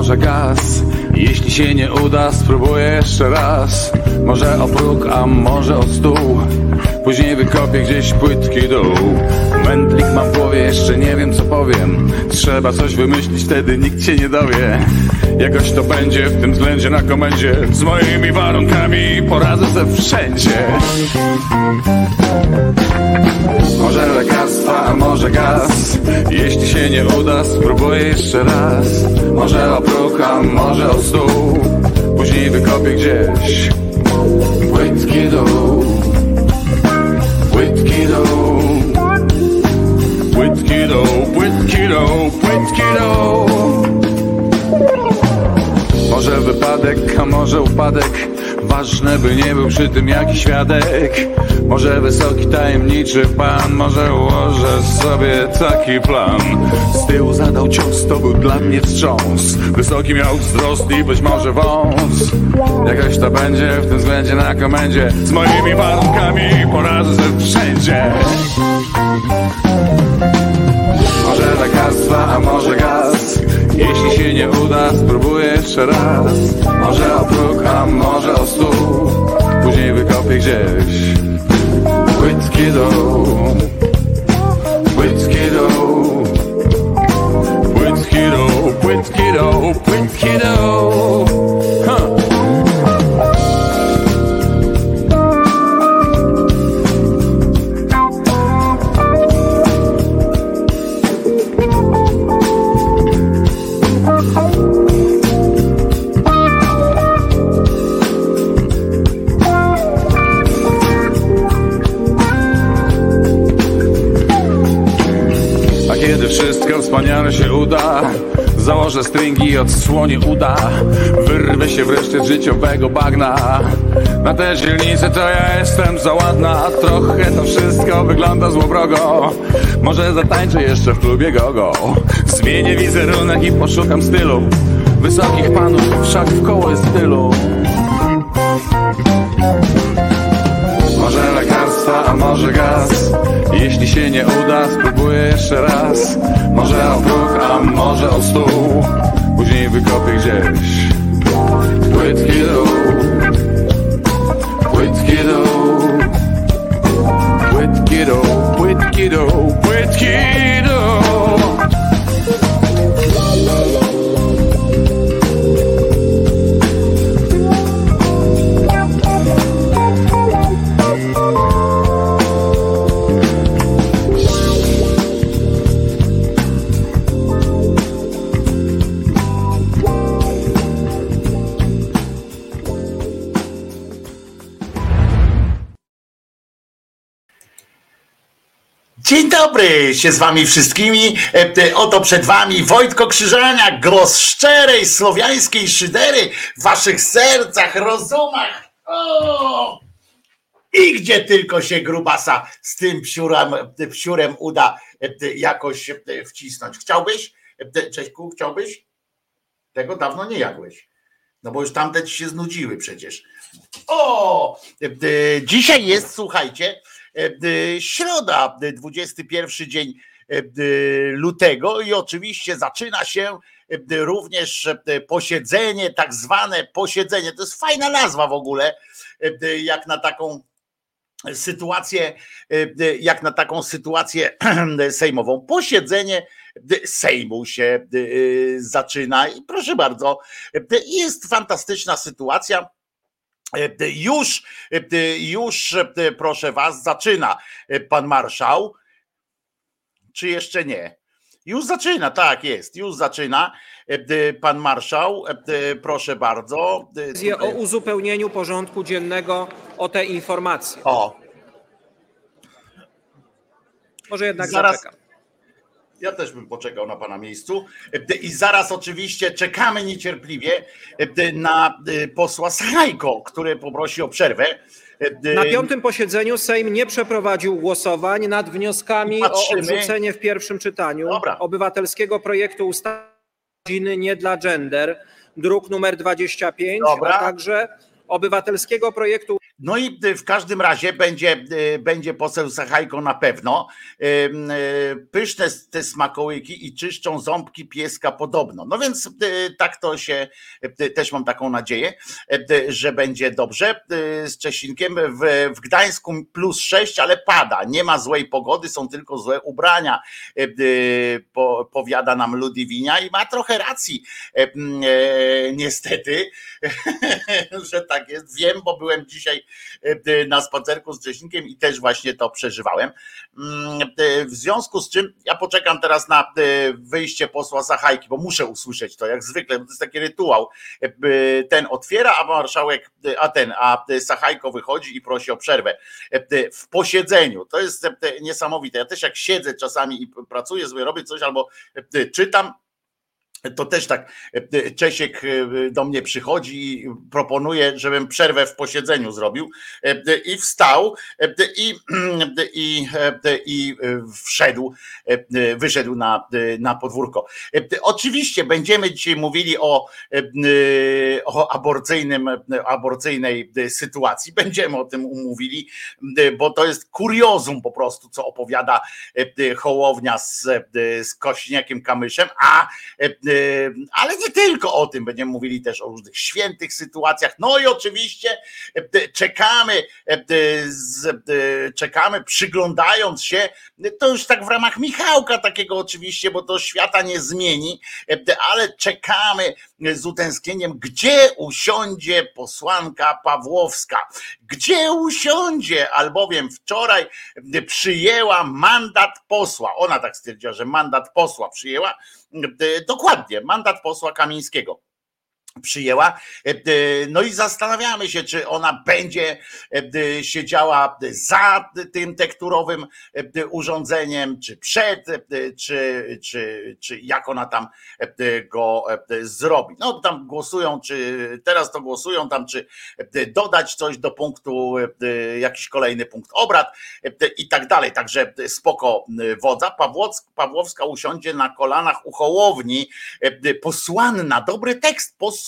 może gaz. Jeśli się nie uda, spróbuję jeszcze raz. Może o próg, a może o stół. Później wykopię gdzieś płytki dół. Mętlik mam w głowie, jeszcze nie wiem co powiem. Trzeba coś wymyślić, wtedy nikt się nie dowie. Jakoś to będzie w tym względzie na komendzie. Z moimi warunkami poradzę se wszędzie. Może a może gaz? Jeśli się nie uda, spróbuję jeszcze raz. Może o próg, a może o stół. Później wykopię gdzieś Płytki dół. Płytki dół. Płytki dół, płytki dół, płytki dół. Może wypadek, a może upadek Ważne by nie był przy tym jakiś świadek. Może wysoki tajemniczy pan Może ułożę sobie taki plan. Z tyłu zadał cios, to był dla mnie wstrząs. Wysoki miał wzrost i być może wąs. Jakoś to będzie w tym względzie na komendzie. Z moimi warunkami poradzę sobie wszędzie. Może lekarstwa, a może Jeśli się nie uda, spróbuję jeszcze raz. Może o próg, a może o stół Później wykopię gdzieś. Płytki dół. Płytki dół odsłonię uda Wyrwę się wreszcie z życiowego bagna. Na tę dzielnicę to ja jestem za ładna Trochę to wszystko wygląda złowrogo. Może zatańczę jeszcze w klubie gogo. Zmienię wizerunek i poszukam stylu. Wysokich panów wszak w koło jest tylu. Może lekarstwa, a może gaz. Jeśli się nie uda, spróbuję jeszcze raz. Może o próg, a może o stół Później wykopię gdzieś Płytki dół Płytki dół Płytki dół, płytki dół, płytki dół dobry się z wami wszystkimi. E, e, Oto przed wami Wojtko Krzyżania, głos szczerej słowiańskiej szydery w waszych sercach, rozumach. O! I gdzie tylko się grubasa z tym psiurem, psiurem uda e, jakoś wcisnąć. Chciałbyś? Cześćku, chciałbyś? Tego dawno nie jadłeś. No bo już tamte ci się znudziły przecież. O! Dzisiaj jest, słuchajcie, Środa, 21 dzień lutego i oczywiście zaczyna się również posiedzenie, tak zwane posiedzenie. To jest fajna nazwa w ogóle, jak na taką sytuację, jak na taką sytuację sejmową. Posiedzenie Sejmu się zaczyna i proszę bardzo, jest fantastyczna sytuacja. Już, już proszę was, zaczyna pan marszał. Czy jeszcze nie? Już zaczyna, tak jest, już zaczyna. Pan marszał, proszę bardzo. O uzupełnieniu porządku dziennego o te informacje. O. Może jednak Zaraz- zaczekam. Ja też bym poczekał na pana miejscu. I zaraz oczywiście czekamy niecierpliwie na posła Sachajko, który poprosi o przerwę. Na piątym posiedzeniu Sejm nie przeprowadził głosowań nad wnioskami o Patrzymy. odrzucenie w pierwszym czytaniu Dobra. obywatelskiego projektu ustawy rodziny nie dla gender, druk numer 25, Dobra. a także obywatelskiego projektu No i y, w każdym razie będzie, y, będzie poseł Sachajko na pewno. Y, Pyszne te smakołyki i czyszczą ząbki pieska podobno. No więc tak to się, też mam taką nadzieję, że będzie dobrze. Z Czesinkiem w, w Gdańsku plus 6, ale pada. Nie ma złej pogody, są tylko złe ubrania. Po, powiada nam Ludwinia i ma trochę racji. Niestety, że tak jest. Wiem, bo byłem dzisiaj na spacerku z Cześnikiem i też właśnie to przeżywałem. Mm, e, W związku z czym ja poczekam teraz na e, wyjście posła Sachajki, bo muszę usłyszeć to jak zwykle, bo to jest taki rytuał. Ten otwiera, a marszałek, a ten, a Sachajko wychodzi i prosi o przerwę w posiedzeniu. To jest niesamowite. Ja też jak siedzę czasami i pracuję, sobie robię coś albo czytam, to też tak e, Czesiek e, do mnie przychodzi i proponuje, żebym przerwę w posiedzeniu zrobił e, i wstał e, i, i, e, i wszedł, e, wyszedł na, na podwórko. E, Oczywiście będziemy dzisiaj mówili o, e, o aborcyjnym, aborcyjnej sytuacji, będziemy o tym umówili, bo to jest kuriozum po prostu, co opowiada e, Hołownia z, z Kośniakiem Kamyszem, a E, ale nie tylko o tym, będziemy mówili też o różnych świętych sytuacjach. No i oczywiście e, czekamy, e, z- czekamy, przyglądając się, to już tak w ramach Michałka takiego oczywiście, bo to świata nie zmieni, ale czekamy z utęsknieniem, gdzie usiądzie posłanka Pawłowska. Gdzie usiądzie? Albowiem wczoraj przyjęła mandat posła. Ona tak stwierdziła, że mandat posła przyjęła. Dokładnie, mandat posła Kamińskiego przyjęła. E, e, No i zastanawiamy się, czy ona będzie e, siedziała za tym tekturowym urządzeniem, czy przed, czy, czy, czy jak ona tam go zrobi. No tam głosują, czy teraz to głosują tam, czy dodać coś do punktu, jakiś kolejny punkt obrad i tak dalej. Także spoko wodza. Pawłowska, usiądzie na kolanach u Hołowni, e, posłanna, dobry tekst, posłanna,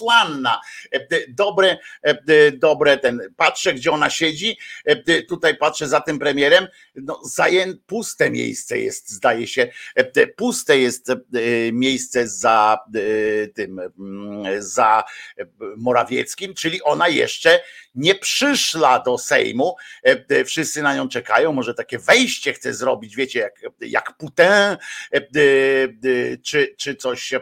e, dobre, e, dobre ten, patrzę gdzie ona siedzi, e, tutaj patrzę za tym premierem, no zajęte, puste miejsce jest, zdaje się, puste jest miejsce za tym, mm, za Morawieckim, czyli ona jeszcze nie przyszła do Sejmu, E, e, wszyscy na nią czekają, może takie wejście chce zrobić, wiecie, jak, jak Putin, e, czy, czy coś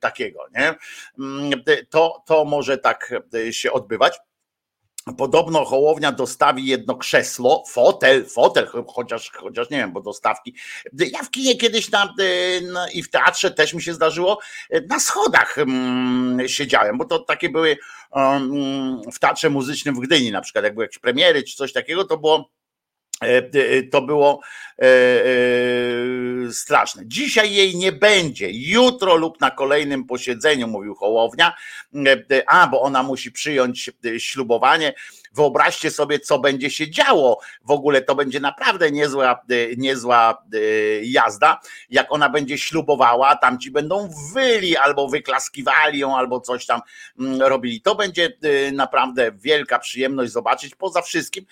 takiego, nie? Mm, To, to może tak się odbywać. Podobno Hołownia dostawi jedno krzesło, fotel, fotel, chociaż, chociaż nie wiem, bo dostawki. Ja w kinie kiedyś na, na, i w teatrze też mi się zdarzyło, na schodach mm, siedziałem, bo to takie były um, w teatrze muzycznym w Gdyni na przykład, jak były jakieś premiery czy coś takiego, to było to było e, e, straszne. Dzisiaj jej nie będzie. Jutro lub na kolejnym posiedzeniu, mówił Hołownia. E, e, A, bo ona musi przyjąć e, ślubowanie. Wyobraźcie sobie, co będzie się działo. W ogóle to będzie naprawdę niezła, niezła jazda, jak ona będzie ślubowała, tam ci będą wyli albo wyklaskiwali ją, albo coś tam mm, robili. To będzie naprawdę wielka przyjemność zobaczyć, poza wszystkim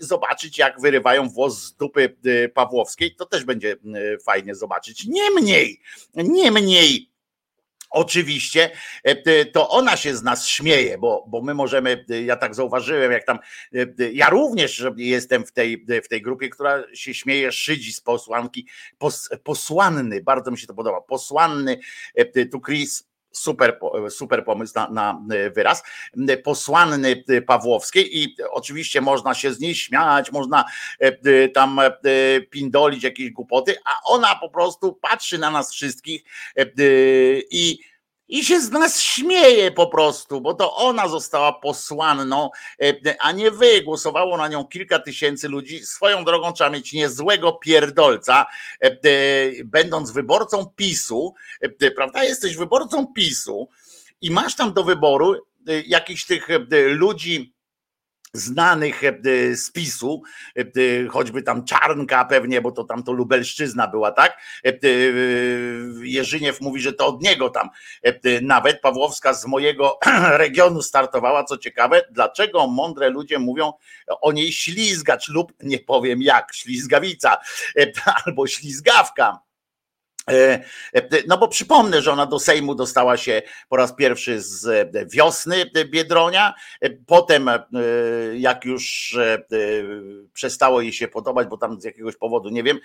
zobaczyć, jak wyrywają włos z dupy Pawłowskiej. To też będzie fajnie zobaczyć. Niemniej, niemniej, Oczywiście e, to ona się z nas śmieje, bo, bo my możemy, e, ja tak zauważyłem, jak tam, e, ja również jestem w tej, w tej grupie, która się śmieje, szydzi z posłanki, pos, posłanny, bardzo mi się to podoba, posłanny, tu Chris super, super pomysł na, na, wyraz, posłanny Pawłowskiej i oczywiście można się z niej śmiać, można tam pindolić jakieś głupoty, a ona po prostu patrzy na nas wszystkich i i się z nas śmieje po prostu, bo to ona została posłanną, e, a nie wy. Głosowało na nią kilka tysięcy ludzi. Swoją drogą trzeba mieć niezłego pierdolca, e, e, będąc wyborcą PiSu, prawda? Jesteś wyborcą PiSu i masz tam do wyboru jakichś tych ludzi znanych e, z PiSu, e, choćby tam Czarnka pewnie, bo to tam to Lubelszczyzna była, tak? E, Jerzyniew mówi, że to od niego tam nawet Pawłowska z mojego regionu startowała, co ciekawe, dlaczego mądre ludzie mówią o niej ślizgacz lub nie powiem jak, ślizgawica albo ślizgawka E, e, no bo przypomnę, że ona do Sejmu dostała się po raz pierwszy z e, wiosny Biedronia, potem jak już przestało jej się podobać, bo tam z jakiegoś powodu, nie wiem,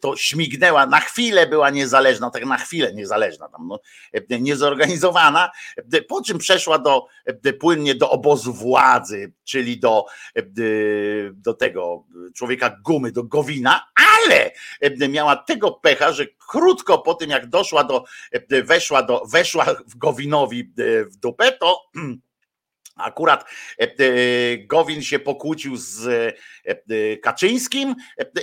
to śmignęła, na chwilę była niezależna, tak na chwilę niezależna, tam no, niezorganizowana, po czym przeszła do, płynnie do obozu władzy, czyli do, do tego człowieka gumy, do Gowina, ale miała tego pecha, że krótko po tym, jak doszła do, weszła do, weszła w Gowinowi e, w dupę, to Akurat e, Gowin się pokłócił z e, Kaczyńskim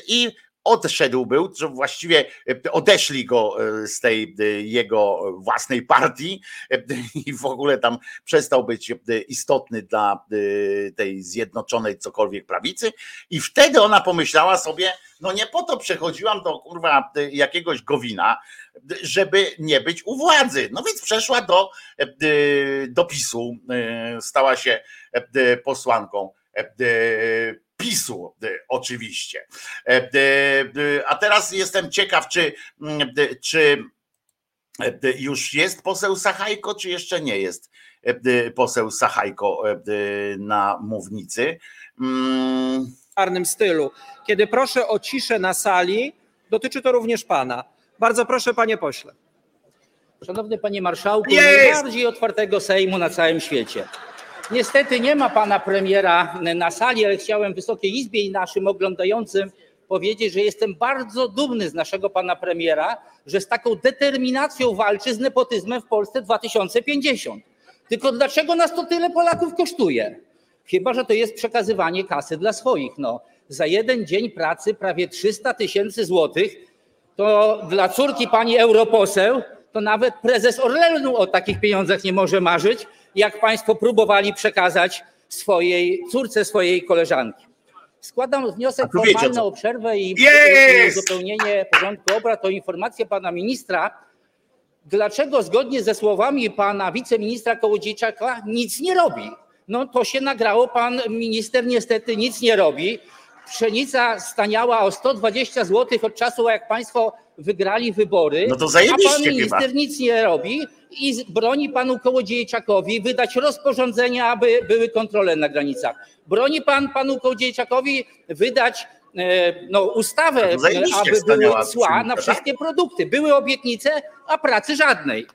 i odszedł był, że właściwie odeszli go z tej jego własnej partii i w ogóle tam przestał być istotny dla tej zjednoczonej cokolwiek prawicy i wtedy ona pomyślała sobie, no nie po to przechodziłam do kurwa jakiegoś Gowina, żeby nie być u władzy. No więc przeszła do, do PiSu, stała się posłanką PiSu oczywiście. A teraz jestem ciekaw, czy, czy już jest poseł Sachajko, czy jeszcze nie jest poseł Sachajko na mównicy. Mm czarnym stylu. Kiedy proszę o ciszę na sali, dotyczy to również pana. Bardzo proszę, panie pośle. Szanowny panie marszałku, Jest! najbardziej otwartego Sejmu na całym świecie. Niestety nie ma pana premiera na sali, ale chciałem Wysokiej Izbie i naszym oglądającym powiedzieć, że jestem bardzo dumny z naszego pana premiera, że z taką determinacją walczy z nepotyzmem w Polsce 2050. Tylko dlaczego nas to tyle Polaków kosztuje? Chyba, że to jest przekazywanie kasy dla swoich. No, za jeden dzień pracy prawie 300 tysięcy złotych, to dla córki pani europoseł, to nawet prezes Orlenu o takich pieniądzach nie może marzyć, jak państwo próbowali przekazać swojej córce swojej koleżanki. Składam wniosek formalny o przerwę i uzupełnienie porządku obrad o informację pana ministra, dlaczego zgodnie ze słowami pana wiceministra Kołodziejczaka nic nie robi no to się nagrało, pan minister niestety nic nie robi. Pszenica staniała o 120 zł od czasu, jak państwo wygrali wybory. No to zajebiście A pan minister chyba. nic nie robi i broni panu Kołodziejczakowi wydać rozporządzenia, aby były kontrole na granicach. Broni pan panu Kołodziejczakowi wydać e, no, ustawę, aby były cła na tak? wszystkie produkty. Były obietnice, a pracy żadnej.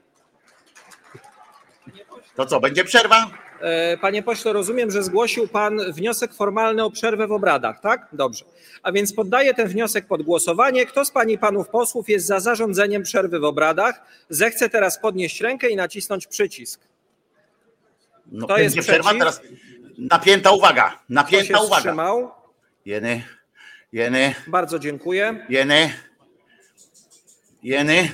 To co, będzie przerwa? E, panie pośle, rozumiem, że zgłosił pan wniosek formalny o przerwę w obradach, tak? Dobrze. A więc poddaję ten wniosek pod głosowanie. Kto z pani i panów posłów jest za zarządzeniem przerwy w obradach? Zechce teraz podnieść rękę i nacisnąć przycisk. No, Kto jest przerwa teraz. Napięta uwaga. Napięta Kto się uwaga. Wstrzymał? Jeny. Jeny. Bardzo dziękuję. Jeny. Jeny.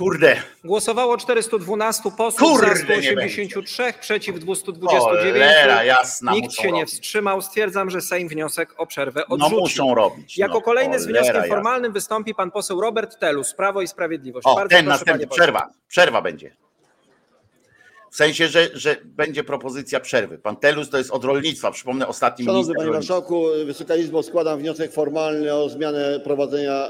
Kurde, Głosowało 412 posłów, Kurde, za nie 183, przeciw 229. cholera jasna, Nikt się nie robić. wstrzymał. Stwierdzam, że Sejm wniosek o przerwę No odrzucił. muszą robić. Jako no, kolejny z wnioskiem jasna. formalnym wystąpi pan poseł Robert Telus, Prawo i Sprawiedliwość. O, Bardzo ten proszę, następny, przerwa, przerwa będzie. W sensie, że, że będzie propozycja przerwy. Pan Telus to jest od rolnictwa, przypomnę ostatni Szanowny minister Panie rolnictwa. Marszałku, Wysoka Izbo, składam wniosek formalny o zmianę prowadzenia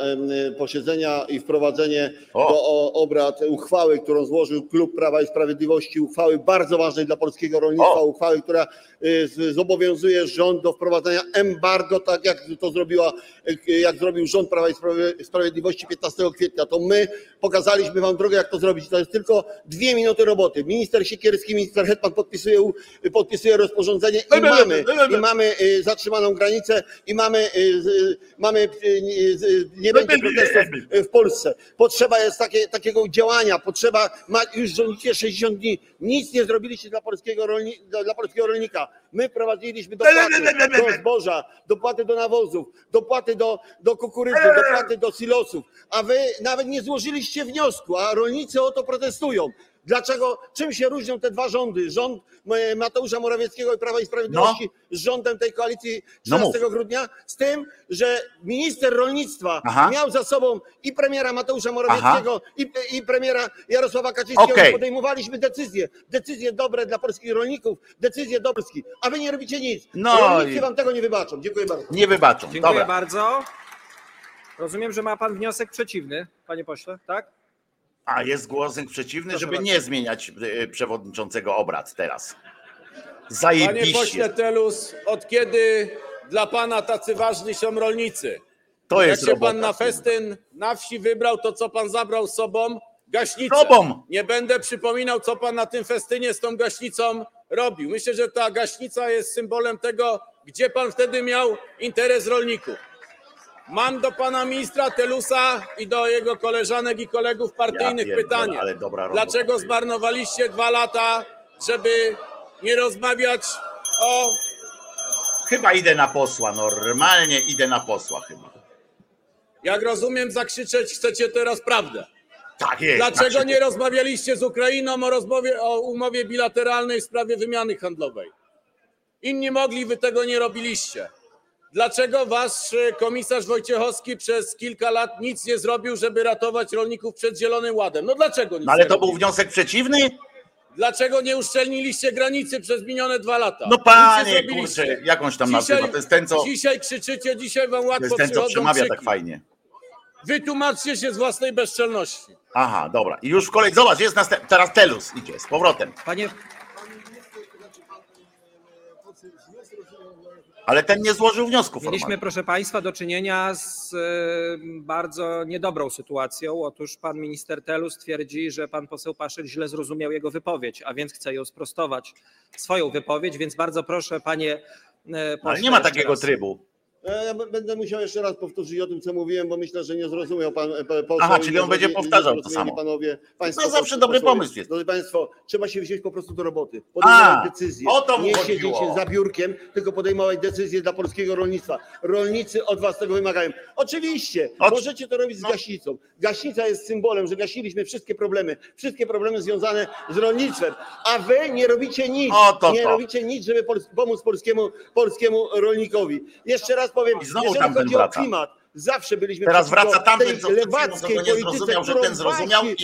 posiedzenia i wprowadzenie O. do obrad uchwały, którą złożył Klub Prawa i Sprawiedliwości, uchwały bardzo ważnej dla polskiego rolnictwa, O. uchwały, która y, zobowiązuje rząd do wprowadzenia embargo, tak jak to zrobiła, jak zrobił rząd Prawa i Sprawiedliwości 15 kwietnia. To my pokazaliśmy Wam drogę, jak to zrobić. To jest tylko dwie minuty roboty. Minister Siekierski, minister Hetman podpisuje, podpisuje rozporządzenie i mamy, i mamy y, zatrzymaną granicę i mamy, y, z- mamy y, nie- nie będzie protestów y, w Polsce. Potrzeba jest takie, takiego działania, potrzeba, ma, już rządzicie 60 dni, nic nie zrobiliście dla polskiego, rolni, dla, polskiego rolnika. My prowadziliśmy dopłaty do zboża, dopłaty do nawozów, dopłaty do, do kukurydzy, dopłaty do silosów, a wy nawet nie złożyliście wniosku, a rolnicy o to protestują. Dlaczego, czym się różnią te dwa rządy? Rząd e, Mateusza Morawieckiego i Prawa i Sprawiedliwości z rządem tej koalicji No 13 mów. grudnia? Z tym, że minister rolnictwa Aha. miał za sobą i premiera Mateusza Morawieckiego, i, i premiera Jarosława Kaczyńskiego. I podejmowaliśmy decyzje. Decyzje dobre dla polskich rolników, decyzje dobre. A wy nie robicie nic. No Rolnicy i- wam tego nie wybaczą. Dziękuję bardzo. Nie wybaczą. Dziękuję Dobra. bardzo. Rozumiem, że ma pan wniosek przeciwny, panie pośle, tak? A jest głosek przeciwny, Proszę żeby bardzo. nie zmieniać y, przewodniczącego obrad teraz. Panie Zajebiście. pośle Telus, od kiedy dla pana tacy ważni są rolnicy? To Jak jest się robota. pan na festyn na wsi wybrał, to co pan zabrał z sobą? Gaśnicę. Sobą. Nie będę przypominał, co pan na tym festynie z tą gaśnicą robił. Myślę, że ta gaśnica jest symbolem tego, gdzie pan wtedy miał interes rolników. Mam do pana ministra Telusa i do jego koleżanek i kolegów partyjnych pierdolę, pytanie. ale dobra. Dlaczego zmarnowaliście dwa lata, żeby nie rozmawiać o Chyba idę na posła, normalnie idę na posła chyba. Jak rozumiem, zakrzyczeć chcecie teraz prawdę. Tak jest. Dlaczego znaczy- nie rozmawialiście z Ukrainą o, rozmowie, o umowie bilateralnej w sprawie wymiany handlowej? Inni mogli, wy tego nie robiliście. Dlaczego wasz e, komisarz Wojciechowski przez kilka lat nic nie zrobił, żeby ratować rolników przed Zielonym Ładem? No dlaczego nic No ale nie to był robił? wniosek przeciwny? Dlaczego nie uszczelniliście granicy przez minione dwa lata? No panie, kurczę, jakąś tam Dzisiaj, nazywa. To jest ten, co, dzisiaj krzyczycie, dzisiaj wam to łatwo jest ten, co przemawia krzyki. tak fajnie. Wytłumaczcie się z własnej bezczelności. Aha, dobra. I już w kolei, zobacz, jest następny. Teraz Telus idzie z powrotem. Panie, Ale ten nie złożył wniosku mieliśmy, formalnego. proszę państwa, do czynienia z bardzo niedobrą sytuacją. Otóż pan minister Telus twierdzi, że pan poseł Paszyk źle zrozumiał jego wypowiedź, a więc chce ją sprostować, swoją wypowiedź, więc bardzo proszę panie e, Ale pośle, nie ma takiego raz. trybu. E, Ja będę musiał jeszcze raz powtórzyć o tym, co mówiłem, bo myślę, że nie zrozumiał pan e, poseł. Aha, czyli nie on będzie powtarzał nie to samo. Panowie, państwo, No zawsze dobry pomysł jest. Drodzy Państwo, trzeba się wziąć po prostu do roboty. Podejmować decyzje. o to nie chodziło. siedzieć za biurkiem, tylko podejmować decyzje dla polskiego rolnictwa. Rolnicy od Was tego wymagają. Oczywiście, Oczy- możecie to robić z no. gaśnicą. Gaśnica jest symbolem, że gasiliśmy wszystkie problemy, wszystkie problemy związane z rolnictwem, a Wy nie robicie nic. O, to nie to. robicie nic, żeby pomóc polskiemu, polskiemu rolnikowi. Jeszcze raz powiem, I znowu jeżeli chodzi o wraca. klimat, zawsze byliśmy Teraz wraca tamten, co lewackiej nie zrozumiał, że ten zrozumiał i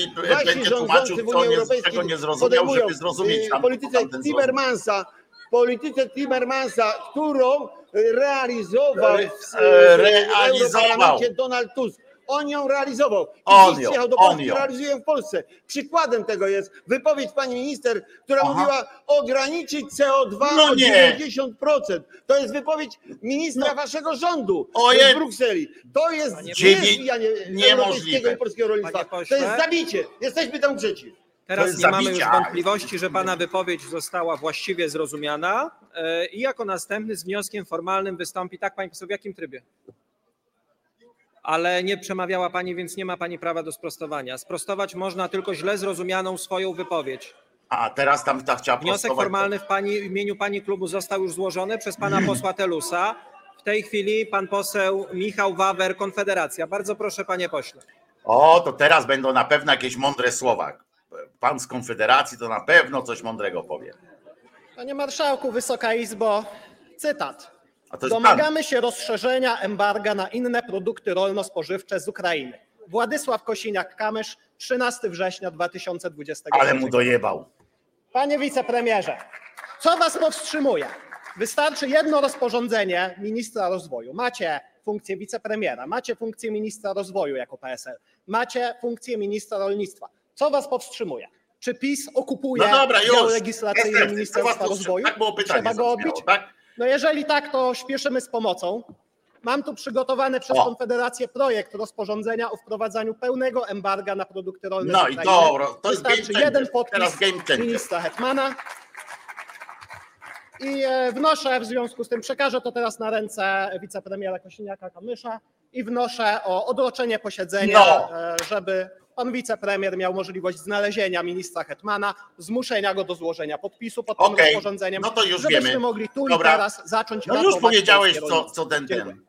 będzie tłumaczył, w Unii nie- Europejskiej czego nie zrozumiał, żeby zrozumieć y, tam, polityce. Timmermansa, polityce Timmermansa, którą realizował Re- w, e, w. Europarlamencie Donald Tusk. On ją realizował. I On ją, do on Polski, ją. realizuje w Polsce. Przykładem tego jest wypowiedź pani minister, która Aha. mówiła ograniczyć CO2 No o nie. 90%. To jest wypowiedź ministra waszego rządu Ojej. z Brukseli. To jest Niemożliwe. europejskiego i polskiego rolnictwa. To jest zabicie. Jesteśmy tam przeciw. Teraz nie mamy już wątpliwości, że Pana wypowiedź została właściwie zrozumiana e, i jako następny z wnioskiem formalnym wystąpi, tak Pani poseł, w jakim trybie? Ale nie przemawiała Pani, więc nie ma Pani prawa do sprostowania. Sprostować można tylko źle zrozumianą swoją wypowiedź. A teraz tam ta chciała Wniosek prostować. formalny w, pani, w imieniu Pani klubu został już złożony przez Pana posła Telusa. W tej chwili Pan poseł Michał Wawer, Konfederacja. Bardzo proszę Panie pośle. O, to teraz będą na pewno jakieś mądre słowa. Pan z Konfederacji to na pewno coś mądrego powie. Panie Marszałku, Wysoka Izbo, cytat. Domagamy się rozszerzenia embarga na inne produkty rolno-spożywcze z Ukrainy. Władysław Kosiniak-Kamysz, 13 września 2020 Ale mu dojebał. Panie wicepremierze, co was powstrzymuje? Wystarczy jedno rozporządzenie ministra rozwoju. Macie funkcję wicepremiera, macie funkcję ministra rozwoju jako PSL, macie funkcję ministra rolnictwa. Co was powstrzymuje? Czy PiS okupuje No dobra, już. legislacyjny Ministerstwa Rozwoju? Tak było pytanie. Trzeba go odbić? zabrzmiało, Tak? No jeżeli tak, to śpieszymy z pomocą. Mam tu przygotowany przez. Konfederację projekt rozporządzenia o wprowadzaniu pełnego embarga na produkty rolne. No i Ukrainy. to, jest game Wystarczy jeden podpis ministra Hetmana. I e, wnoszę w związku z tym, przekażę to teraz na ręce wicepremiera Kosiniaka-Kamysza i wnoszę o odroczenie posiedzenia, No. e, żeby pan wicepremier miał możliwość znalezienia ministra Hetmana, zmuszenia go do złożenia podpisu pod tym Okej, rozporządzeniem, no to już żebyśmy wiemy. mogli tu Dobra. i teraz zacząć No już powiedziałeś, co, co ten, Dziękuję. ten.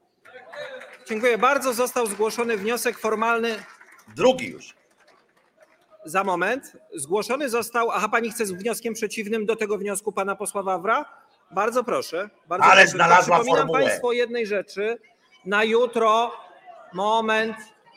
Dziękuję bardzo. Został zgłoszony wniosek formalny. Drugi już. Za moment. Zgłoszony został. Aha, pani chce z wnioskiem przeciwnym do tego wniosku pana posła Wawra? Bardzo proszę. Bardzo Ale proszę. znalazła Przypominam formułę. państwu o jednej rzeczy. Na jutro, moment,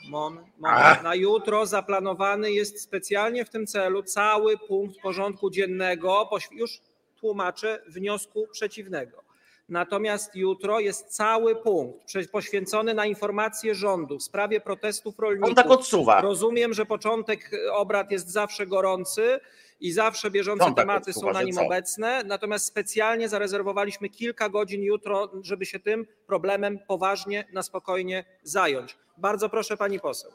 moment, moment. Na jutro zaplanowany jest specjalnie w tym celu cały punkt porządku dziennego, już tłumaczę, wniosku przeciwnego. Natomiast jutro jest cały punkt poświęcony na informację rządu w sprawie protestów rolników. On tak odsuwa. Rozumiem, że początek obrad jest zawsze gorący i zawsze bieżące tak tematy odczuwa, są na nim obecne. Natomiast specjalnie zarezerwowaliśmy kilka godzin jutro, żeby się tym problemem poważnie, na spokojnie zająć. Bardzo proszę pani poseł.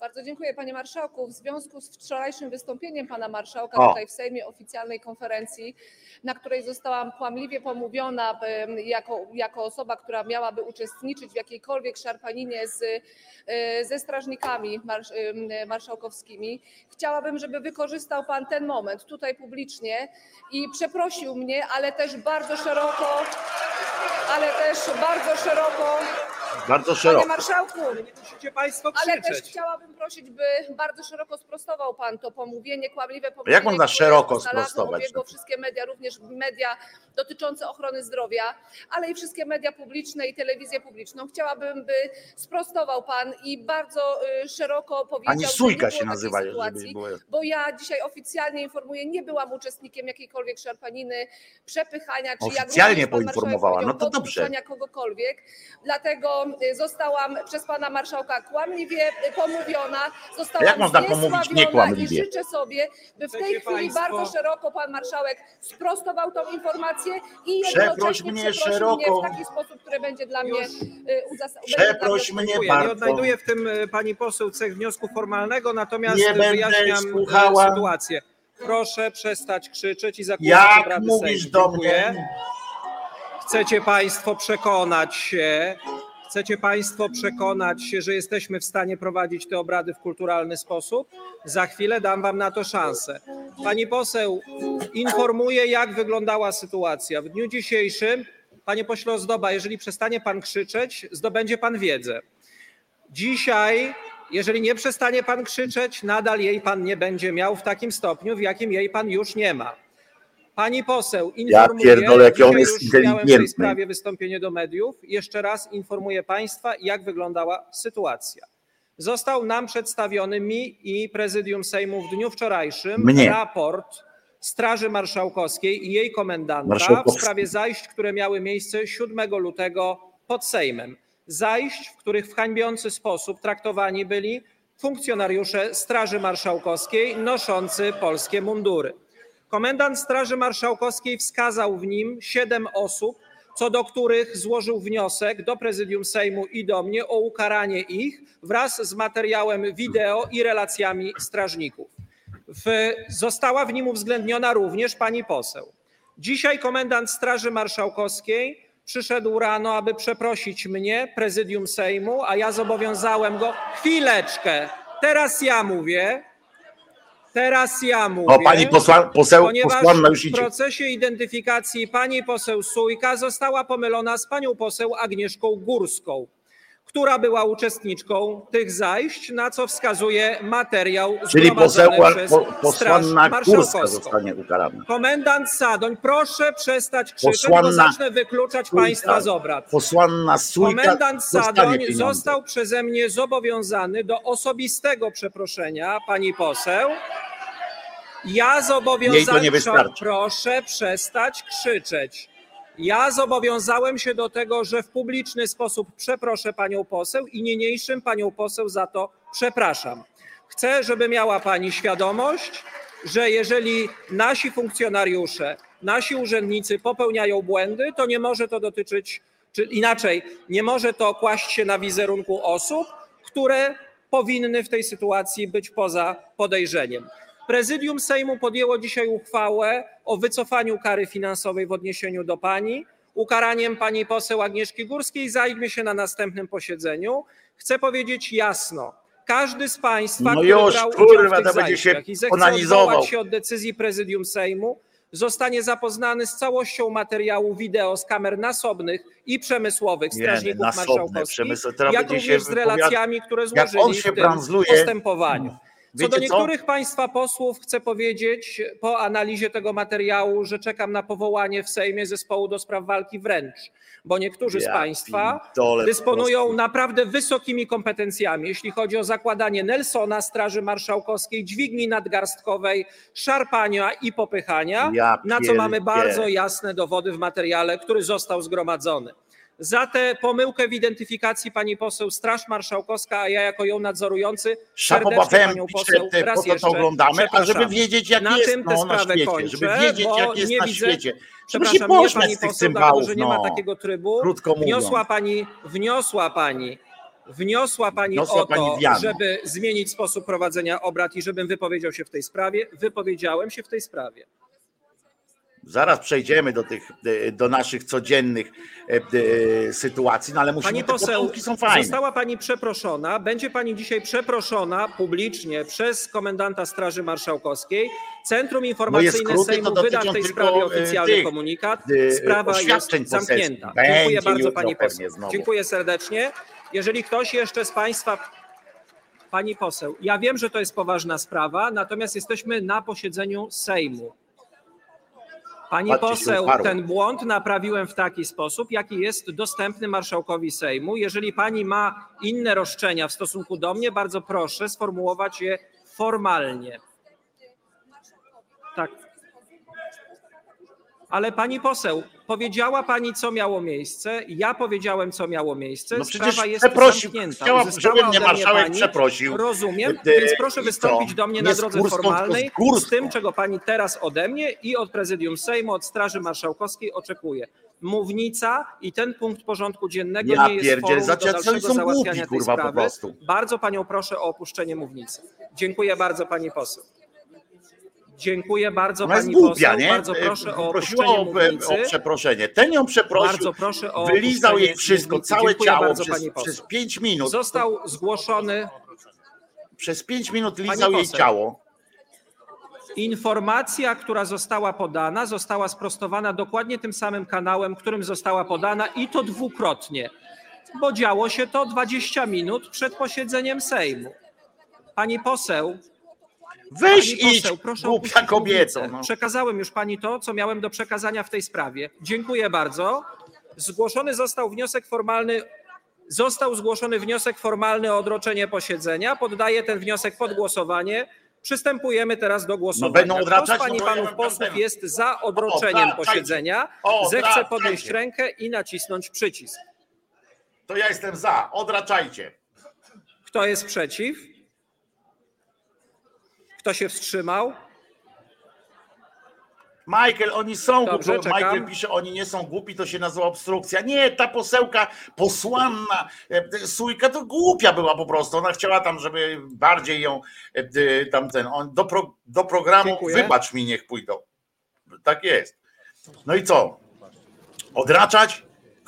Bardzo dziękuję panie marszałku. W związku z wczorajszym wystąpieniem pana marszałka O. tutaj w Sejmie oficjalnej konferencji, na której zostałam kłamliwie pomówiona jako, jako osoba, która miałaby uczestniczyć w jakiejkolwiek szarpaninie z, e, ze strażnikami marsz, marszałkowskimi, chciałabym, żeby wykorzystał pan ten moment tutaj publicznie i przeprosił mnie, ale też bardzo szeroko, ale też bardzo szeroko, Bardzo panie szeroko. marszałku, Musicie państwo ale też chciałabym prosić, by bardzo szeroko sprostował pan to pomówienie, kłamliwe Jak pomówienie. można które szeroko sprostować? Obiegło wszystkie media, również media dotyczące ochrony zdrowia, ale i wszystkie media publiczne i telewizję publiczną. Chciałabym, by sprostował pan i bardzo y, szeroko powiedział, Ani Sójka się nazywa, sytuacji, było. bo ja dzisiaj oficjalnie informuję, nie byłam uczestnikiem jakiejkolwiek szarpaniny, przepychania, czy jak Oficjalnie marszałek poinformowała. No to dobrze. kogokolwiek. Dlatego y, zostałam przez pana marszałka kłamliwie y, pomówiona, zostałam Jak można pomówić niekłamliwie? I życzę sobie, by w tej chwili państwo- bardzo szeroko pan marszałek sprostował tą informację i Przeproś jednocześnie mnie szeroko. mnie w taki sposób, który będzie dla mnie Już. y, uzas- będzie Przeproś dla mnie- bardzo. Nie odnajduję w tym e, pani poseł cech wniosku formalnego, natomiast Nie będę wyjaśniam słuchała. sytuację. Proszę przestać krzyczeć i zakłócać Jak obrady mówisz Sejmu. do mnie? Chcecie Państwo przekonać się, chcecie Państwo przekonać się, że jesteśmy w stanie prowadzić te obrady w kulturalny sposób? Za chwilę dam Wam na to szansę. Pani poseł, informuję, jak wyglądała sytuacja. W dniu dzisiejszym, panie pośle Ozdoba, jeżeli przestanie Pan krzyczeć, zdobędzie Pan wiedzę. Dzisiaj, jeżeli nie przestanie Pan krzyczeć, nadal jej Pan nie będzie miał w takim stopniu, w jakim jej Pan już nie ma. Pani poseł, informuję, pierdolę, jaki on jest już miałem w tej sprawie wystąpienie do mediów. Jeszcze raz informuję Państwa, jak wyglądała sytuacja. Został nam przedstawiony mi i prezydium Sejmu w dniu wczorajszym Mnie. raport Straży Marszałkowskiej i jej komendanta w sprawie zajść, które miały miejsce 7 lutego pod Sejmem. Zajść, w których w hańbiący sposób traktowani byli funkcjonariusze Straży Marszałkowskiej noszący polskie mundury. Komendant Straży Marszałkowskiej wskazał w nim siedem osób, co do których złożył wniosek do prezydium Sejmu i do mnie o ukaranie ich wraz z materiałem wideo i relacjami strażników. W, została w nim uwzględniona również pani poseł. Dzisiaj komendant Straży Marszałkowskiej przyszedł rano, aby przeprosić mnie, prezydium Sejmu, a ja zobowiązałem go. Chwileczkę, teraz ja mówię. Teraz ja mówię. O, pani posła, poseł, posłanna już w idzie. procesie identyfikacji pani poseł Sujka została pomylona z panią poseł Agnieszką Górską. Która była uczestniczką tych zajść, na co wskazuje materiał Czyli poseł, przez po, posłanna Kurska zostanie ukarana. Komendant Sadoń, proszę przestać krzyczeć, bo Posłanna zacznę wykluczać państwa z obrad. Posłanna Komendant Sadoń pieniądze. został przeze mnie zobowiązany do osobistego przeproszenia, pani poseł. Ja wystarczy. proszę przestać krzyczeć. Ja zobowiązałem się do tego, że w publiczny sposób przeproszę panią poseł i niniejszym panią poseł za to przepraszam. Chcę, żeby miała pani świadomość, że jeżeli nasi funkcjonariusze, nasi urzędnicy popełniają błędy, to nie może to dotyczyć, czy inaczej, nie może to kłaść się na wizerunku osób, które powinny w tej sytuacji być poza podejrzeniem. Prezydium Sejmu podjęło dzisiaj uchwałę o wycofaniu kary finansowej w odniesieniu do pani. Ukaraniem pani poseł Agnieszki Górskiej zajmie się na następnym posiedzeniu. Chcę powiedzieć jasno, każdy z państwa, No który już, brał kurwa, udział w tych zajściach i zechce odwołać się od decyzji Prezydium Sejmu, zostanie zapoznany z całością materiału wideo z kamer nasobnych i przemysłowych Nie, strażników nasobne, marszałkowskich, przemysł- jak również z relacjami, które jak on złożyli się w tym brandzluje. postępowaniu. Co do co? niektórych państwa posłów chcę powiedzieć po analizie tego materiału, że czekam na powołanie w Sejmie zespołu do spraw walki wręcz, bo niektórzy z Ja państwa pierdolę, po dysponują naprawdę wysokimi kompetencjami, jeśli chodzi o zakładanie Nelsona, Straży Marszałkowskiej, dźwigni nadgarstkowej, szarpania i popychania, Ja na co mamy bardzo jasne dowody w materiale, który został zgromadzony. Za tę pomyłkę w identyfikacji pani poseł Straż Marszałkowska, a ja jako ją nadzorujący serdecznie panią poseł te, raz po to jeszcze oglądamy, a żeby wiedzieć jak Na jest tym no, na świecie, kończę, żeby wiedzieć jak jest nie na widzę- świecie. Żeby się nie pani poseł, cymbałów, że nie no. ma takiego trybu. Krótko mówiąc. Wniosła pani, wniosła pani, wniosła pani Wniosła o pani to, Diana. żeby zmienić sposób prowadzenia obrad i żebym wypowiedział się w tej sprawie. Wypowiedziałem się w tej sprawie. Zaraz przejdziemy do tych, e, do naszych codziennych e, e, sytuacji, no ale musimy, Pani poseł, są fajne. została pani przeproszona, będzie pani dzisiaj przeproszona publicznie przez komendanta Straży Marszałkowskiej. Centrum Informacyjne skróty to Sejmu wyda w tej sprawie oficjalny tych, komunikat. Sprawa jest zamknięta. Będzie Dziękuję bardzo pani poseł. znowu. Dziękuję serdecznie. Jeżeli ktoś jeszcze z państwa Pani poseł, ja wiem, że to jest poważna sprawa, natomiast jesteśmy na posiedzeniu Sejmu. Pani poseł, ten błąd naprawiłem w taki sposób, jaki jest dostępny marszałkowi Sejmu. Jeżeli pani ma inne roszczenia w stosunku do mnie, bardzo proszę sformułować je formalnie. Tak. Ale pani poseł, powiedziała pani, co miało miejsce. Ja powiedziałem, co miało miejsce. No przecież Sprawa jest przeprosił, zamknięta. chciała, Uzyskała żeby mnie marszałek pani- przeprosił. Rozumiem, E, więc proszę wystąpić do mnie Nie na drodze formalnej z tym, czego pani teraz ode mnie i od prezydium Sejmu, od Straży Marszałkowskiej oczekuje. Mównica i ten punkt porządku dziennego Ja nie jest pierdzielę, forum do są dalszego głupi, załatwiania tej kurwa, po sprawy. prostu. Bardzo panią proszę o opuszczenie mównicy. Dziękuję bardzo pani poseł. Dziękuję bardzo Ona pani głupia, poseł. nie? Bardzo proszę o Prosiła o, e, o przeproszenie. Ten ją przeprosił, Bardzo proszę o wylizał jej wszystko, mównicy. całe Dziękuję ciało bardzo, przez, przez pięć minut. Został zgłoszony Przez pięć minut lizał jej ciało. Informacja, która została podana, została sprostowana dokładnie tym samym kanałem, którym została podana i to dwukrotnie, bo działo się to 20 minut przed posiedzeniem Sejmu. Pani poseł, Weź pani idź, poseł, proszę głupia mównicę. No. Przekazałem już pani to, co miałem do przekazania w tej sprawie. Dziękuję bardzo. Zgłoszony został wniosek formalny. Został zgłoszony wniosek formalny o odroczenie posiedzenia. Poddaję ten wniosek pod głosowanie. Przystępujemy teraz do głosowania. będą Kto z pani No panów posłów jest za odroczeniem Odraczajcie. posiedzenia, Odraczajcie. zechce podnieść rękę i nacisnąć przycisk. To ja jestem za, odraczajcie. Kto jest przeciw? Kto się wstrzymał? Michael, oni są Dobrze, głupi. czekam. Michael pisze, oni nie są głupi, to się nazywa obstrukcja. Nie, ta posełka posłanna, e, Sójka to głupia była po prostu. Ona chciała tam, żeby bardziej ją e, e, tamten, on do, pro, do programu, Dziękuję. wybacz mi, niech pójdą. Tak jest. No i co? Odraczać?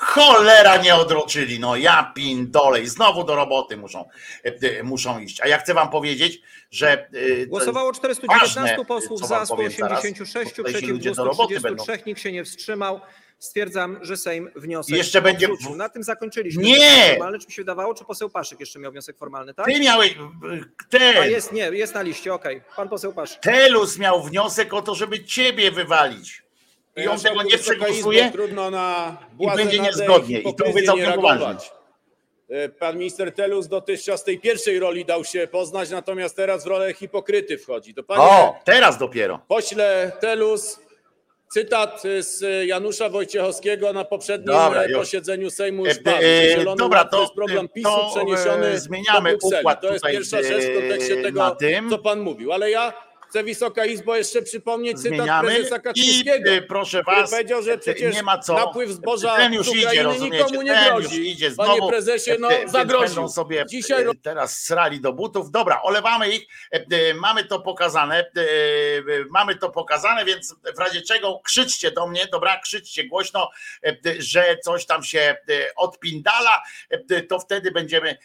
Cholera nie odroczyli, no ja pindolę i znowu do roboty muszą, e, e, muszą iść. A ja chcę wam powiedzieć, że e, Głosowało 419 ważne, posłów za, wam powiem zaraz, 186, bo tutaj się przeciw ludzie do roboty 233, będą. nikt się nie wstrzymał. Stwierdzam, że Sejm wniosek Jeszcze będzie- odrzucił. Na tym zakończyliśmy. Nie! Formalny, czy mi się wydawało, czy poseł Paszyk jeszcze miał wniosek formalny, tak? Ty miałeś, A ten, jest, nie, jest na liście, okej. Pan poseł Paszyk. Telus miał wniosek o to, żeby ciebie wywalić. I on tego nie przegłosuje. Trudno na i będzie niezgodnie. I to mówię całkiem reagować. E, Pan minister Telus dotychczas tej pierwszej roli dał się poznać, natomiast teraz w rolę hipokryty wchodzi. To panie O, teraz dopiero. pośle Telus, cytat z Janusza Wojciechowskiego na poprzednim Dobra, e, posiedzeniu Sejmu E, już padł. e, Zielony dobra, Ład to- jest program PiSu to, e, przeniesiony zmieniamy do Brukseli. układ To jest pierwsza rzecz w kontekście e, tego, tym. co pan mówił. Ale ja chcę Wysoka Izbo jeszcze przypomnieć cytat Zmieniamy prezesa i Kaczyńskiego. e, proszę was, powiedział, że przecież nie ma co. napływ zboża Ten już z idzie, Ukrainy rozumiecie, nikomu nie ten grozi. już idzie Panie znowu. prezesie, no E, zagroził. Będą sobie Dzisiaj e, teraz srali do butów. Dobra, olewamy ich, E, mamy to pokazane, mamy to pokazane, więc w razie czego krzyczcie do mnie, dobra, krzyczcie głośno, że coś tam się odpindala, to wtedy będziemy,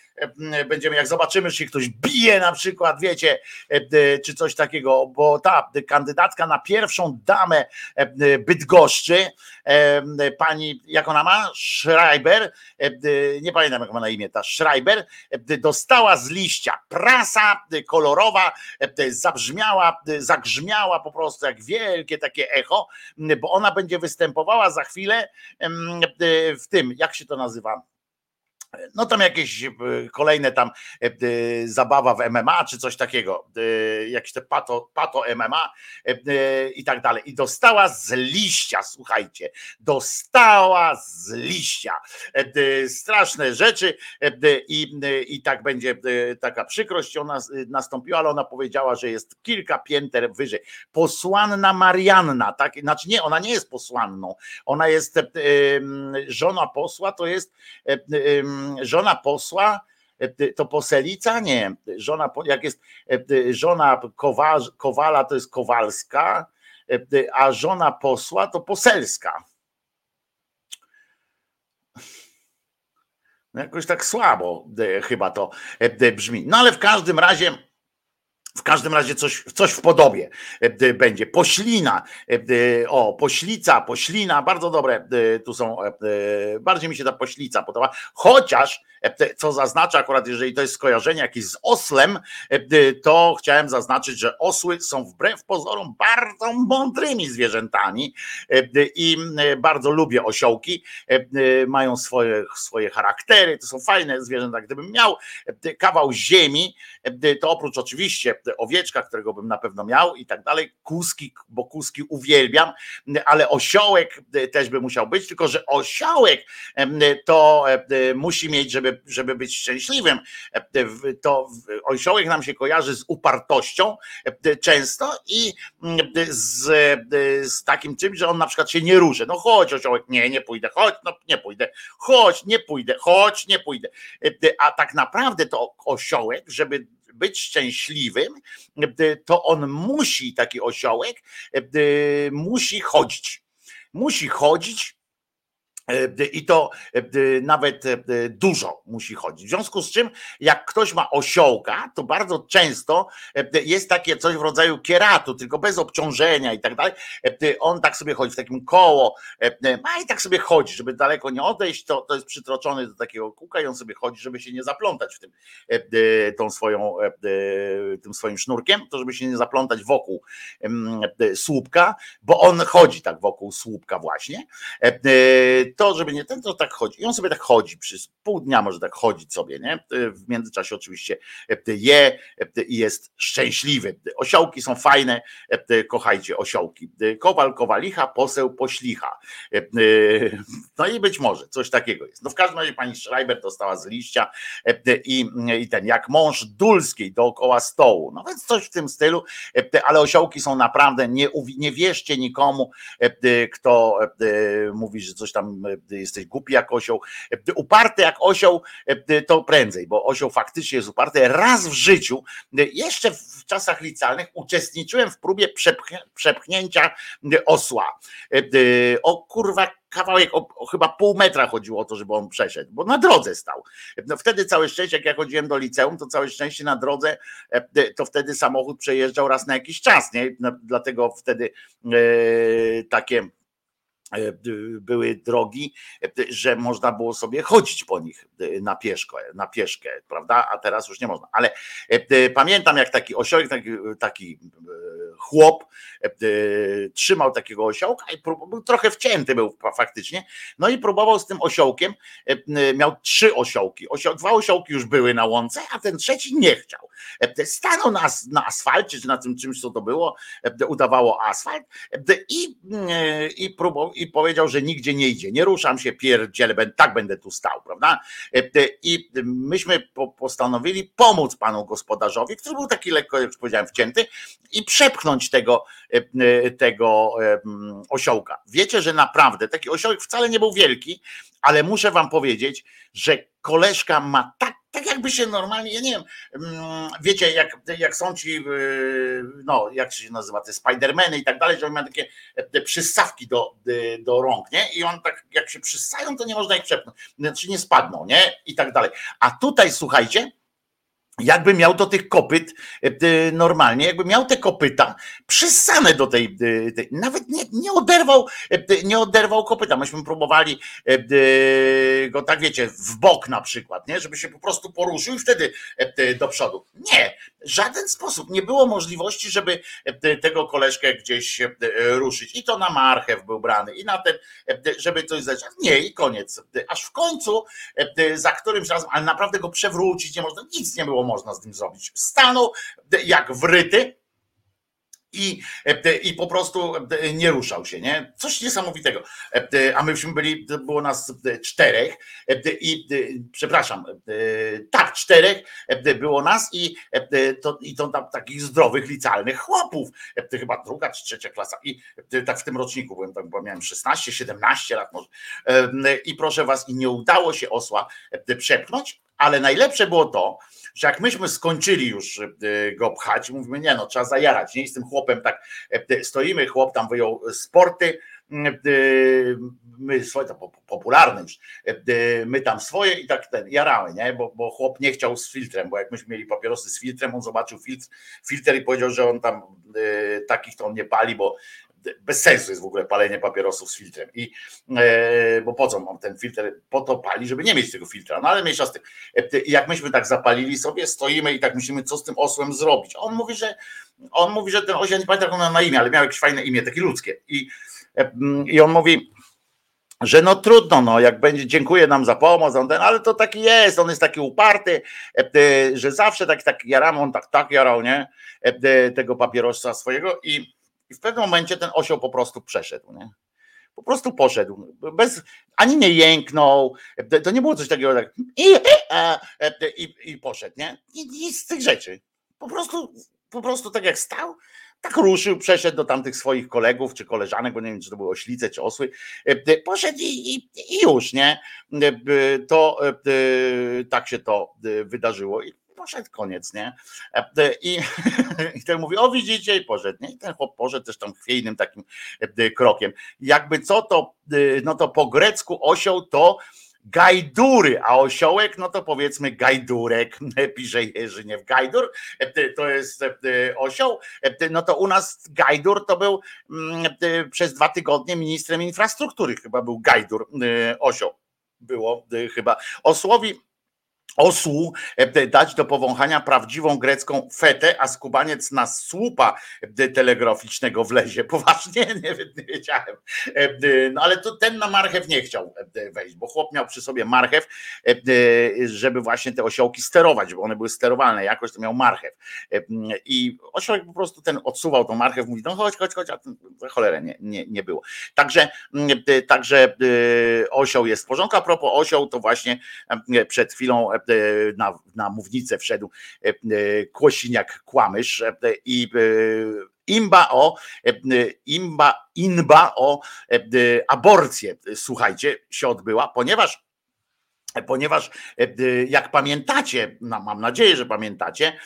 będziemy jak zobaczymy, się ktoś bije na przykład, wiecie, e, e, czy coś takiego, bo ta kandydatka na pierwszą damę e, e, Bydgoszczy, e, pani, jak ona ma? Schreiber, e, e, nie pamiętam jak ma na imię ta Schreiber, e, dostała z liścia prasa e, kolorowa, e, zabrzmiała, e, zagrzmiała po prostu jak wielkie takie echo, bo ona będzie występowała za chwilę e, w tym, jak się to nazywa? No tam jakieś e, kolejne tam e, e, zabawa w MMA czy coś takiego, jakieś te pato, pato MMA i tak dalej. I dostała z liścia, słuchajcie, dostała z liścia. Straszne rzeczy i, i tak będzie taka przykrość ona nastąpiła, ale ona powiedziała, że jest kilka pięter wyżej. Posłanna Marianna, tak? Znaczy nie, ona nie jest posłanną, ona jest żona posła, to jest żona posła, e, to poselica? Nie. Żona, jak jest e, żona kowa, kowala, to jest kowalska, e, a żona posła to poselska. No jakoś tak słabo chyba to brzmi. No ale w każdym razie. W każdym razie coś, coś w podobie e, będzie. Poślina, e, o, poślica, poślina, bardzo dobre tu są, e, bardziej mi się ta poślica podoba, chociaż, co zaznacza akurat, jeżeli to jest skojarzenie jakieś z oslem, to chciałem zaznaczyć, że osły są wbrew pozorom bardzo mądrymi zwierzętami i bardzo lubię osiołki, mają swoje, swoje charaktery, to są fajne zwierzęta. Gdybym miał kawał ziemi, to oprócz oczywiście owieczka, którego bym na pewno miał i tak dalej, kuski, bo kuski uwielbiam, ale osiołek e, też by musiał być, tylko że osiołek em, to e, musi mieć, żeby, żeby być szczęśliwym, e, to osiołek nam się kojarzy z upartością e, często i mm, z, e, z takim czymś, że on na przykład się nie ruszy. No chodź osiołek, nie, nie pójdę, chodź, no nie pójdę, chodź, nie pójdę, chodź, nie pójdę. E, A tak naprawdę to osiołek, żeby być szczęśliwym, to on musi, taki osiołek, musi chodzić. Musi chodzić I to e, nawet e, dużo musi chodzić. W związku z czym, jak ktoś ma osiołka, to bardzo często e, jest takie coś w rodzaju kieratu, tylko bez obciążenia i tak dalej. E, On tak sobie chodzi w takim koło, e, ma i tak sobie chodzi, żeby daleko nie odejść, to, to jest przytroczony do takiego kółka i on sobie chodzi, żeby się nie zaplątać w tym, e, e, tą swoją, e, e, tym swoim sznurkiem, to żeby się nie zaplątać wokół e, słupka, bo on chodzi tak wokół słupka właśnie. To, żeby nie ten, to tak chodzi. I on sobie tak chodzi, przez pół dnia może tak chodzić sobie, nie? E, W międzyczasie oczywiście e, je e, i jest szczęśliwy. Osiołki są fajne, kochajcie osiołki. Kowal, kowalicha, poseł, poślicha. No i być może coś takiego jest. No w każdym razie pani Schreiber dostała z liścia i, i ten, jak mąż Dulskiej dookoła stołu. No więc coś w tym stylu, ale osiołki są naprawdę, nie, nie wierzcie nikomu, kto mówi, że coś tam jesteś głupi jak osioł. E, Uparty jak osioł e, to prędzej, bo osioł faktycznie jest uparty. Raz w życiu, e, jeszcze w czasach licealnych, uczestniczyłem w próbie przepchnięcia e, osła. E, e, O kurwa, kawałek, o, o chyba pół metra chodziło o to, żeby on przeszedł, bo na drodze stał. No wtedy całe szczęście, jak ja chodziłem do liceum, to całe szczęście na drodze, e, to wtedy samochód przejeżdżał raz na jakiś czas, nie? Dlatego wtedy e, takie e, były drogi, e, że można było sobie chodzić po nich na pieszkę, na pieszkę, prawda? A teraz już nie można. Ale pamiętam, jak taki osiołek, taki, taki chłop trzymał takiego osiołka i trochę wcięty był faktycznie. No i próbował z tym osiołkiem, miał trzy osiołki. Osio, dwa osiołki już były na łące, a ten trzeci nie chciał. Stanął na, na asfalcie, czy na tym czymś, co to było, udawało asfalt i, i próbował i powiedział, że nigdzie nie idzie, nie ruszam się, pierdzielę, tak będę tu stał, prawda? I myśmy postanowili pomóc panu gospodarzowi, który był taki lekko, jak już powiedziałem, wcięty i przepchnąć tego, tego osiołka. Wiecie, że naprawdę taki osiołek wcale nie był wielki, ale muszę wam powiedzieć, że koleżka ma tak tak jakby się normalnie, ja nie wiem, mm, wiecie, jak, jak są ci, yy, no, jak się nazywa, te Spidermany i tak dalej, że mają takie te przystawki do, do rąk, nie? I on tak, jak się przyssają, to nie można ich przepnąć, znaczy nie spadną, nie? I tak dalej. A tutaj, słuchajcie, jakby miał do tych kopyt e, normalnie, jakby miał te kopyta przysane do tej, e, tej nawet nie, nie oderwał, e, nie oderwał kopyta. Myśmy próbowali go tak wiecie, w bok na przykład, nie, żeby się po prostu poruszył i wtedy do przodu. Nie, w żaden sposób nie było możliwości, żeby tego koleżkę gdzieś ruszyć. I to na marchew był brany, i na ten, żeby coś zdać. Nie, i koniec. Aż w końcu, za którymś razem, ale naprawdę go przewrócić nie można, nic nie było można z tym zrobić. Stanął jak wryty, i, i po prostu nie ruszał się, nie? Coś niesamowitego. A myśmy byli, było nas czterech i przepraszam, tak, czterech było nas i to, i to tam takich zdrowych, licealnych chłopów. Chyba druga czy trzecia klasa. I tak w tym roczniku byłem, bo miałem 16, 17 lat może. I proszę was, i nie udało się osła przepchnąć, ale najlepsze było to, że jak myśmy skończyli już e, go pchać, mówimy, nie no, trzeba zajarać, nie? I z tym chłopem tak e, stoimy, chłop tam wyjął sporty, e, my swoje, to popularne już, my tam swoje i tak ten, jaramy, nie? Bo, bo chłop nie chciał z filtrem, bo jak myśmy mieli papierosy z filtrem, on zobaczył filtr, filtr i powiedział, że on tam takich to on nie pali, bo bez sensu jest w ogóle palenie papierosów z filtrem. I, e, bo po co mam ten filtr? Po to pali, żeby nie mieć tego filtra. No ale mniejsza z tym. E, I jak myśmy tak zapalili sobie, stoimy i tak myślimy, co z tym osłem zrobić. On mówi, że on mówi, że ten ja nie pamiętam jak on na imię, ale miał jakieś fajne imię, takie ludzkie. I, e, i on mówi, że no trudno, no jak będzie, dziękuję nam za pomoc, on ten, ale to taki jest, on jest taki uparty, że zawsze tak, tak jaramy, on tak, tak jarał, nie, tego papierosa swojego i i w pewnym momencie ten osioł po prostu przeszedł. Nie? Po prostu poszedł. Bez, ani nie jęknął. To nie było coś takiego tak i, i, i poszedł, nie? Nic z tych rzeczy. Po prostu, po prostu tak jak stał, tak ruszył, przeszedł do tamtych swoich kolegów czy koleżanek, bo nie wiem, czy to były oślice czy osły, poszedł i, i, i już, nie? To tak się to wydarzyło. I poszedł, koniec, nie? E, I, i ten mówi, o widzicie, i poszedł, nie? I ten chłop poszedł też tam chwiejnym takim e, krokiem. Jakby co to, e, no to po grecku osioł to gajdury, a osiołek, no to powiedzmy gajdurek, pisze Jerzyniew. Gajdur to jest osioł, no to u nas gajdur to był mm, przez dwa tygodnie ministrem infrastruktury, chyba był gajdur, osioł. Było chyba. Osłowi osłu e, dać do powąchania prawdziwą grecką fetę, a skubaniec na słupa e, telegraficznego wlezie. Poważnie? Nie, nie wiedziałem. E, no ale to ten na marchew nie chciał wejść, bo chłop miał przy sobie marchew, żeby właśnie te osiołki sterować, bo one były sterowalne, jakoś to miał marchew. I osiołek po prostu ten odsuwał tą marchew, mówi, no chodź, chodź, chodź, a ten, cholerę nie, nie, nie było. Także, także osioł jest w porządku. A propos osioł, to właśnie przed chwilą na, na mównicę wszedł e, e, Kłosiniak Kłamysz i imba o imba, inba o aborcję, słuchajcie, się odbyła, ponieważ ponieważ jak pamiętacie, no mam nadzieję, że pamiętacie,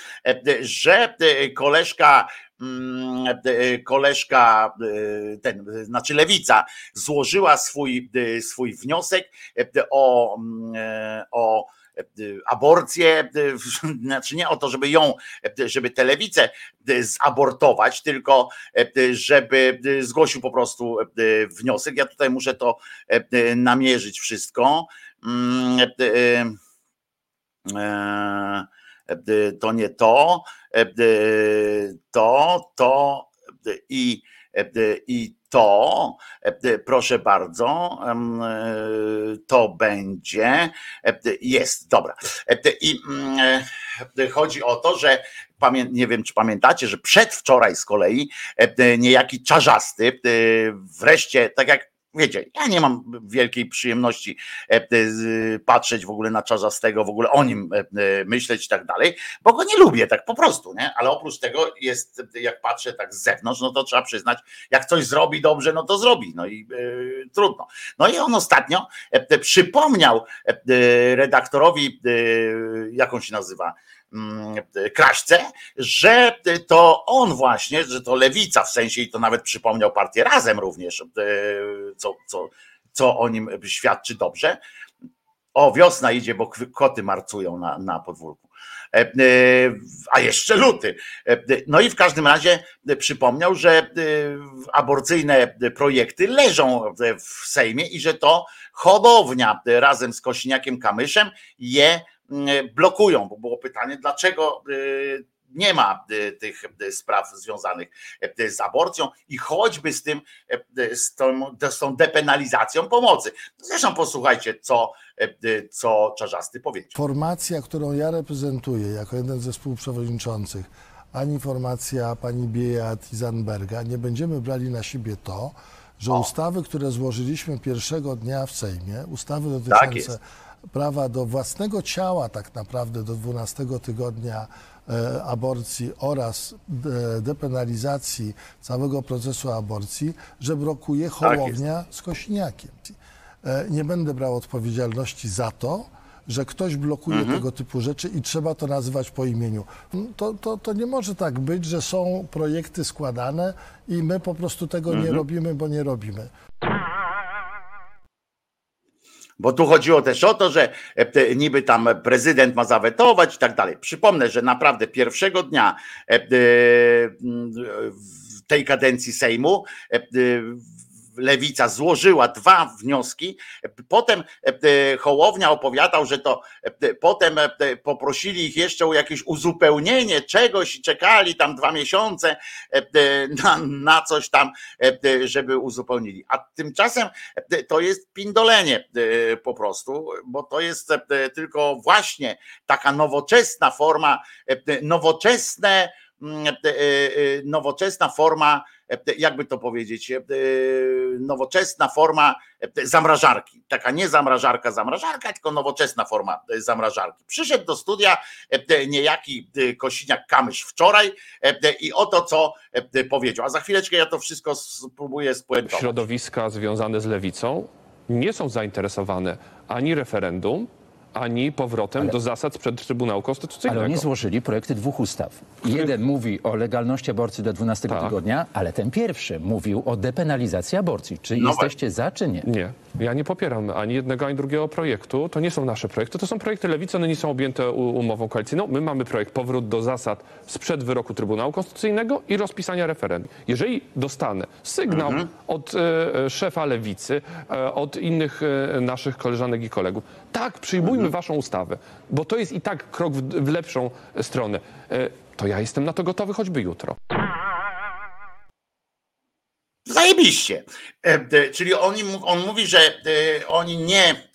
że koleżka mm, koleżka ten, znaczy lewica złożyła swój, swój wniosek o, mm, o aborcję, znaczy nie o to, żeby ją, żeby tę lewicę zabortować, tylko żeby zgłosił po prostu wniosek. Ja tutaj muszę to namierzyć wszystko. To nie to, to, to i, i to, proszę bardzo, to będzie, jest, dobra. I mm, chodzi o to, że nie wiem, czy pamiętacie, że przedwczoraj z kolei niejaki czarzasty wreszcie, tak jak wiecie, ja nie mam wielkiej przyjemności e, e, patrzeć w ogóle na Czarzastego, w ogóle o nim e, myśleć i tak dalej, bo go nie lubię tak po prostu, nie? Ale oprócz tego jest, jak patrzę tak z zewnątrz, no to trzeba przyznać, jak coś zrobi dobrze, no to zrobi, no i trudno. No i on ostatnio przypomniał redaktorowi, jak on się nazywa, Kraśce, że to on właśnie, że to lewica w sensie i to nawet przypomniał partię razem również, e, co, co, co o nim świadczy dobrze. O, wiosna idzie, bo koty marcują na, na podwórku. E, e, a jeszcze luty. No i w każdym razie przypomniał, że aborcyjne projekty leżą w Sejmie i że to hodownia razem z Kośniakiem Kamyszem je Mm, blokują, bo było pytanie, dlaczego y, nie ma y, tych spraw związanych z aborcją i choćby z tym, z tą, z tą depenalizacją pomocy. Zresztą posłuchajcie, co, co Czarzasty powiedział. Formacja, którą ja reprezentuję jako jeden ze współprzewodniczących, ani formacja pani Beat i Zanberga, nie będziemy brali na siebie to, że o. ustawy, które złożyliśmy pierwszego dnia w Sejmie, ustawy tak dotyczące tak prawa do własnego ciała tak naprawdę do 12 tygodnia e, aborcji oraz depenalizacji całego procesu aborcji, że blokuje tak Hołownia z Kośniakiem. E, nie będę brał odpowiedzialności za to, że ktoś blokuje mhm. tego typu rzeczy i trzeba to nazywać po imieniu. To, to, to nie może tak być, że są projekty składane i my po prostu tego mhm. nie robimy, bo nie robimy. Bo tu chodziło też o to, że e, niby tam prezydent ma zawetować i tak dalej. Przypomnę, że naprawdę pierwszego dnia e, tej kadencji Sejmu e, Lewica złożyła dwa wnioski. Potem Hołownia opowiadał, że to potem poprosili ich jeszcze o jakieś uzupełnienie czegoś i czekali tam dwa miesiące na, na coś tam, żeby uzupełnili. A tymczasem to jest pindolenie po prostu, bo to jest tylko właśnie taka nowoczesna forma, nowoczesne, nowoczesna forma jakby to powiedzieć, e, nowoczesna forma e, zamrażarki. Taka nie zamrażarka, zamrażarka, tylko nowoczesna forma e, zamrażarki. Przyszedł do studia niejaki Kosiniak-Kamysz wczoraj i oto co powiedział. A za chwileczkę ja to wszystko spróbuję spuentować. Środowiska związane z lewicą nie są zainteresowane ani referendum, ani powrotem ale, do zasad sprzed Trybunału Konstytucyjnego. Ale oni złożyli projekty dwóch ustaw. Jeden mówi o legalności aborcji do 12 tak. tygodnia, ale ten pierwszy mówił o depenalizacji aborcji. Czy no jesteście za, czy nie? Nie. Ja nie popieram ani jednego, ani drugiego projektu. To nie są nasze projekty, to są projekty lewicy, one nie są objęte umową koalicyjną. My mamy projekt powrót do zasad sprzed wyroku Trybunału Konstytucyjnego i rozpisania referendum. Jeżeli dostanę sygnał mhm. od e, szefa lewicy, e, od innych e, naszych koleżanek i kolegów, tak, przyjmujmy mhm. waszą ustawę, bo to jest i tak krok w, w lepszą stronę, e, to ja jestem na to gotowy choćby jutro. Zajebiście. E, czyli on, on mówi, że e, oni nie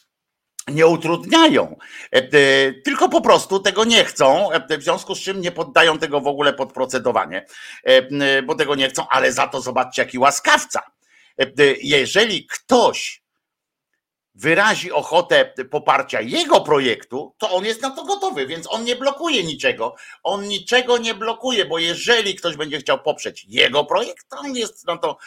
nie utrudniają, tylko po prostu tego nie chcą, w związku z czym nie poddają tego w ogóle pod procedowanie, bo tego nie chcą, ale za to zobaczcie, jaki łaskawca. Jeżeli ktoś wyrazi ochotę poparcia jego projektu, to on jest na to gotowy, więc on nie blokuje niczego. On niczego nie blokuje, bo jeżeli ktoś będzie chciał poprzeć jego projekt, to on jest na to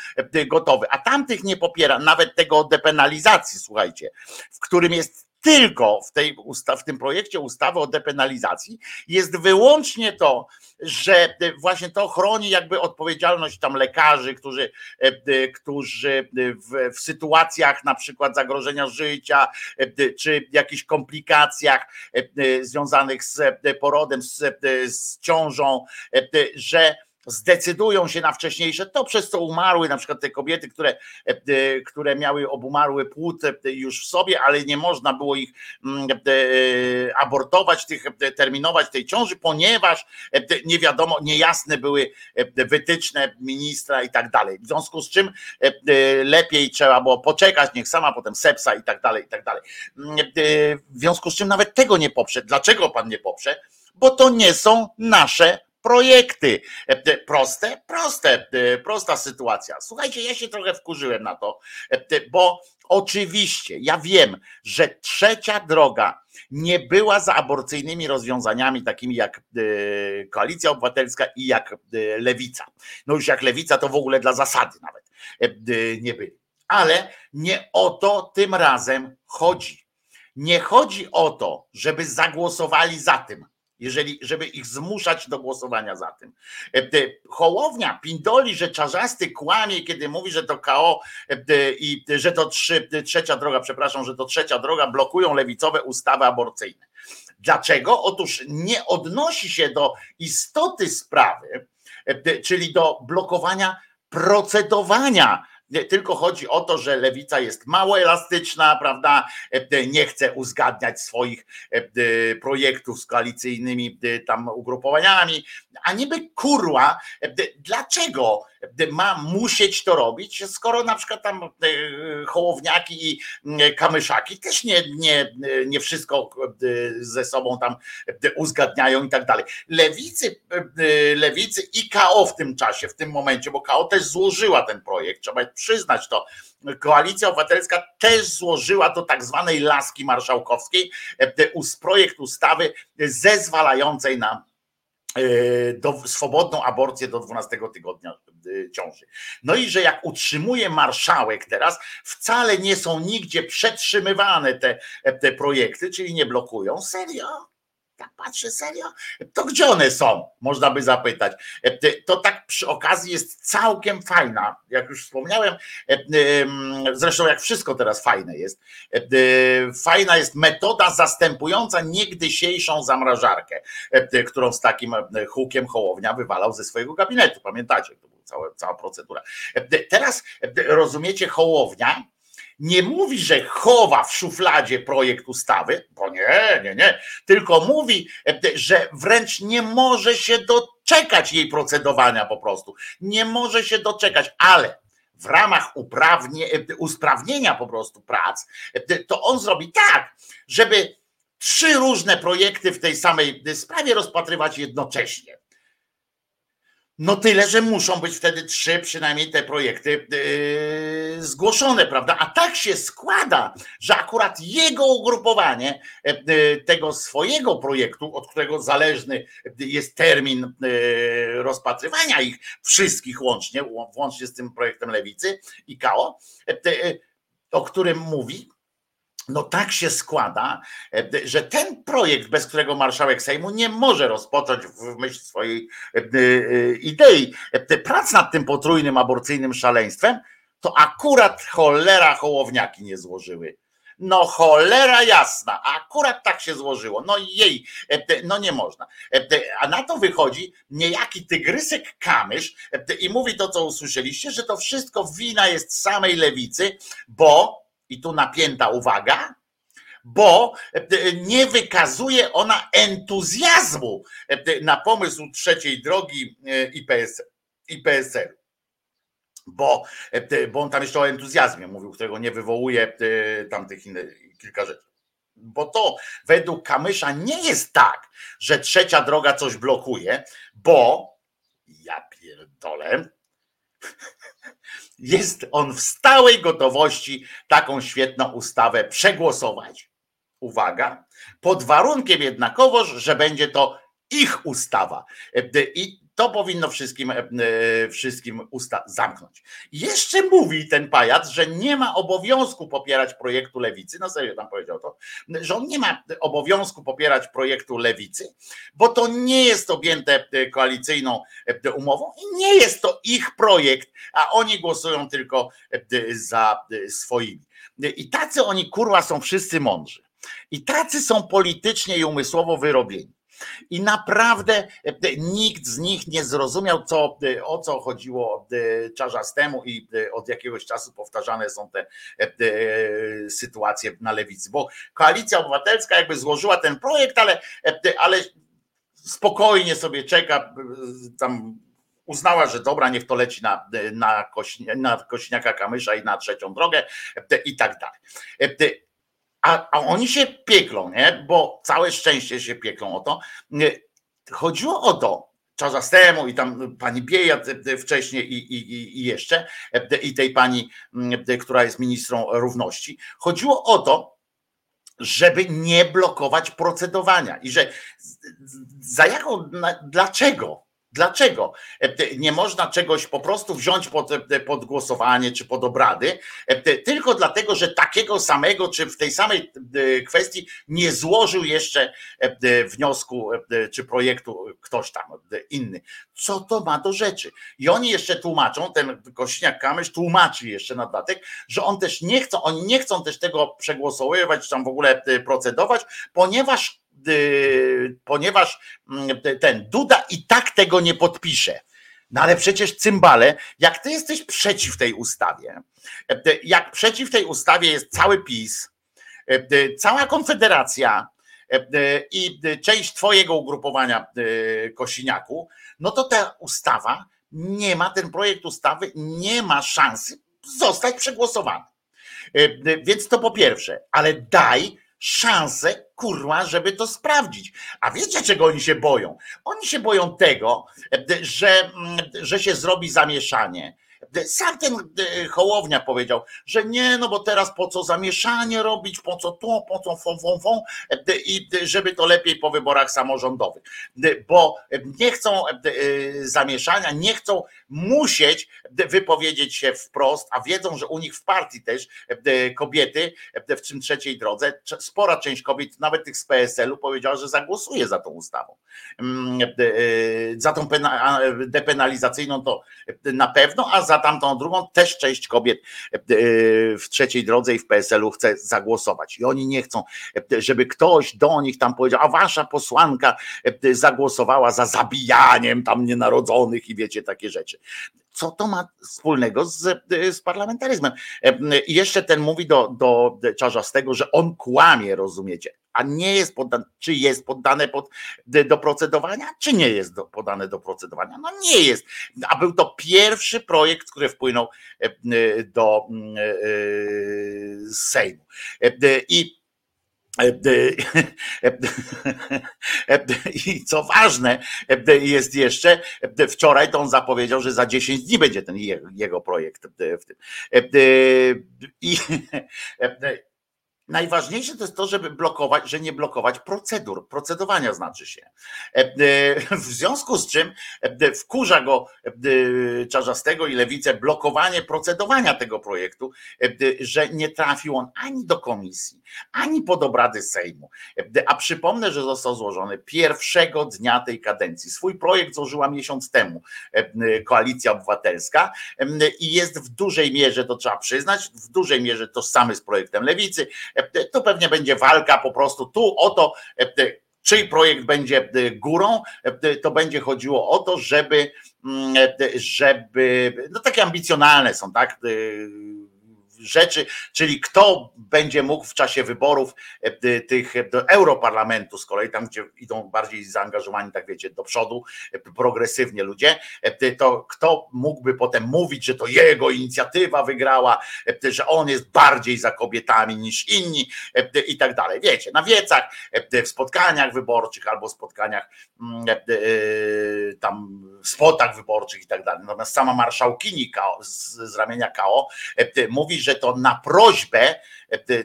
gotowy. A tamtych nie popiera, nawet tego depenalizacji, słuchajcie, w którym jest tylko w, tej usta- w tym projekcie ustawy o depenalizacji jest wyłącznie to, że właśnie to chroni jakby odpowiedzialność tam lekarzy, którzy, którzy w, w sytuacjach na przykład zagrożenia życia czy jakichś komplikacjach związanych z porodem, z, z ciążą, że zdecydują się na wcześniejsze, to przez co umarły na przykład te kobiety, które, e, które miały obumarły płód e, już w sobie, ale nie można było ich mm, e, abortować, tych, terminować tej ciąży, ponieważ nie wiadomo, niejasne były wytyczne ministra i tak dalej. W związku z czym lepiej trzeba było poczekać, niech sama potem sepsa i tak dalej, i tak dalej. Mm, w związku z czym nawet tego nie poprze. Dlaczego pan nie poprze? Bo to nie są nasze projekty. E, proste, proste, e, prosta sytuacja. Słuchajcie, ja się trochę wkurzyłem na to, e, bo oczywiście ja wiem, że trzecia droga nie była za aborcyjnymi rozwiązaniami takimi jak Koalicja Obywatelska i jak Lewica. No już jak Lewica to w ogóle dla zasady nawet nie byli. Ale nie o to tym razem chodzi. Nie chodzi o to, żeby zagłosowali za tym jeżeli, żeby ich zmuszać do głosowania za tym. E, Hołownia pindoli, że Czarzasty kłamie, kiedy mówi, że to KO e, i że to trzy, trzecia droga, przepraszam, że to trzecia droga blokują lewicowe ustawy aborcyjne. Dlaczego? Otóż nie odnosi się do istoty sprawy, e, czyli do blokowania procedowania tylko chodzi o to, że lewica jest mało elastyczna, prawda? E, nie chce uzgadniać swoich e, projektów z koalicyjnymi tam ugrupowaniami, a niby kurła, dlaczego ma musieć to robić, skoro na przykład tam hołowniaki i kamyszaki też nie, nie, nie wszystko ze sobą tam uzgadniają i tak dalej. Lewicy, lewicy i KO w tym czasie, w tym momencie, bo KO też złożyła ten projekt, trzeba przyznać to. Koalicja Obywatelska też złożyła do tak zwanej laski marszałkowskiej projekt ustawy zezwalającej na e, do, swobodną aborcję do 12 tygodnia e, ciąży. No i że jak utrzymuje marszałek teraz, wcale nie są nigdzie przetrzymywane te, te projekty, czyli nie blokują. Serio? Patrzę serio, to gdzie one są? Można by zapytać. E, to tak przy okazji jest całkiem fajna, jak już wspomniałem, e, zresztą jak wszystko teraz fajne jest, e, fajna jest metoda zastępująca niegdysiejszą zamrażarkę, którą z takim hukiem Hołownia wywalał ze swojego gabinetu. Pamiętacie, to była cała, cała procedura. Teraz rozumiecie, Hołownia nie mówi, że chowa w szufladzie projekt ustawy, bo nie, nie, nie, tylko mówi, że wręcz nie może się doczekać jej procedowania po prostu. Nie może się doczekać, ale w ramach uprawnie, usprawnienia po prostu prac, to on zrobi tak, żeby trzy różne projekty w tej samej sprawie rozpatrywać jednocześnie. No tyle, że muszą być wtedy trzy przynajmniej te projekty yy, zgłoszone, prawda? A tak się składa, że akurat jego ugrupowanie yy, tego swojego projektu, od którego zależny jest termin yy, rozpatrywania ich wszystkich łącznie, łącznie z tym projektem Lewicy i KO, o którym mówi, no tak się składa, e, że ten projekt, bez którego marszałek Sejmu nie może rozpocząć w myśl swojej e, e, idei prac nad tym potrójnym aborcyjnym szaleństwem, to akurat cholera hołowniaki nie złożyły. No cholera jasna, akurat tak się złożyło. No jej, no nie można. A na to wychodzi niejaki tygrysek Kamysz i mówi to, co usłyszeliście, że to wszystko wina jest samej lewicy, bo i tu napięta uwaga, bo e, nie wykazuje ona entuzjazmu e, na pomysł trzeciej drogi e, IPS, IPSL. Bo, bo on tam jeszcze o entuzjazmie mówił, którego nie wywołuje tamtych innych, kilka rzeczy. Bo to według Kamysza nie jest tak, że trzecia droga coś blokuje, bo ja pierdolę, jest on w stałej gotowości taką świetną ustawę przegłosować. Uwaga, pod warunkiem jednakowoż, że będzie to ich ustawa. I to powinno wszystkim, wszystkim usta zamknąć. Jeszcze mówi ten pajac, że nie ma obowiązku popierać projektu lewicy. No serio tam powiedział to, że on nie ma obowiązku popierać projektu lewicy, bo to nie jest objęte koalicyjną umową i nie jest to ich projekt, a oni głosują tylko za swoimi. I tacy oni kurwa są wszyscy mądrzy. I tacy są politycznie i umysłowo wyrobieni. I naprawdę nikt z nich nie zrozumiał, co, o co chodziło Czarzastemu i od jakiegoś czasu powtarzane są te sytuacje na lewicy. Bo koalicja obywatelska jakby złożyła ten projekt, ale, ale spokojnie sobie czeka, tam uznała, że dobra, niech to leci na, na, Kośnia, na Kośniaka Kamysza i na trzecią drogę i tak dalej. A, a oni się pieklą, nie? bo całe szczęście się pieklą o to. Chodziło o to, Czarzastemu i tam pani Biejat wcześniej i, i, i jeszcze, i tej pani, która jest ministrą równości. Chodziło o to, żeby nie blokować procedowania i że za jaką, dlaczego? Dlaczego e, nie można czegoś po prostu wziąć pod, e, pod, głosowanie czy pod obrady, e, tylko dlatego, że takiego samego, czy w tej samej kwestii nie złożył jeszcze wniosku czy projektu ktoś tam inny. Co to ma do rzeczy? I oni jeszcze tłumaczą, ten Kośniak-Kamysz tłumaczy jeszcze na dodatek, że on też nie chcą, oni nie chcą też tego przegłosowywać, czy tam w ogóle procedować, ponieważ ponieważ mm, ten Duda i tak tego nie podpisze. No ale przecież cymbale, jak ty jesteś przeciw tej ustawie, e, jak przeciw tej ustawie jest cały PiS, e, cała Konfederacja e, i część twojego ugrupowania Kosiniaku, no to ta ustawa nie ma, ten projekt ustawy nie ma szansy zostać przegłosowany. Więc to po pierwsze, ale daj szansę, kurwa, żeby to sprawdzić. A wiecie, czego oni się boją? Oni się boją tego, że, że się zrobi zamieszanie, sam ten e, Hołownia powiedział, że nie, no bo teraz po co zamieszanie robić, po co to, po co fą, fą, fą, e, i żeby to lepiej po wyborach samorządowych. Bo nie chcą e, zamieszania, nie chcą musieć wypowiedzieć się wprost, a wiedzą, że u nich w partii też kobiety, w czym trzeciej drodze, spora część kobiet, nawet tych z PSL-u, powiedziała, że zagłosuje za tą ustawą. Mm, za tą depenalizacyjną to na pewno, a za tamtą drugą też część kobiet e, w trzeciej drodze i w PSL-u chce zagłosować. I oni nie chcą, e, żeby ktoś do nich tam powiedział, a wasza posłanka e, zagłosowała za zabijaniem tam nienarodzonych i wiecie takie rzeczy co to ma wspólnego z, z parlamentaryzmem? I jeszcze ten mówi do, do Czarzastego, że on kłamie, rozumiecie? A nie jest poddane, czy jest poddane pod, do procedowania, czy nie jest do, podane do procedowania? No nie jest. A był to pierwszy projekt, który wpłynął do Sejmu. I i co ważne, jest jeszcze, wczoraj to on zapowiedział, że za 10 dni będzie ten jego projekt. I Najważniejsze to jest to, żeby blokować, że nie blokować procedur, procedowania znaczy się. E, e, w związku z czym e, wkurza go Czarzastego i Lewicę blokowanie procedowania tego projektu, że nie trafił on ani do komisji, ani pod obrady Sejmu. A przypomnę, że został złożony pierwszego dnia tej kadencji. Swój projekt złożyła miesiąc temu Koalicja Obywatelska i jest w dużej mierze, to trzeba przyznać, w dużej mierze tożsamy z projektem Lewicy to pewnie będzie walka po prostu tu o to, czyj projekt będzie górą, to będzie chodziło o to, żeby, żeby no takie ambicjonalne są, tak? Rzeczy, czyli kto będzie mógł w czasie wyborów e, tych do Europarlamentu, z kolei tam, gdzie idą bardziej zaangażowani, tak wiecie, do przodu, e, progresywnie ludzie, e, to kto mógłby potem mówić, że to jego inicjatywa wygrała, że on jest bardziej za kobietami niż inni i tak dalej. Wiecie, na wiecach, w spotkaniach wyborczych albo spotkaniach mm, tam spotach wyborczych i tak dalej. Natomiast sama marszałkini KO, z ramienia KO mówi, że że to na prośbę,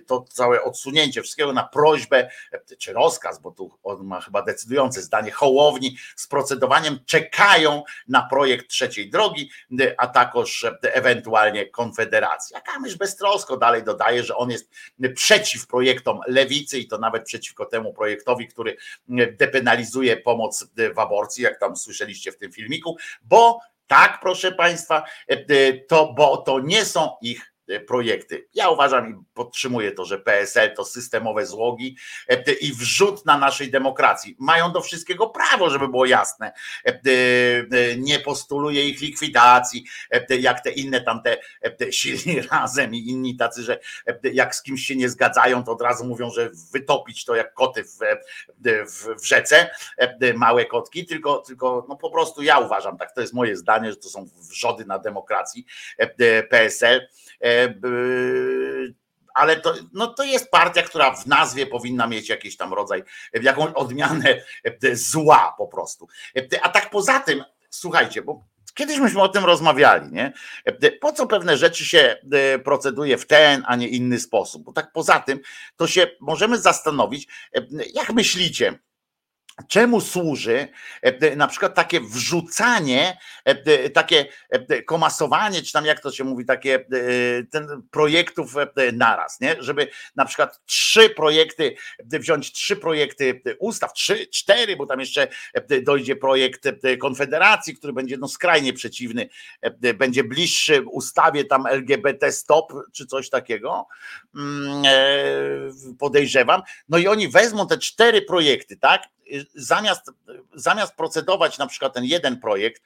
to całe odsunięcie wszystkiego na prośbę, czy rozkaz, bo tu on ma chyba decydujące zdanie, Hołowni z procedowaniem czekają na projekt trzeciej drogi, a także ewentualnie Konfederacji. A Kamysz beztrosko dalej dodaje, że on jest przeciw projektom lewicy i to nawet przeciwko temu projektowi, który depenalizuje pomoc w aborcji, jak tam słyszeliście w tym filmiku, bo tak, proszę Państwa, to, bo to nie są ich E, projekty. Ja uważam i podtrzymuję to, że PSL to systemowe złogi e, i wrzut na naszej demokracji. Mają do wszystkiego prawo, żeby było jasne. E, nie postuluje ich likwidacji, jak te inne tamte silni razem i inni tacy, że jak z kimś się nie zgadzają, to od razu mówią, że wytopić to jak koty w, w, w rzece, małe kotki, tylko, tylko no po prostu ja uważam tak, to jest moje zdanie, że to są wrzody na demokracji PSL E, ale to, no to jest partia, która w nazwie powinna mieć jakiś tam rodzaj, jakąś odmianę e, zła po prostu. E, a tak poza tym, słuchajcie, bo Kiedyś myśmy o tym rozmawiali, nie? Po co pewne rzeczy się proceduje w ten, a nie inny sposób? Bo tak poza tym, to się możemy zastanowić, jak myślicie, Czemu służy e, na przykład takie wrzucanie, e, takie e, komasowanie, czy tam jak to się mówi, takie ten projektów naraz, nie? Żeby na przykład trzy projekty, wziąć trzy projekty ustaw, trzy, cztery, bo tam jeszcze dojdzie projekt Konfederacji, który będzie no skrajnie przeciwny, będzie bliższy ustawie tam LGBT stop, czy coś takiego, mm, podejrzewam. No i oni wezmą te cztery projekty, tak? Zamiast, zamiast procedować na przykład ten jeden projekt,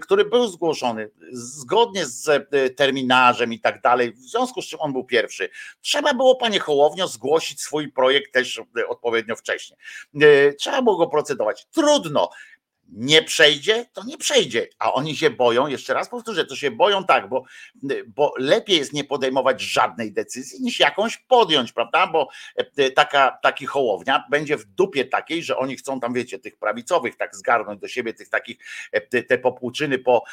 który był zgłoszony zgodnie z e, terminarzem i tak dalej, w związku z czym on był pierwszy, trzeba było, panie Hołownio, zgłosić swój projekt też odpowiednio wcześnie. E, trzeba było go procedować. Trudno nie przejdzie, to nie przejdzie. A oni się boją, jeszcze raz powtórzę, to się boją tak, bo, bo lepiej jest nie podejmować żadnej decyzji, niż jakąś podjąć, prawda? Bo e, taka, taki hołownia będzie w dupie takiej, że oni chcą tam, wiecie, tych prawicowych tak zgarnąć do siebie, tych takich, e, te, popłuczyny po,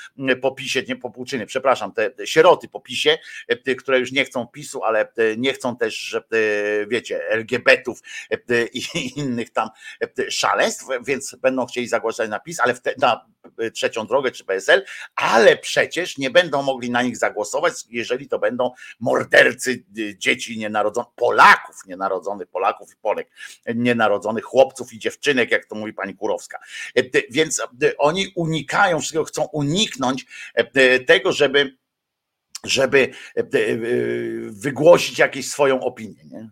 po pisie, nie popłuczyny, przepraszam, te, te sieroty po pisie, e, które już nie chcą PiSu, ale nie chcą też, wiecie, LGBT-ów i innych tam szaleństw, więc będą chcieli zagłaszać na PiS PiS, ale na y, trzecią drogę czy PSL, ale przecież nie będą mogli na nich zagłosować, jeżeli to będą mordercy y, dzieci nienarodzonych, Polaków nienarodzonych, Polaków i Polek nienarodzonych, chłopców i dziewczynek, jak to mówi pani Kurowska. Y, więc oni unikają wszystkiego, chcą uniknąć tego, żeby żeby wygłosić jakąś swoją opinię. Nie?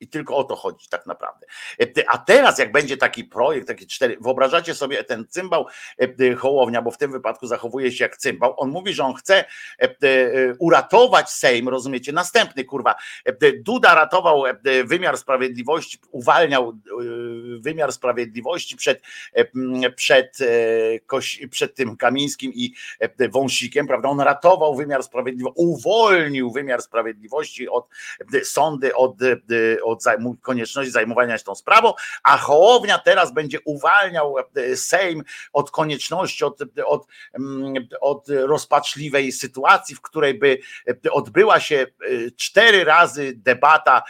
I tylko o to chodzi tak naprawdę. E, a teraz, jak będzie taki projekt, taki cztery, wyobrażacie sobie ten cymbał e, Hołownia, bo w tym wypadku zachowuje się jak cymbał. On mówi, że on chce e, uratować Sejm, rozumiecie? Następny kurwa. Duda ratował wymiar sprawiedliwości, uwalniał wymiar sprawiedliwości przed, przed, przed tym Kamińskim i Wąsikiem, prawda? On ratował wymiar sprawiedliwości, uwolnił wymiar sprawiedliwości od sądy, od, od od konieczności zajmowania się tą sprawą, a Hołownia teraz będzie uwalniał e, Sejm od konieczności, od, od, mm, od rozpaczliwej sytuacji, w której by e, odbyła się e, cztery razy debata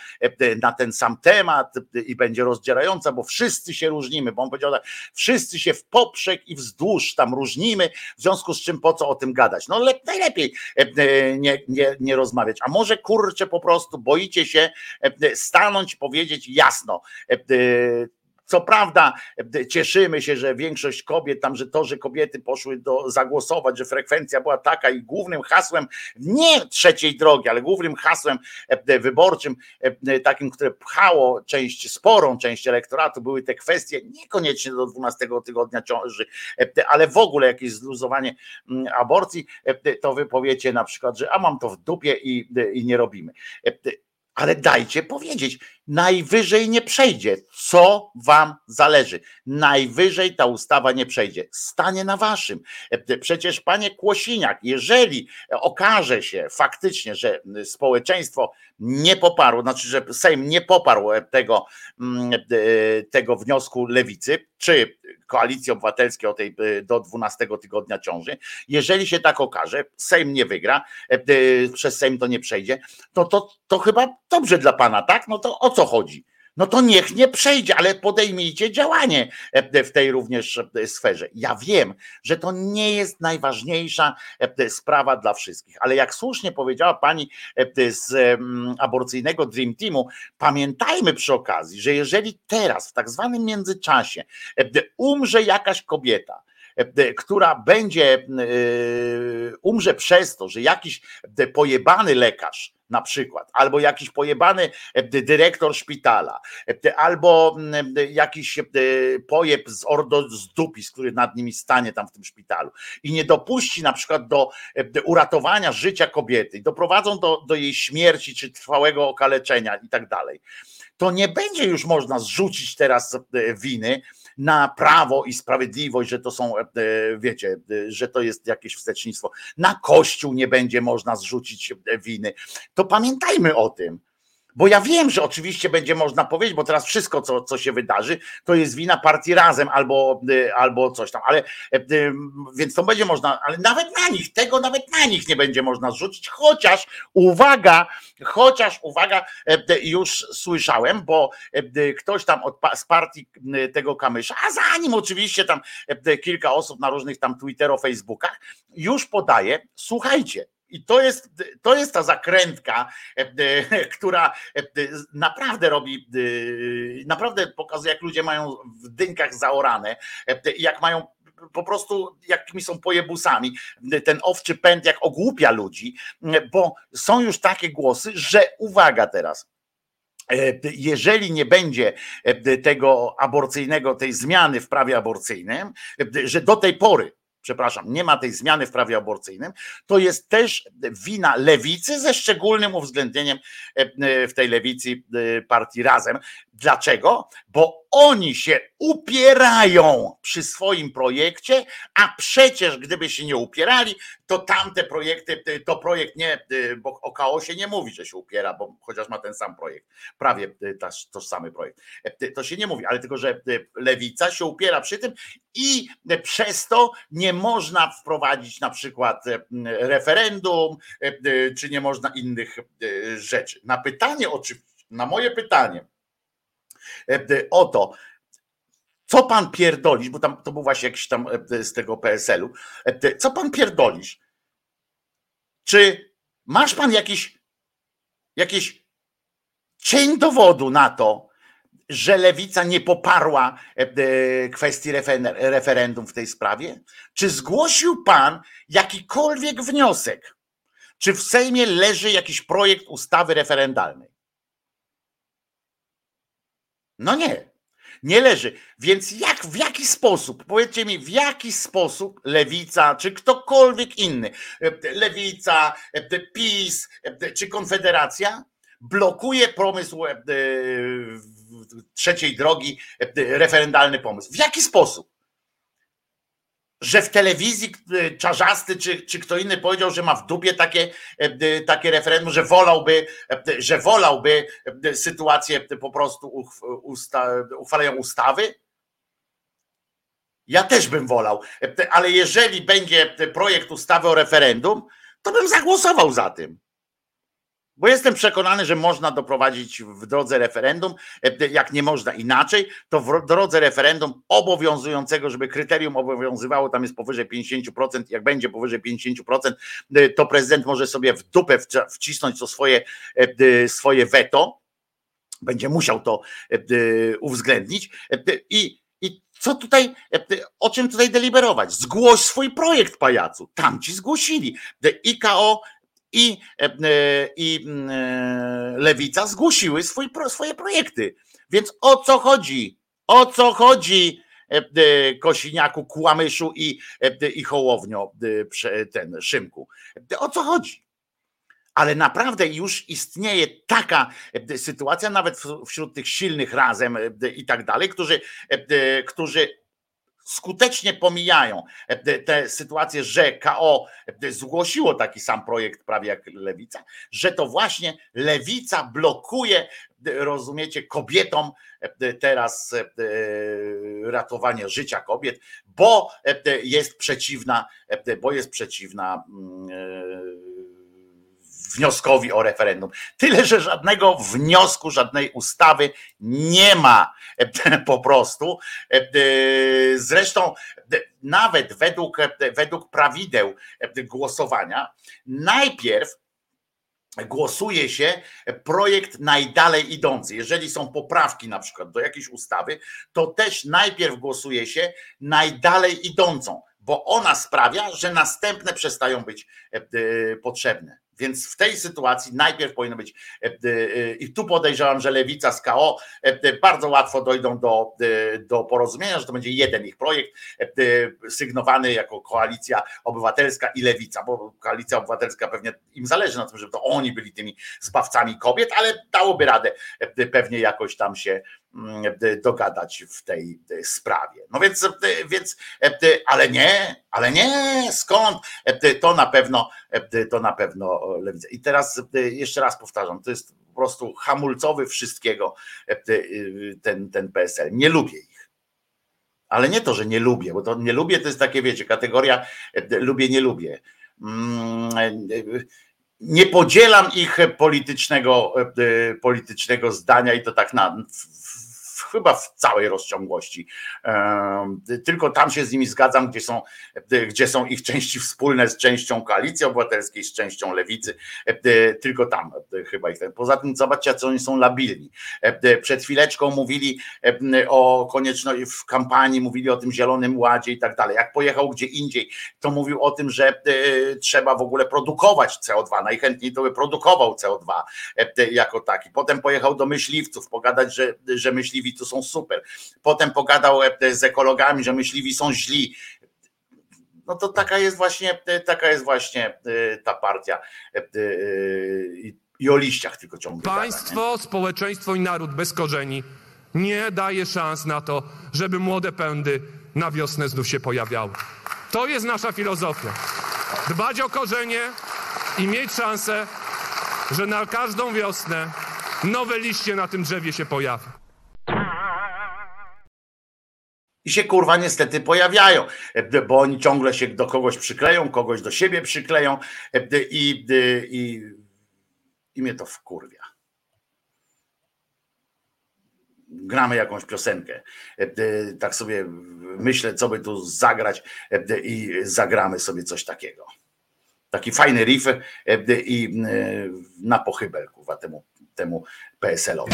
na ten sam temat i będzie rozdzierająca, bo wszyscy się różnimy, bo on powiedział tak, wszyscy się w poprzek i wzdłuż tam różnimy, w związku z czym po co o tym gadać? No najlepiej nie, nie, nie rozmawiać, a może kurczę po prostu boicie się stanu stanąć, powiedzieć jasno. E, e, co prawda e, cieszymy się, że większość kobiet tam, że to, że kobiety poszły do zagłosować, że frekwencja była taka i głównym hasłem nie trzeciej drogi, ale głównym hasłem wyborczym, takim, które pchało część, sporą część elektoratu, były te kwestie niekoniecznie do 12 tygodnia ciąży, ale w ogóle jakieś zluzowanie mm, aborcji, to wy powiecie na przykład, że a mam to w dupie i, i nie robimy ale dajcie powiedzieć, Najwyżej nie przejdzie. Co wam zależy? Najwyżej ta ustawa nie przejdzie. Stanie na waszym. Przecież panie Kłosiniak, jeżeli okaże się faktycznie, że społeczeństwo nie poparło, znaczy, że Sejm nie poparł tego, mm, tego wniosku lewicy, czy koalicji obywatelskiej o tej do 12 tygodnia ciąży, jeżeli się tak okaże, Sejm nie wygra, przez Sejm to nie przejdzie, to, to, to chyba dobrze dla pana, tak? No to o co chodzi? no to niech nie przejdzie, ale podejmijcie działanie e, w tej również e, sferze. Ja wiem, że to nie jest najważniejsza e, sprawa dla wszystkich, ale jak słusznie powiedziała pani z aborcyjnego Dream Teamu, pamiętajmy przy okazji, że jeżeli teraz w tak zwanym międzyczasie umrze jakaś kobieta, która będzie, umrze przez to, że jakiś pojebany lekarz, na przykład, albo jakiś pojebany e, dyrektor szpitala, e, albo jakiś e, pojeb z ordo z dupis, który nad nimi stanie tam w tym szpitalu i nie dopuści na przykład do uratowania życia kobiety, i doprowadzą do, do jej śmierci czy trwałego okaleczenia i tak dalej, to nie będzie już można zrzucić teraz winy na prawo i sprawiedliwość, że to są, e, wiecie, że to jest jakieś wstecznictwo. Na Kościół nie będzie można zrzucić winy. To pamiętajmy o tym. Bo ja wiem, że oczywiście będzie można powiedzieć, bo teraz wszystko, co, co się wydarzy, to jest wina partii razem albo, y, albo coś tam, ale y, więc to będzie można, ale nawet na nich, tego nawet na nich nie będzie można zrzucić, chociaż uwaga, chociaż uwaga, y, już słyszałem, bo ktoś tam od, z partii tego kamysza, a za nim oczywiście tam kilka osób na różnych tam Twitterach, Facebookach, już podaje, słuchajcie, i to jest, to jest ta zakrętka, e, e, która e, naprawdę robi, naprawdę pokazuje, jak ludzie mają w dynkach zaorane, jak mają po prostu jakimi są pojebusami. Ten owczy pęd jak ogłupia ludzi, bo są już takie głosy, że uwaga teraz, jeżeli nie będzie tego aborcyjnego, tej zmiany w prawie aborcyjnym, że do tej pory przepraszam, nie ma tej zmiany w prawie aborcyjnym, to jest też wina lewicy ze szczególnym uwzględnieniem e, w tej lewicy e, partii razem. Dlaczego? Bo oni się upierają przy swoim projekcie, a przecież gdyby się nie upierali, to tamte projekty, to projekt nie, bo o chaosie nie mówi, że się upiera, bo chociaż ma ten sam projekt, prawie tożsamy projekt. To się nie mówi, ale tylko, że lewica się upiera przy tym i przez to nie można wprowadzić na przykład referendum, czy nie można innych rzeczy. Na pytanie, na moje pytanie, o to, co pan pierdolisz, bo tam to był właśnie jakiś tam e, z tego PSL-u. E, co pan pierdolisz? Czy masz pan jakiś, jakiś cień dowodu na to, że lewica nie poparła e, kwestii referendum w tej sprawie? Czy zgłosił pan jakikolwiek wniosek? Czy w Sejmie leży jakiś projekt ustawy referendalnej? No nie nie leży. Więc jak, w jaki sposób, powiedzcie mi, w jaki sposób lewica, czy ktokolwiek inny, lewica, PiS, czy Konfederacja blokuje pomysł e, trzeciej drogi, referendalny pomysł. W jaki sposób? Że w telewizji e, Czarzasty czy, czy kto inny powiedział, że ma w dupie takie, e, takie referendum, że wolałby, e, że wolałby sytuację po prostu usta, uchwalają ustawy. Ja też bym wolał, ale jeżeli będzie projekt ustawy o referendum, to bym zagłosował za tym. Bo jestem przekonany, że można doprowadzić w drodze referendum, e, jak nie można inaczej, to w drodze referendum obowiązującego, żeby kryterium obowiązywało, tam jest powyżej 50%, jak będzie powyżej 50%, e, to prezydent może sobie w dupę wcisnąć to swoje, e, swoje weto, będzie musiał to uwzględnić i i co tutaj, o czym tutaj deliberować? Zgłoś swój projekt, pajacu. Tam ci zgłosili. IKO i, e, e, i e, Lewica zgłosiły swój, swoje projekty. Więc o co chodzi? O co chodzi? Kosiniaku, Kłamyszu i, i Hołownio, ten Szymku. O co chodzi? ale naprawdę już istnieje taka sytuacja, nawet wśród tych silnych razem i tak dalej, którzy, którzy skutecznie pomijają. Te sytuacje, że KO zgłosiło taki sam projekt prawie jak Lewica, że to właśnie Lewica blokuje, rozumiecie, kobietom teraz ratowanie życia kobiet, bo jest przeciwna, bo jest przeciwna wnioskowi o referendum. Tyle, że żadnego wniosku, żadnej ustawy nie ma po prostu. Zresztą nawet według, według prawideł głosowania najpierw głosuje się projekt najdalej idący. Jeżeli są poprawki na przykład do jakiejś ustawy, to też najpierw głosuje się najdalej idącą, bo ona sprawia, że następne przestają być potrzebne. Więc w tej sytuacji najpierw powinno być, e, e, i tu podejrzewam, że lewica z KO e, bardzo łatwo dojdą do, do porozumienia, że to będzie jeden ich projekt, sygnowany jako koalicja obywatelska i lewica, bo koalicja obywatelska pewnie im zależy na tym, żeby to oni byli tymi zbawcami kobiet, ale dałoby radę pewnie jakoś tam się Mm, dogadać w tej sprawie. No więc, więc ale nie, ale nie, skąd? To na pewno, to na pewno lewica. I teraz jeszcze raz powtarzam, to jest po prostu hamulcowy wszystkiego ten, ten PSL. Nie lubię ich. Ale nie to, że nie lubię, bo to nie lubię to jest takie, wiecie, kategoria lubię, nie lubię. Mm, nie podzielam ich politycznego, politycznego zdania i to tak na, chyba w całej rozciągłości. Tylko tam się z nimi zgadzam, gdzie są, gdzie są ich części wspólne z częścią koalicji obywatelskiej, z częścią lewicy. Tylko tam chyba ich. Poza tym zobaczcie, co oni są labilni. Przed chwileczką mówili o konieczności w kampanii, mówili o tym zielonym ładzie i tak dalej. Jak pojechał gdzie indziej, to mówił o tym, że trzeba w ogóle produkować CO2. Najchętniej to by produkował CO2 jako taki. Potem pojechał do myśliwców, pogadać, że, że myśliwi to są super. Potem pogadał e, z ekologami, że myśliwi są źli. No to taka jest właśnie, e, taka jest właśnie e, ta partia. I o liściach tylko ciągle. Państwo, gada, społeczeństwo i naród bez korzeni nie daje szans na to, żeby młode pędy na wiosnę znów się pojawiały. To jest nasza filozofia. Dbać o korzenie i mieć szansę, że na każdą wiosnę nowe liście na tym drzewie się pojawią i się kurwa niestety pojawiają, bo oni ciągle się do kogoś przykleją, kogoś do siebie przykleją i, i, i mnie to wkurwia. Gramy jakąś piosenkę. Tak sobie myślę, co by tu zagrać i zagramy sobie coś takiego. Taki fajny riff i na pochybel kurwa temu, temu PSL-owi.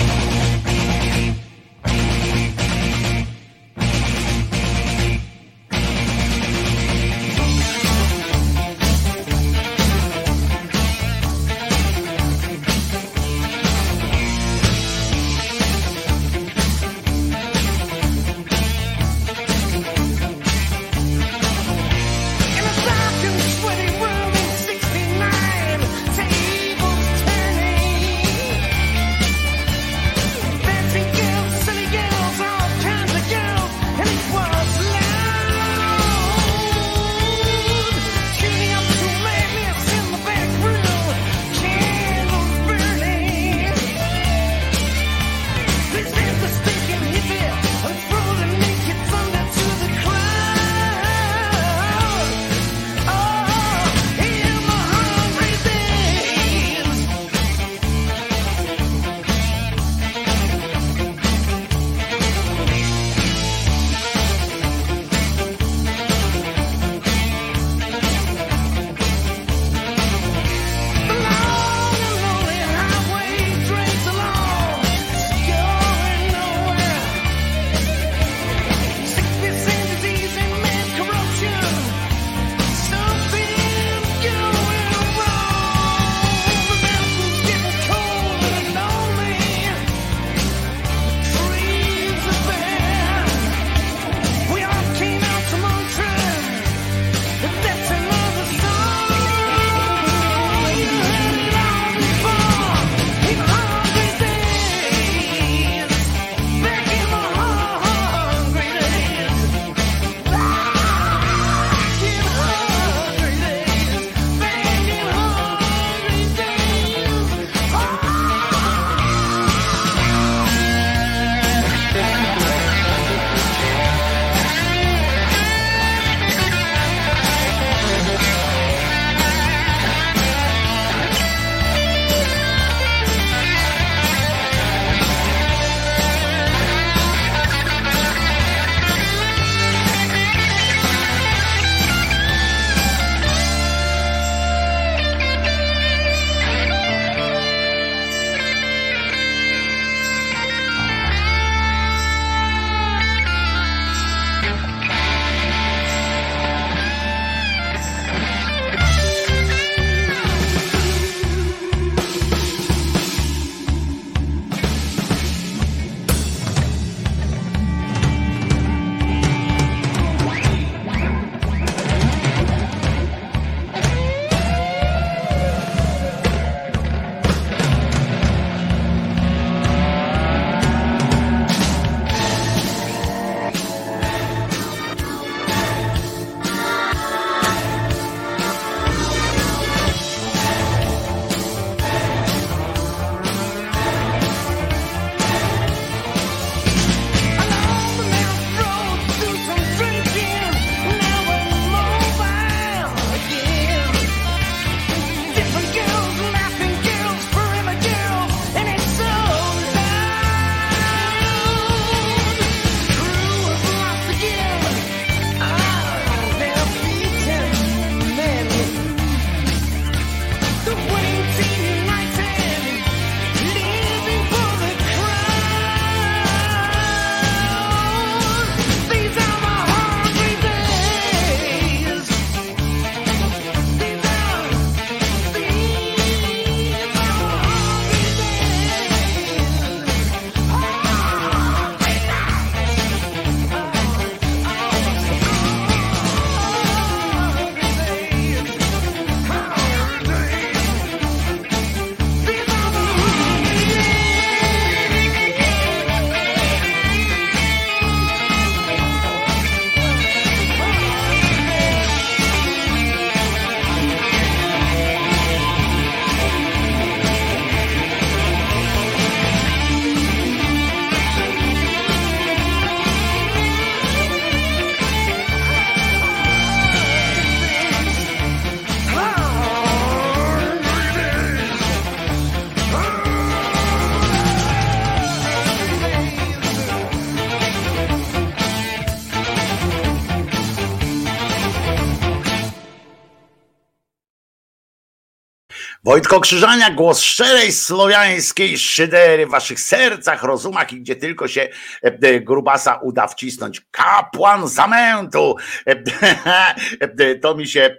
Wojtko Krzyżania, głos szczerej słowiańskiej szydery w waszych sercach, rozumach i gdzie tylko się e, grubasa uda wcisnąć. Kapłan zamętu. E, to mi się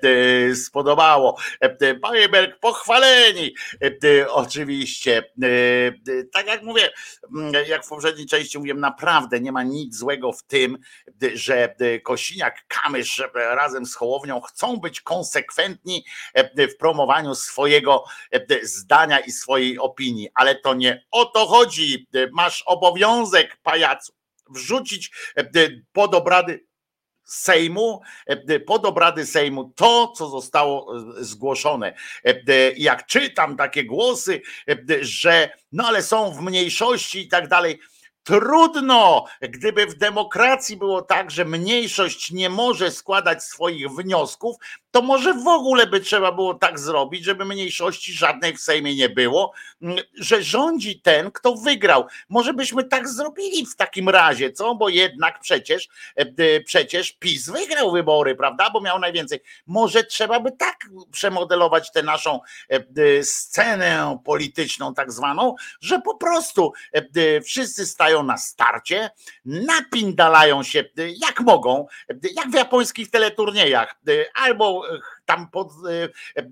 e, spodobało. Bajeberg pochwaleni. Oczywiście. Tak jak mówię, jak w poprzedniej części mówiłem, naprawdę nie ma nic złego w tym, że Kosiniak, Kamysz razem z Hołownią chcą być konsekwentni w promowaniu swojego E, zdania i swojej opinii, ale to nie o to chodzi. E, masz obowiązek, pajacu, wrzucić e, pod obrady Sejmu, pod obrady Sejmu to, co zostało zgłoszone. Jak czytam takie głosy, że no ale są w mniejszości i tak dalej. Trudno, gdyby w demokracji było tak, że mniejszość nie może składać swoich wniosków, to może w ogóle by trzeba było tak zrobić, żeby mniejszości żadnej w Sejmie nie było, że rządzi ten, kto wygrał. Może byśmy tak zrobili w takim razie, co? Bo jednak przecież, e, przecież PiS wygrał wybory, prawda? Bo miał najwięcej. Może trzeba by tak przemodelować tę naszą e, scenę polityczną, tak zwaną, że po prostu e, wszyscy stają na starcie, napindalają się jak mogą, jak w japońskich teleturniejach, albo tam pod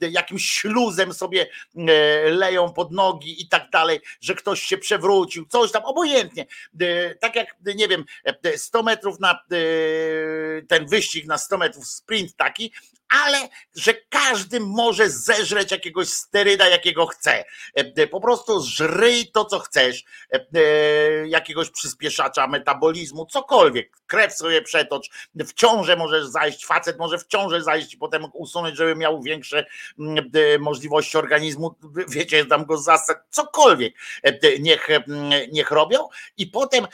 e, jakimś śluzem sobie e, leją pod nogi i tak dalej, że ktoś się przewrócił, coś tam, obojętnie. E, tak jak, nie wiem, 100 metrów na ten wyścig na 100 metrów, sprint taki, ale że każdy może zeżreć jakiegoś steryda, jakiego chce. Po prostu żryj to, co chcesz, jakiegoś przyspieszacza metabolizmu, cokolwiek. Krew sobie przetocz, w ciążę możesz zajść, facet może w zajść i potem usunąć, żeby miał większe mm, możliwości organizmu, wiecie, tam go zastać, cokolwiek. Niech, niech robią. I potem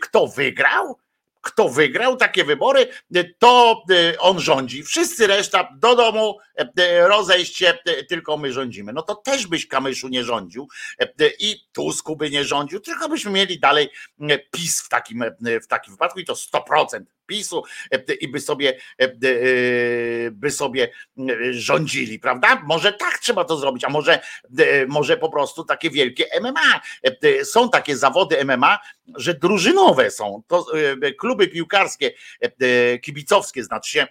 kto wygrał, kto wygrał takie wybory, to e, on rządzi. Wszyscy reszta do domu, e, rozejść się, tylko my rządzimy. No to też byś Kamyszu nie rządził i Tusku by nie rządził, tylko byśmy mieli dalej PiS w takim, w takim wypadku i to 100%. PiSu i by sobie, by sobie rządzili, prawda? Może tak trzeba to zrobić, a może, może po prostu takie wielkie MMA. Są takie zawody MMA, że drużynowe są. To kluby piłkarskie, kibicowskie, znaczy się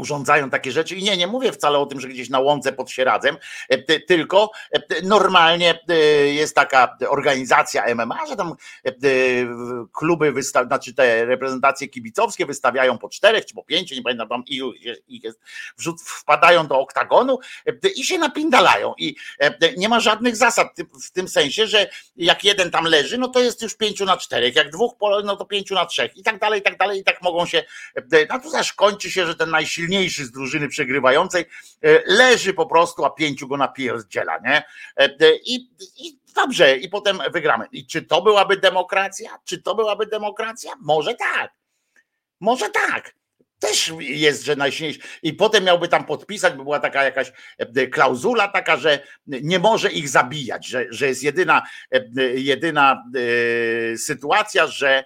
urządzają takie rzeczy. I nie, nie mówię wcale o tym, że gdzieś na łące pod Sieradzem, e, tylko e, normalnie e, jest taka organizacja MMA, że tam kluby, znaczy te reprezentacje kibicowskie wystawiają po czterech czy po pięciu, nie pamiętam tam ilu ich jest, wpadają do oktagonu i się napindalają. I nie ma żadnych zasad w tym sensie, że jak jeden tam leży, no to jest już pięciu na czterech, jak dwóch, no to pięciu na trzech i tak dalej, i tak dalej, i tak mogą się, no to zaś kończy się, że ten najsilniejszy najsilniejszy z drużyny przegrywającej e, leży po prostu, a pięciu go napierdziela, nie? E, e, I, I dobrze, i potem wygramy. I czy to byłaby demokracja? Czy to byłaby demokracja? Może tak. Może tak też jest, że najsilniejszy. I potem miałby tam podpisać, by była taka jakaś klauzula taka, że nie może ich zabijać, że, że jest jedyna, jedyna sytuacja, że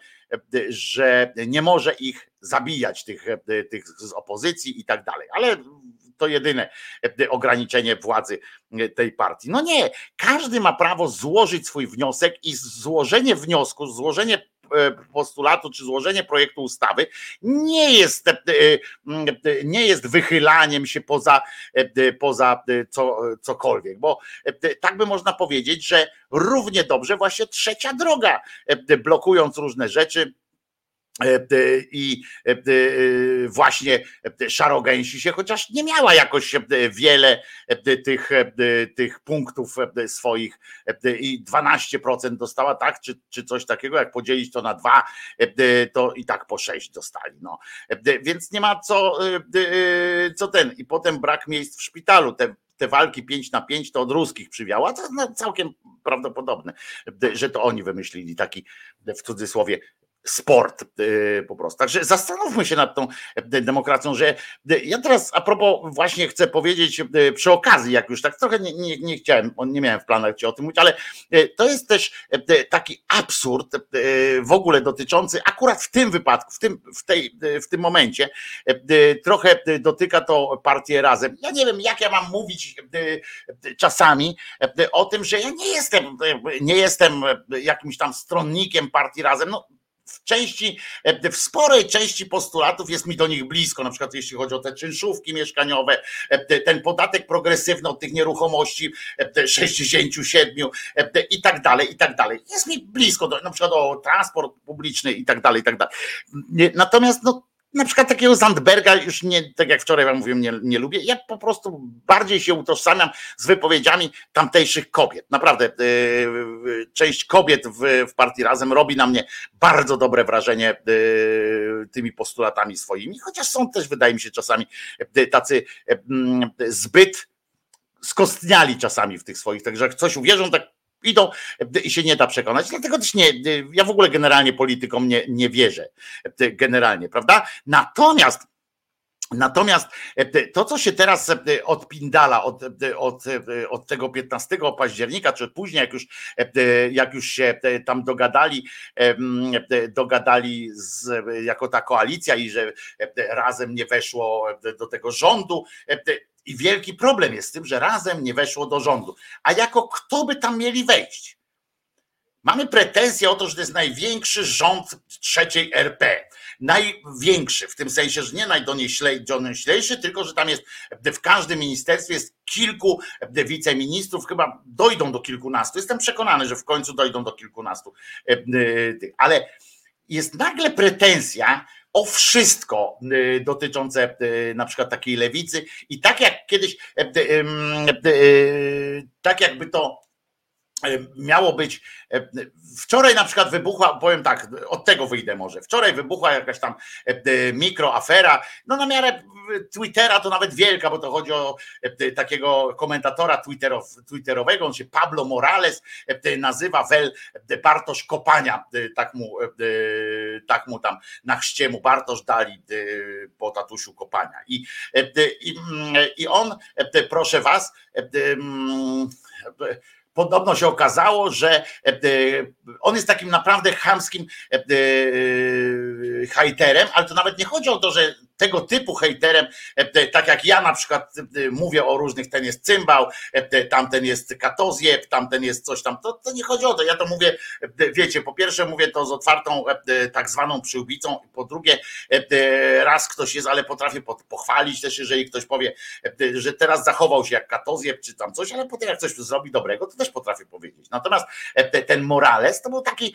że nie może ich zabijać, tych, tych z opozycji i tak dalej. Ale to jedyne ograniczenie władzy tej partii. No nie, każdy ma prawo złożyć swój wniosek i złożenie wniosku, złożenie e, postulatu czy złożenie projektu ustawy nie jest, e, nie jest wychylaniem się poza, poza co, cokolwiek, bo tak by można powiedzieć, że równie dobrze właśnie trzecia droga, blokując różne rzeczy, E, i e, właśnie szarogęsi się, chociaż nie miała jakoś wiele tych, tych punktów swoich. I 12% dostała, tak, czy, czy coś takiego, jak podzielić to na dwa, to i tak po sześć dostali, no. Więc nie ma co, co ten, i potem brak miejsc w szpitalu, te, te walki 5 na 5 to od ruskich przywiała, to no całkiem prawdopodobne, że to oni wymyślili taki w cudzysłowie sport po prostu. Także zastanówmy się nad tą demokracją, że ja teraz a propos właśnie chcę powiedzieć przy okazji, jak już tak trochę nie, nie, nie chciałem, nie miałem w planach ci o tym mówić, ale to jest też taki absurd w ogóle dotyczący akurat w tym wypadku, w tym, w tej, w tym momencie trochę dotyka to partię razem. Ja nie wiem, jak ja mam mówić czasami o tym, że ja nie jestem, nie jestem jakimś tam stronnikiem partii razem. No, w części, w sporej części postulatów jest mi do nich blisko, na przykład jeśli chodzi o te czynszówki mieszkaniowe, ten podatek progresywny od tych nieruchomości 67 i tak dalej, i tak dalej. Jest mi blisko, na przykład o transport publiczny i tak dalej, i tak dalej. Natomiast no, na przykład takiego Zandberga już nie, tak jak wczoraj wam mówiłem, nie, nie lubię. Ja po prostu bardziej się utożsamiam z wypowiedziami tamtejszych kobiet. Naprawdę, yy, część kobiet w, w partii razem robi na mnie bardzo dobre wrażenie yy, tymi postulatami swoimi, chociaż są też, wydaje mi się, czasami yy, tacy zbyt skostniali czasami w tych swoich, także jak coś uwierzą, tak idą i się nie da przekonać. Dlatego też nie, ja w ogóle generalnie politykom nie, nie wierzę. Generalnie, prawda? Natomiast Natomiast to, co się teraz odpindala od, od, od tego 15 października, czy później, jak już, jak już się tam dogadali, dogadali z, jako ta koalicja i że razem nie weszło do tego rządu, i wielki problem jest z tym, że razem nie weszło do rządu. A jako kto by tam mieli wejść? Mamy pretensję o to, że to jest największy rząd trzeciej RP. Największy, w tym sensie, że nie najdonioślejszy, tylko że tam jest w każdym ministerstwie jest kilku wiceministrów, chyba dojdą do kilkunastu. Jestem przekonany, że w końcu dojdą do kilkunastu. Ale jest nagle pretensja, o wszystko y, dotyczące y, na przykład takiej lewicy. I tak jak kiedyś, y, tak jakby to miało być. Wczoraj na przykład wybuchła, powiem tak, od tego wyjdę może. Wczoraj wybuchła jakaś tam mikroafera. No na miarę Twittera to nawet wielka, bo to chodzi o takiego komentatora twitterow, twitterowego, on się Pablo Morales nazywa Wel Bartosz Kopania, tak mu, tak mu tam na chrzcie mu Bartosz dali po tatusiu Kopania. I, i, i on, proszę was, podobno się okazało, że e, e, on jest takim naprawdę chamskim e, hejterem, ale to nawet nie chodzi o to, że tego typu hejterem, tak jak ja na przykład mówię o różnych, ten jest cymbał, tamten jest katozjeb, tamten jest coś tam, to, to nie chodzi o to, ja to mówię, wiecie, po pierwsze mówię to z otwartą tak zwaną przyłbicą, po drugie raz ktoś jest, ale potrafię pochwalić też, jeżeli ktoś powie, że teraz zachował się jak katozjeb czy tam coś, ale potem jak coś zrobi dobrego, to też potrafię powiedzieć. Natomiast ten Morales to był taki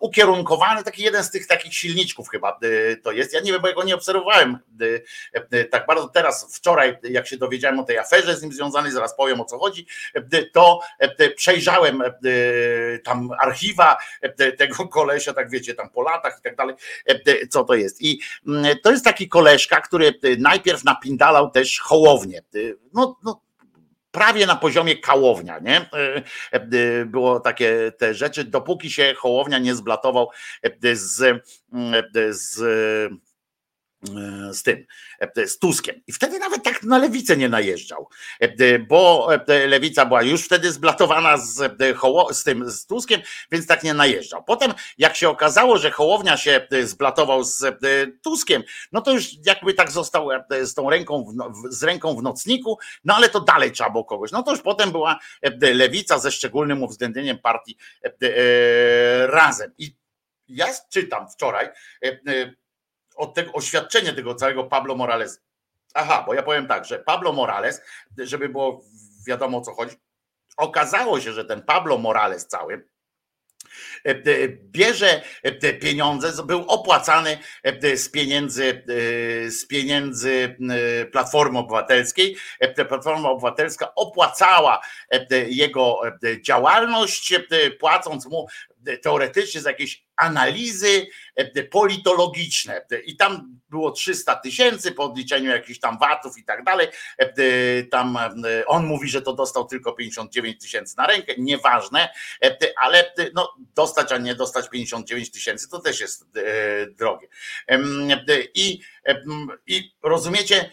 ukierunkowany, taki jeden z tych takich silniczków chyba to jest, ja nie wiem, bo on nie obserwowałem y, tak bardzo. Teraz, wczoraj, jak się dowiedziałem o tej aferze z nim związanej, zaraz powiem o co chodzi, y, to przejrzałem tam archiwa tego kolesia, tak wiecie, tam po latach i tak dalej, co to jest. I mm, to jest taki koleżka, który najpierw napindalał też hołownię. No, no prawie na poziomie kałownia, nie? Było takie te rzeczy, dopóki się hołownia nie zblatował z, z E, z tym, e, z Tuskiem. I wtedy nawet tak na lewicę nie najeżdżał, e, bo lewica była już wtedy zblatowana z, z tym z Tuskiem, więc tak nie najeżdżał. Potem, jak się okazało, że Hołownia się zblatował z Tuskiem, no to już jakby tak został z tą ręką, w, z ręką w nocniku, no ale to dalej trzeba było kogoś. No to już potem była lewica ze szczególnym uwzględnieniem partii razem. I ja czytam wczoraj, od tego oświadczenie tego całego Pablo Morales. Aha, bo ja powiem tak, że Pablo Morales, żeby było wiadomo o co chodzi, okazało się, że ten Pablo Morales cały, E, e, bierze e, pieniądze, był opłacany z pieniędzy, z pieniędzy Platformy Obywatelskiej. Platforma Obywatelska opłacała jego działalność, płacąc mu teoretycznie z jakiejś analizy politologiczne i tam było 300 tysięcy po odliczeniu jakichś tam watów i tak dalej. Tam on mówi, że to dostał tylko 59 tysięcy na rękę, nieważne, ale no, dostać, a nie dostać 59 tysięcy to też jest drogie. I, i rozumiecie,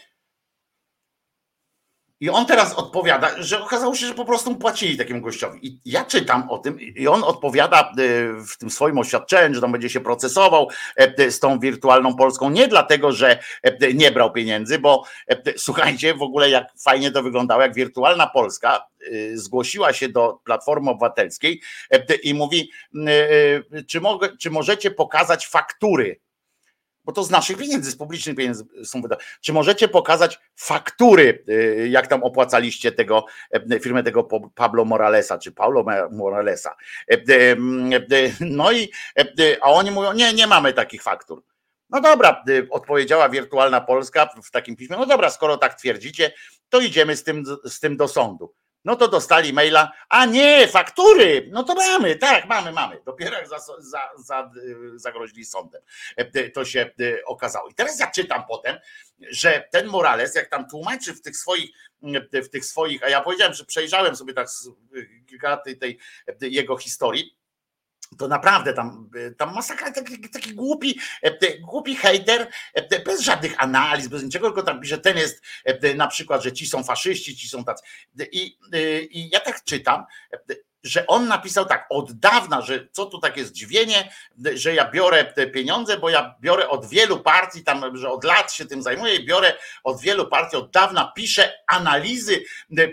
i on teraz odpowiada, że okazało się, że po prostu płacili takiemu gościowi. I ja czytam o tym, i on odpowiada e, w tym swoim oświadczeniu, że tam będzie się procesował e, z tą wirtualną Polską, nie dlatego, że e, nie brał pieniędzy, bo słuchajcie, w ogóle jak fajnie to wyglądało, jak wirtualna Polska zgłosiła się do Platformy Obywatelskiej i mówi, czy, mogę, czy możecie pokazać faktury bo to z naszych pieniędzy, z publicznych pieniędzy są wydawane. Czy możecie pokazać faktury, y, jak tam opłacaliście tego e, firmę tego Pablo Moralesa, czy Paulo Moralesa? E, e, no i a oni mówią, nie, nie mamy takich faktur. No dobra, odpowiedziała wirtualna Polska w takim piśmie. No dobra, skoro tak twierdzicie, to idziemy z tym, z tym do sądu. No to dostali maila, a nie, faktury, no to mamy, tak, mamy, mamy. Dopiero jak za, za, za, zagrozili sądem, e, to się e, okazało. I teraz ja czytam potem, że ten Morales, jak tam tłumaczy w tych swoich, w tych swoich, a ja powiedziałem, że przejrzałem sobie tak kilka tej, tej jego historii, to naprawdę tam, tam masakra, taki, taki głupi, e, głupi hejter, e, bez żadnych analiz, bez niczego, tylko tam pisze, ten jest e, na przykład, że ci są faszyści, ci są tacy. I, i ja tak czytam, że on napisał tak od dawna, że co tu takie zdziwienie, że ja biorę te pieniądze, bo ja biorę od wielu partii, tam, że od lat się tym zajmuję i biorę od wielu partii, od dawna piszę analizy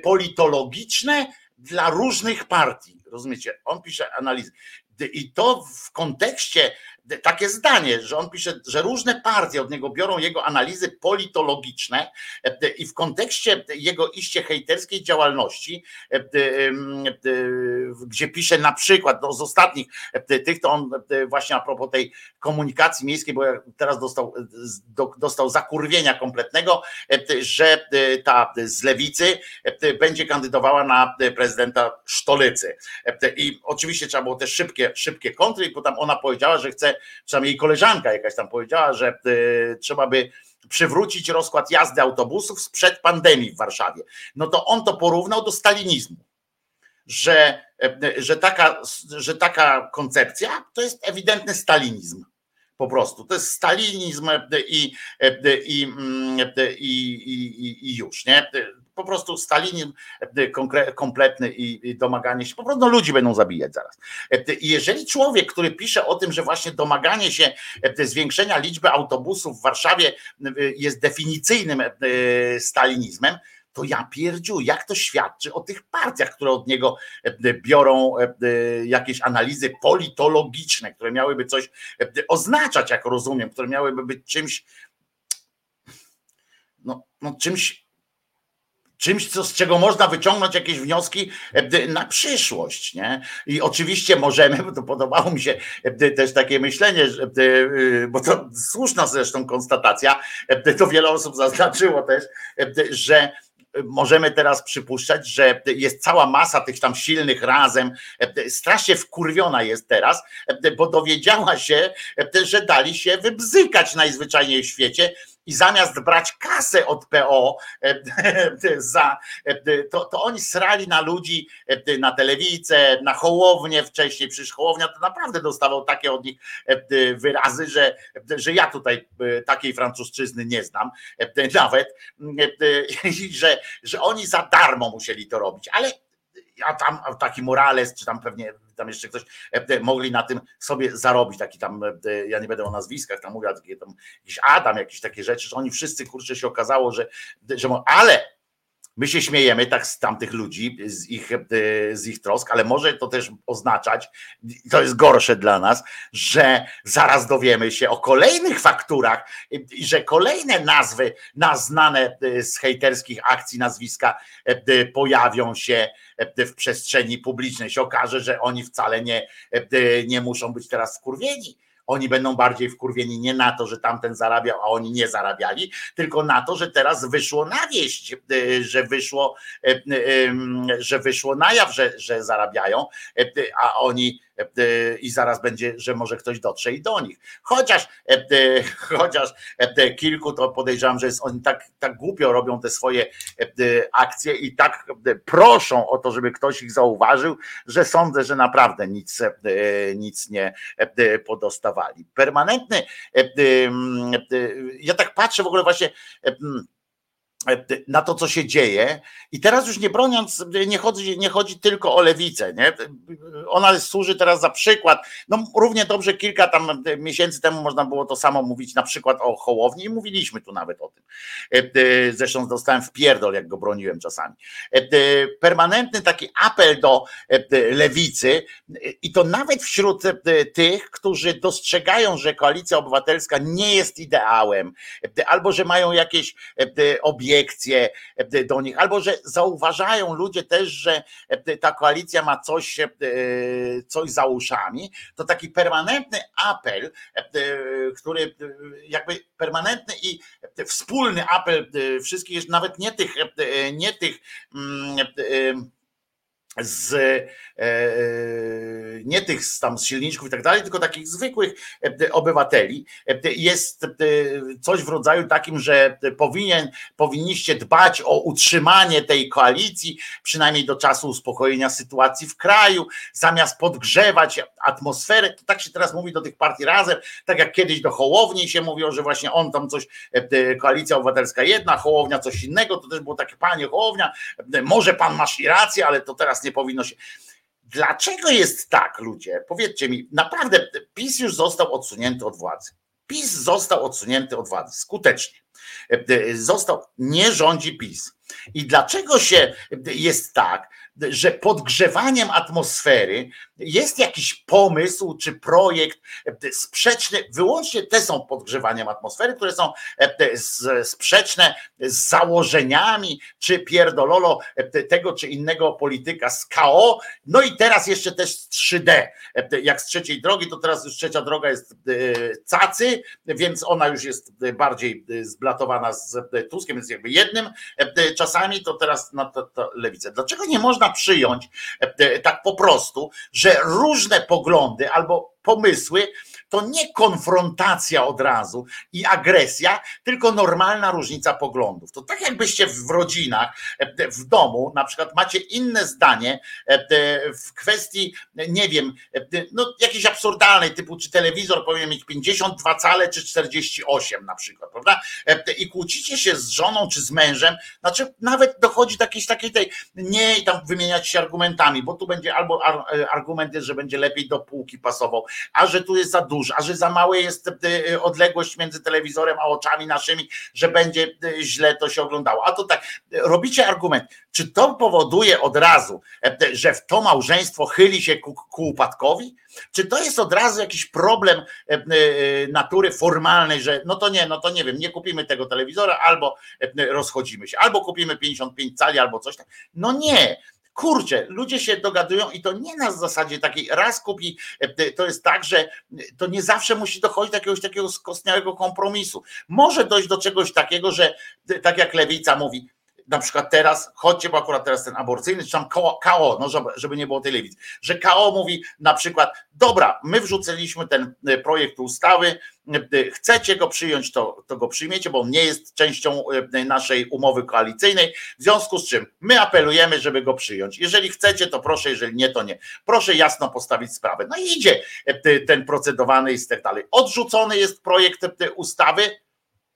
politologiczne dla różnych partii. Rozumiecie? On pisze analizy. I to w kontekście takie zdanie, że on pisze, że różne partie od niego biorą jego analizy politologiczne e, i w kontekście jego iście hejterskiej działalności, e, gdzie pisze na przykład, no z ostatnich e, tych, to on właśnie a propos tej komunikacji miejskiej, bo teraz dostał, dostał zakurwienia kompletnego, że ta z lewicy będzie kandydowała na prezydenta Sztolycy. I oczywiście trzeba było też szybkie, szybkie kontry, bo tam ona powiedziała, że chce przynajmniej jej koleżanka jakaś tam powiedziała, że y, trzeba by przywrócić rozkład jazdy autobusów sprzed pandemii w Warszawie. No to on to porównał do stalinizmu. Że, e, że, taka, że taka koncepcja to jest ewidentny stalinizm. Po prostu. To jest stalinizm i, i, i, i, i już, nie? Po prostu Stalinizm kompletny i domaganie się, po prostu no, ludzi będą zabijać zaraz. I jeżeli człowiek, który pisze o tym, że właśnie domaganie się zwiększenia liczby autobusów w Warszawie jest definicyjnym stalinizmem, to ja pierdziu, jak to świadczy o tych partiach, które od niego biorą jakieś analizy politologiczne, które miałyby coś oznaczać, jak rozumiem, które miałyby być czymś, no, no czymś czymś, co, z czego można wyciągnąć jakieś wnioski e, na przyszłość. Nie? I oczywiście możemy, bo to podobało mi się e, też takie myślenie, e, bo to słuszna zresztą konstatacja, to wiele osób zaznaczyło też, że możemy teraz przypuszczać, że jest cała masa tych tam silnych razem, strasznie wkurwiona jest teraz, bo dowiedziała się, że dali się wybzykać najzwyczajniej w świecie i zamiast brać kasę od PO za, to, to oni srali na ludzi na telewizję, na Hołownię wcześniej, przecież Hołownia to naprawdę dostawał takie od nich wyrazy, że, że ja tutaj takiej francuszczyzny nie znam nawet, że, że oni za darmo musieli to robić, ale a tam taki Morales, czy tam pewnie tam jeszcze ktoś e, mogli na tym sobie zarobić, taki tam, e, ja nie będę o nazwiskach tam mówił, tam jakiś Adam, jakieś takie rzeczy, że oni wszyscy, kurczę, się okazało, że, że ale My się śmiejemy tak z tamtych ludzi, z ich, e, z ich trosk, ale może to też oznaczać, to jest gorsze dla nas, że zaraz dowiemy się o kolejnych fakturach i że kolejne nazwy na znane e, z hejterskich akcji nazwiska e, pojawią się w przestrzeni publicznej. Się okaże, że oni wcale nie, nie muszą być teraz skurwieni oni będą bardziej wkurwieni nie na to, że tamten zarabiał, a oni nie zarabiali, tylko na to, że teraz wyszło na wieść, e, że wyszło, e, e, że wyszło na jaw, że, że zarabiają, a oni i zaraz będzie, że może ktoś dotrze i do nich. Chociaż, chociaż kilku to podejrzewam, że jest, oni tak, tak głupio robią te swoje akcje i tak proszą o to, żeby ktoś ich zauważył, że sądzę, że naprawdę nic, nic nie podostawali. Permanentny, ja tak patrzę w ogóle właśnie na to, co się dzieje. I teraz już nie broniąc, nie chodzi, nie chodzi tylko o lewicę. Nie? Ona służy teraz za przykład. No, równie dobrze kilka tam miesięcy temu można było to samo mówić na przykład o Hołowni i mówiliśmy tu nawet o tym. Zresztą dostałem w pierdol, jak go broniłem czasami. Permanentny taki apel do lewicy i to nawet wśród tych, którzy dostrzegają, że koalicja obywatelska nie jest ideałem, albo że mają jakieś obiekty, obiekcje e, do nich, albo że zauważają ludzie też, że e, ta koalicja ma coś, e, coś za uszami, to taki permanentny apel, który jakby permanentny i wspólny apel wszystkich, nawet nie tych, nie tych mm, z e, e, nie tych tam z silniczków i tak dalej, tylko takich zwykłych e, obywateli. Jest coś w rodzaju takim, że powinien, powinniście dbać o utrzymanie tej koalicji, przynajmniej do czasu uspokojenia sytuacji w kraju, zamiast podgrzewać atmosferę. To tak się teraz mówi do tych partii razem, tak jak kiedyś do Hołowni się mówiło, że właśnie on tam coś, koalicja obywatelska jedna, Hołownia coś innego, to też było takie, panie Hołownia, może pan masz i rację, ale to teraz nie powinno się. Dlaczego jest tak, ludzie? Powiedzcie mi, naprawdę PiS już został odsunięty od władzy. PiS został odsunięty od władzy skutecznie. Został, nie rządzi PiS. I dlaczego się jest tak, że podgrzewaniem atmosfery jest jakiś pomysł czy projekt sprzeczny, wyłącznie te są podgrzewaniem atmosfery, które są sprzeczne z założeniami czy pierdololo tego czy innego polityka z KO, no i teraz jeszcze też z 3D. Jak z trzeciej drogi, to teraz już trzecia droga jest cacy, więc ona już jest bardziej zblatowana z Tuskiem, jest jakby jednym czasami, to teraz na to, to lewicę. Dlaczego nie można przyjąć tak po prostu, że różne poglądy albo pomysły to nie konfrontacja od razu i agresja, tylko normalna różnica poglądów. To tak jakbyście w rodzinach, w domu na przykład macie inne zdanie w kwestii, nie wiem, no jakiejś absurdalnej typu, czy telewizor powinien mieć 52 cale, czy 48 na przykład, prawda? I kłócicie się z żoną, czy z mężem, znaczy nawet dochodzi do jakiejś takiej tej, nie tam wymieniać się argumentami, bo tu będzie albo argument jest, że będzie lepiej do półki pasował, a że tu jest za dużo, a że za mała jest e, odległość między telewizorem a oczami naszymi, że będzie e, źle to się oglądało. A to tak, robicie argument, czy to powoduje od razu, e, że w to małżeństwo chyli się ku, ku upadkowi? Czy to jest od razu jakiś problem natury formalnej, że no to nie, no to nie wiem, nie kupimy tego telewizora, albo rozchodzimy się, albo kupimy 55 cali, albo coś tak. No nie, kurczę, ludzie się dogadują i to nie na zasadzie takiej raz kupi, e, to jest tak, że to nie zawsze musi dochodzić do jakiegoś takiego skostniałego kompromisu. Może dojść do czegoś takiego, że tak jak lewica mówi, na przykład teraz, chodźcie, bo akurat teraz ten aborcyjny, czy tam KO, KO no żeby nie było telewizji, że KO mówi na przykład, dobra, my wrzuciliśmy ten e, projekt ustawy, e, chcecie go przyjąć, to, to go przyjmiecie, bo on nie jest częścią e, naszej umowy koalicyjnej, w związku z czym my apelujemy, żeby go przyjąć. Jeżeli chcecie, to proszę, jeżeli nie, to nie. Proszę jasno postawić sprawę. No i idzie ten procedowany i tak dalej. Odrzucony jest projekt ustawy,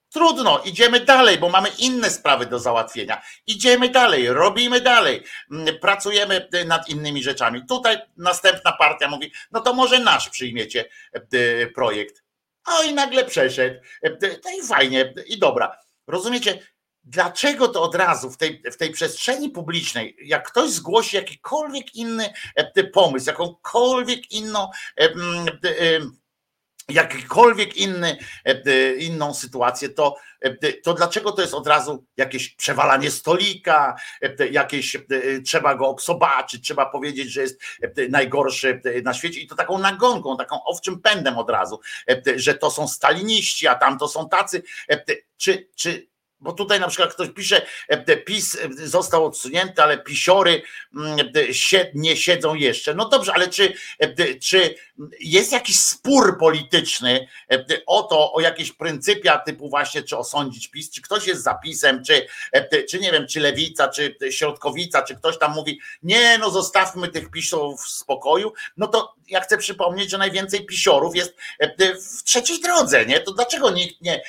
Trudno, idziemy dalej, bo mamy inne sprawy do załatwienia. Idziemy dalej, robimy dalej, mm, pracujemy y, nad innymi rzeczami. Tutaj następna partia mówi: No to może nasz przyjmiecie y, projekt. O i nagle przeszedł. Y, no i fajnie, i dobra. Rozumiecie? Dlaczego to od razu w tej, w tej przestrzeni publicznej, jak ktoś zgłosi jakikolwiek inny pomysł, jakąkolwiek inną jakikolwiek inny, e, inną sytuację, to, e, to dlaczego to jest od razu jakieś przewalanie stolika, e, jakieś trzeba go oksobaczyć, trzeba powiedzieć, że jest najgorszy na świecie i to taką nagonką, taką owczym pędem od razu, że to są staliniści, a tam to są tacy. Czy, czy bo tutaj na przykład ktoś pisze, e, PiS został odsunięty, ale pisiory mm, nie siedzą jeszcze. No dobrze, ale czy, czy jest jakiś spór polityczny o to, o jakieś pryncypia typu właśnie, czy osądzić PiS, czy ktoś jest zapisem, czy, czy nie wiem, czy lewica, czy środkowica, czy ktoś tam mówi, nie, no zostawmy tych pisów w spokoju, no to ja chcę przypomnieć, że najwięcej pisiorów jest w trzeciej drodze, nie? To dlaczego nikt nie,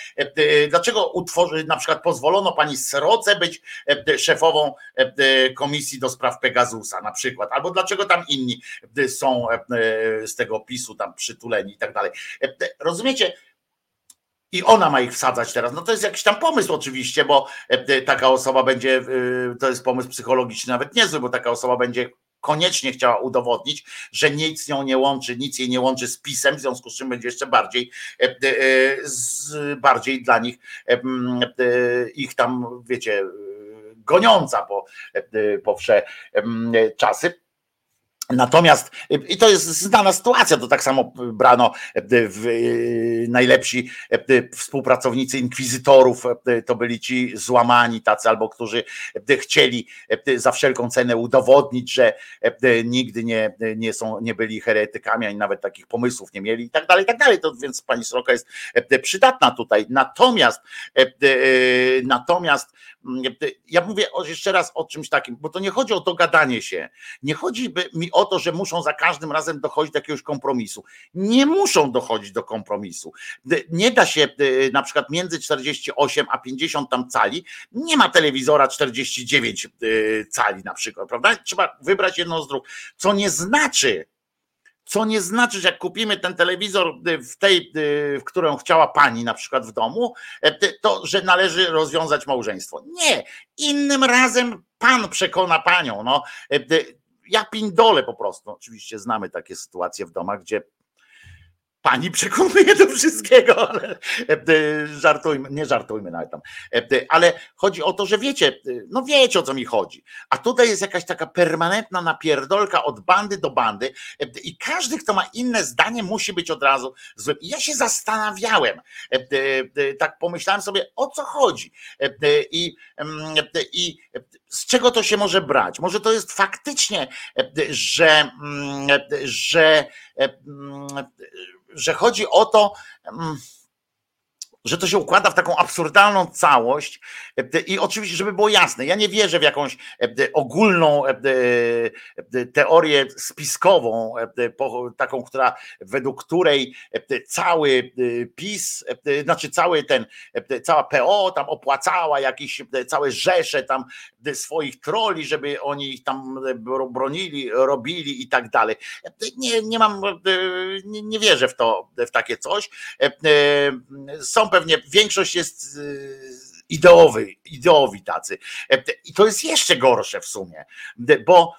dlaczego utworzy na przykład pozwolono pani Sroce być e, szefową e, komisji do spraw Pegasusa na przykład, albo dlaczego tam inni e, są z tego PiSu tam przytuleni i tak dalej. Rozumiecie? I ona ma ich wsadzać teraz. No to jest jakiś tam pomysł oczywiście, bo taka osoba będzie, to jest pomysł psychologiczny nawet niezły, bo taka osoba będzie koniecznie chciała udowodnić, że nic nią nie łączy, nic jej nie łączy z pisem, w związku z czym będzie jeszcze bardziej, e, e, bardziej dla nich e, ich tam, wiecie, goniąca po, po wsze czasy. Natomiast, i to jest znana sytuacja, to tak samo brano w, najlepsi współpracownicy inkwizytorów, to byli ci złamani tacy, albo którzy chcieli za wszelką cenę udowodnić, że nigdy nie, nie, są, nie byli heretykami, ani nawet takich pomysłów nie mieli i tak dalej, i tak dalej. To więc pani Sroka jest przydatna tutaj. Natomiast, natomiast ja mówię jeszcze raz o czymś takim, bo to nie chodzi o dogadanie się, nie chodzi mi o to, że muszą za każdym razem dochodzić do jakiegoś kompromisu. Nie muszą dochodzić do kompromisu. Nie da się na przykład między 48 a 50 tam cali, nie ma telewizora 49 cali na przykład, prawda? Trzeba wybrać jedną z dróg, co nie znaczy, co nie znaczy, że jak kupimy ten telewizor w tej, w którą chciała pani na przykład w domu, to że należy rozwiązać małżeństwo. Nie, innym razem pan przekona panią. No, ja pindolę po prostu. Oczywiście znamy takie sytuacje w domach, gdzie pani przekonuje do wszystkiego, ale e, żartujmy, nie żartujmy nawet tam, e, ale chodzi o to, że wiecie, e, no wiecie o co mi chodzi, a tutaj jest jakaś taka permanentna napierdolka od bandy do bandy i każdy, kto ma inne zdanie musi być od razu zły. Ja się zastanawiałem, tak pomyślałem sobie, o co chodzi. I, mm, i z czego to się może brać? Może to jest faktycznie, że, mm, że, mm, że chodzi o to, mm, że to się układa w taką absurdalną całość i oczywiście, żeby było jasne, ja nie wierzę w jakąś ogólną teorię spiskową, taką, która według której cały PiS, znaczy cały ten, cała PO tam opłacała jakieś całe rzesze tam swoich troli, żeby oni ich tam bronili, robili i tak dalej. Nie, nie mam, nie, nie wierzę w to, w takie coś. Są pewnie większość jest y, ideowy, ideowi tacy. I to jest jeszcze gorsze w sumie, bo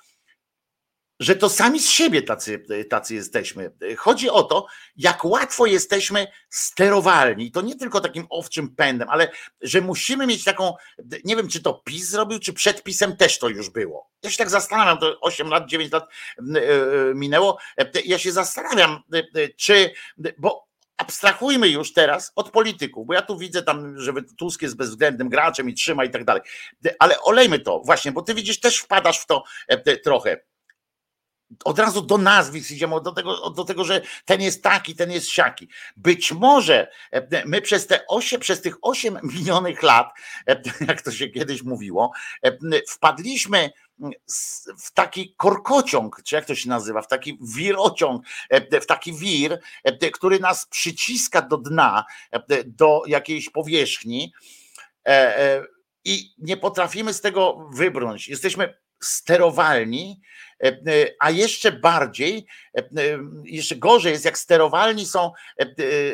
że to sami z siebie tacy, tacy jesteśmy. Chodzi o to, jak łatwo jesteśmy sterowalni. To nie tylko takim owczym pędem, ale że musimy mieć taką, nie wiem, czy to PiS zrobił, czy przed PiSem też to już było. Ja się tak zastanawiam, to 8 lat, 9 lat e, e, minęło. Ja się zastanawiam, e, czy, bo abstrahujmy już teraz od polityków, bo ja tu widzę tam, że Tusk jest bezwzględnym graczem i trzyma i tak dalej. Ale olejmy to właśnie, bo ty widzisz, też wpadasz w to e, trochę. Od razu do nazwisk idziemy, do tego, do tego, że ten jest taki, ten jest siaki. Być może e, my przez te osiem, przez tych 8 milionów lat, e, jak to się kiedyś mówiło, wpadliśmy w taki korkociąg, czy jak to się nazywa, w taki wirociąg, e, w taki wir, e, który nas przyciska do dna, e, do jakiejś powierzchni i nie potrafimy z tego wybrnąć. Jesteśmy sterowalni, e, e, a jeszcze bardziej, e, jeszcze gorzej jest, jak sterowalni są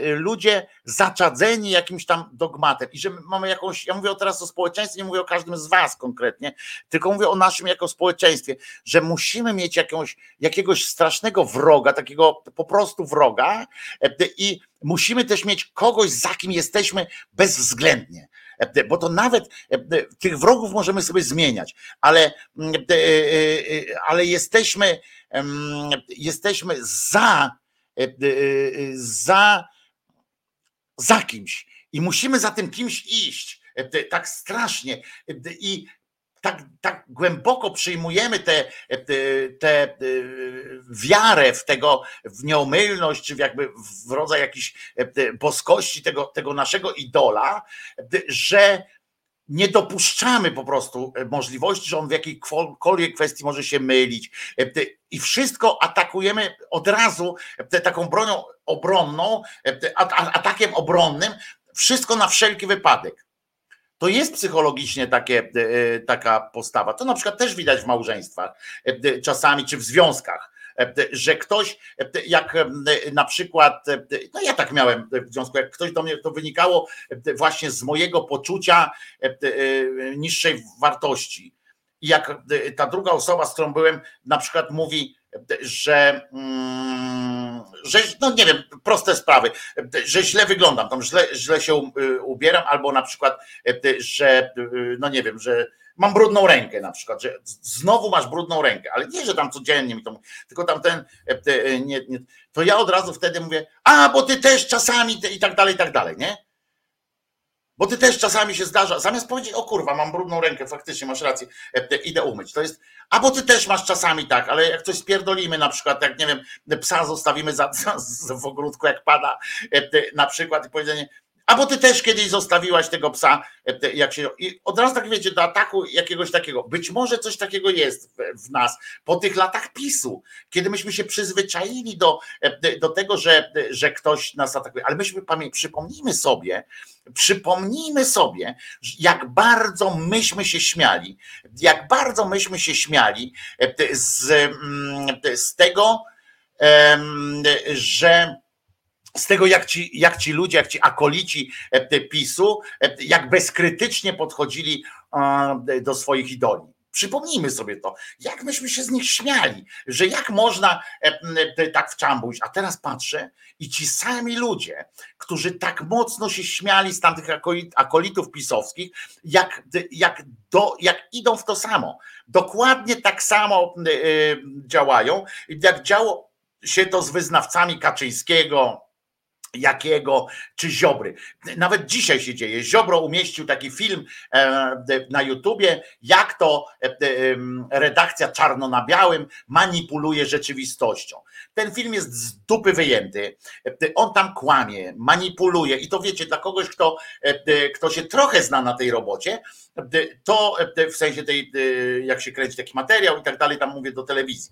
ludzie zaczadzeni jakimś tam dogmatem. I że mamy jakąś, ja mówię teraz o społeczeństwie, nie mówię o każdym z was konkretnie, tylko mówię o naszym jako społeczeństwie, że musimy mieć jakąś, jakiegoś strasznego wroga, takiego po prostu wroga i musimy też mieć kogoś, za kim jesteśmy bezwzględnie bo to nawet e, tych wrogów możemy sobie zmieniać, ale, mm, e, ale jesteśmy, jesteśmy za, za, za kimś i musimy za tym kimś iść. Tak strasznie. I tak, tak głęboko przyjmujemy tę te, te, wiarę w tego, w nieomylność, czy w jakby w rodzaj jakiejś boskości tego, tego naszego idola, że nie dopuszczamy po prostu możliwości, że on w jakiejkolwiek kwestii może się mylić. I wszystko atakujemy od razu taką bronią obronną, atakiem obronnym, wszystko na wszelki wypadek. To jest psychologicznie takie, taka postawa. To na przykład też widać w małżeństwach czasami, czy w związkach że ktoś, jak na przykład, no ja tak miałem w związku, jak ktoś do mnie, to wynikało właśnie z mojego poczucia niższej wartości. I jak ta druga osoba, z którą byłem, na przykład mówi, że, mm, że no nie wiem, proste sprawy, że źle wyglądam, tam źle, źle się ubieram, albo na przykład, że no nie wiem, że mam brudną rękę na przykład, że znowu masz brudną rękę, ale nie, że tam codziennie mi to, tylko tam ten, nie, nie, to ja od razu wtedy mówię, a bo ty też czasami i tak dalej, i tak dalej, nie? Bo ty też czasami się zdarza, zamiast powiedzieć, o kurwa, mam brudną rękę, faktycznie masz rację, idę umyć. To jest, a bo ty też masz czasami tak, ale jak coś spierdolimy, na przykład, jak nie wiem, psa zostawimy za, za, w ogródku, jak pada, na przykład, i powiedzenie, a bo ty też kiedyś zostawiłaś tego psa, jak się. I od razu tak wiecie, do ataku jakiegoś takiego. Być może coś takiego jest w, nas po tych latach PiSu, kiedy myśmy się przyzwyczaili do, do tego, że, że ktoś nas atakuje. Ale myśmy przypomnijmy sobie, przypomnijmy sobie, jak bardzo myśmy się śmiali, jak bardzo myśmy się śmiali z, z tego, że z tego, jak ci, jak ci ludzie, jak ci akolici PiSu, jak bezkrytycznie podchodzili do swoich idoli. Przypomnijmy sobie to, jak myśmy się z nich śmiali, że jak można tak w czambuć. A teraz patrzę i ci sami ludzie, którzy tak mocno się śmiali z tamtych akolitów pisowskich, jak, jak, do, jak idą w to samo. Dokładnie tak samo działają, jak działo się to z wyznawcami Kaczyńskiego, Jakiego czy Ziobry. Nawet dzisiaj się dzieje. Ziobro umieścił taki film e, na YouTubie, jak to e, redakcja czarno na białym manipuluje rzeczywistością. Ten film jest z dupy wyjęty. On tam kłamie, manipuluje i to wiecie, dla kogoś, kto, e, kto się trochę zna na tej robocie, to w sensie tej, jak się kręci taki materiał i tak dalej, tam mówię do telewizji,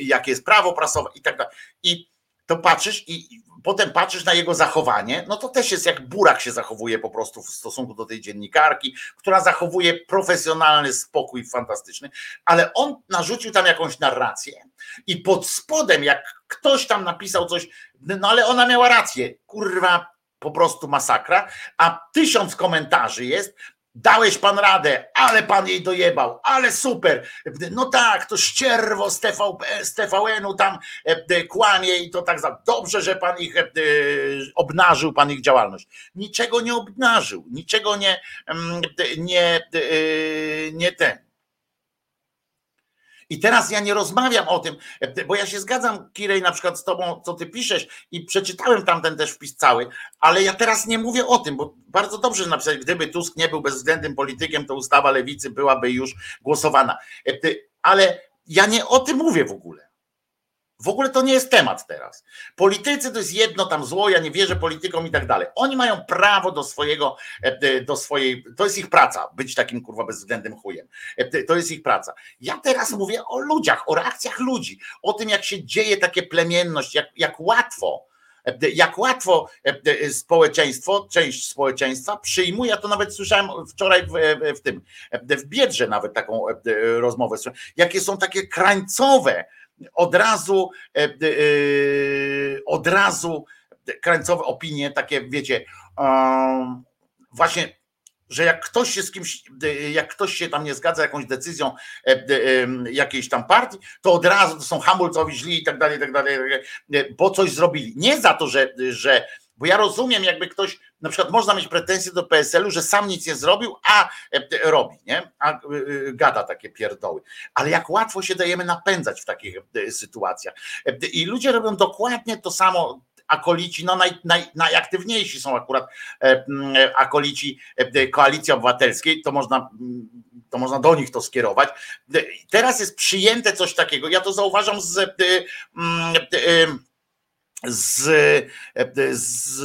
jakie jest prawo prasowe i tak dalej. I to patrzysz i potem patrzysz na jego zachowanie, no to też jest jak burak się zachowuje po prostu w stosunku do tej dziennikarki, która zachowuje profesjonalny spokój fantastyczny, ale on narzucił tam jakąś narrację i pod spodem, jak ktoś tam napisał coś, no ale ona miała rację, kurwa, po prostu masakra, a tysiąc komentarzy jest, Dałeś pan radę, ale pan jej dojebał, ale super. No tak, to ścierwo z, TVP, z TVN-u tam e, kłamie i to tak za. Dobrze, że pan ich e, obnażył, pan ich działalność. Niczego nie obnażył, niczego nie, mm, nie, e, nie ten i teraz ja nie rozmawiam o tym, bo ja się zgadzam, Kirej, na przykład z tobą, co ty piszesz i przeczytałem tamten też wpis cały, ale ja teraz nie mówię o tym, bo bardzo dobrze napisać, gdyby Tusk nie był bezwzględnym politykiem, to ustawa lewicy byłaby już głosowana. Ale ja nie o tym mówię w ogóle. W ogóle to nie jest temat teraz. Politycy to jest jedno tam zło, ja nie wierzę politykom i tak dalej. Oni mają prawo do swojego, e, do swojej, to jest ich praca, być takim kurwa bezwzględnym chujem. E, to jest ich praca. Ja teraz mówię o ludziach, o reakcjach ludzi, o tym jak się dzieje takie plemienność, jak, jak łatwo, e, jak łatwo społeczeństwo, część społeczeństwa przyjmuje, ja to nawet słyszałem wczoraj w, w tym, w Biedrze nawet taką rozmowę, jakie są takie krańcowe, od razu, e, e, od razu krańcowe opinie, takie wiecie, właśnie że jak ktoś się z kimś, jak ktoś się tam nie zgadza jakąś decyzją e, jakiejś tam partii, to od razu to są hamulcowi źli i tak dalej, i tak dalej, bo coś zrobili. Nie za to, że, że bo ja rozumiem, jakby ktoś, na przykład można mieć pretensje do PSL-u, że sam nic nie zrobił, a e, robi, nie? A e, e, gada takie pierdoły. Ale jak łatwo się dajemy napędzać w takich sytuacjach. I ludzie robią dokładnie to samo, akolici, no naj, naj, najaktywniejsi są akurat akolici Koalicji Obywatelskiej, to można to można do nich to skierować. Teraz jest przyjęte coś takiego, ja to zauważam z, z, z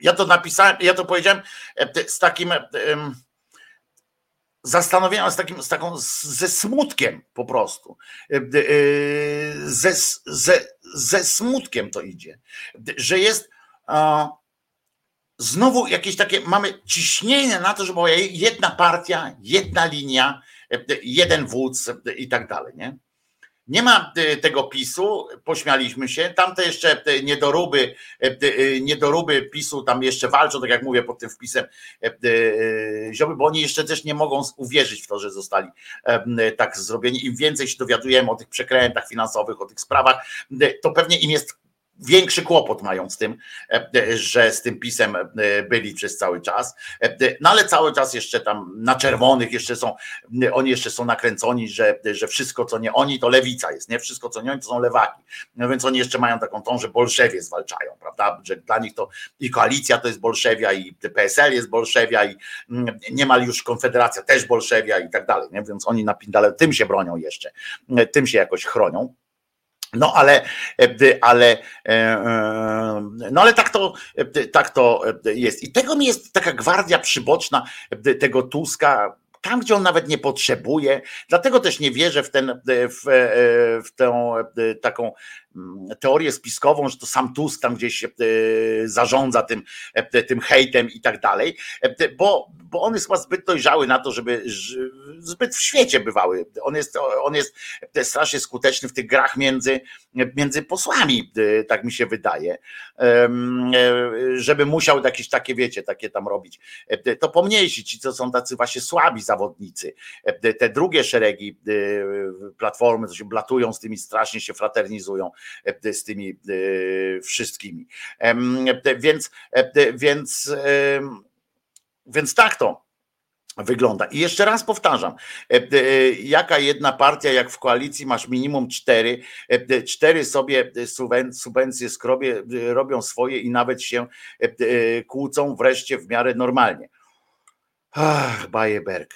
ja to napisałem, ja to powiedziałem z takim zastanowieniem, z takim, z taką, ze smutkiem po prostu. Ze, ze, ze smutkiem to idzie, że jest znowu jakieś takie, mamy ciśnienie na to, żeby była jedna partia, jedna linia, jeden wódz i tak dalej, nie? Nie ma e, tego PiSu, pośmialiśmy się. Tamte jeszcze niedoróby, e, e, niedoróby PiSu tam jeszcze walczą, tak jak mówię pod tym wpisem Zioby, bo oni jeszcze też nie mogą uwierzyć w to, że zostali tak zrobieni. Im więcej się dowiadujemy o tych przekrętach finansowych, o tych sprawach, to pewnie im jest większy kłopot mają z tym, e, e, że z tym pisem e, byli przez cały czas. No ale cały czas jeszcze tam na czerwonych jeszcze są, oni jeszcze są nakręconi, że, że wszystko co nie oni to lewica jest, nie? Wszystko co nie oni to są lewaki. No więc oni jeszcze mają taką tą, że bolszewie zwalczają, prawda? Że dla nich to i koalicja to jest bolszewia i PSL jest bolszewia i mm, niemal już Konfederacja też bolszewia i tak dalej, nie? Więc oni na Pindale tym się bronią jeszcze, tym się jakoś chronią. No ale, e, ale, e, e, no ale tak to, tak to jest. I tego mi jest taka gwardia przyboczna tego Tuska, tam, gdzie on nawet nie potrzebuje. Dlatego też nie wierzę w, ten, w, w tę taką teorię spiskową, że to sam Tusk tam gdzieś e, zarządza tym, e, tym hejtem i tak dalej, e, bo, bo on jest chyba zbyt dojrzały na to, żeby zbyt w świecie bywały. On jest, on jest strasznie skuteczny w tych grach między, między posłami, tak mi się wydaje, żeby musiał jakieś takie, wiecie, takie tam robić. To pomniejsi ci, co są tacy właśnie słabi zawodnicy. Te drugie szeregi platformy, to się blatują z tymi, strasznie się fraternizują z tymi e, wszystkimi. Więc, e, więc, więc tak to wygląda. I jeszcze raz powtarzam, jaka jedna partia, jak w koalicji masz minimum cztery, cztery sobie subwencje skrobie, robią swoje i nawet się kłócą wreszcie w miarę normalnie. Ach, Bajeberg.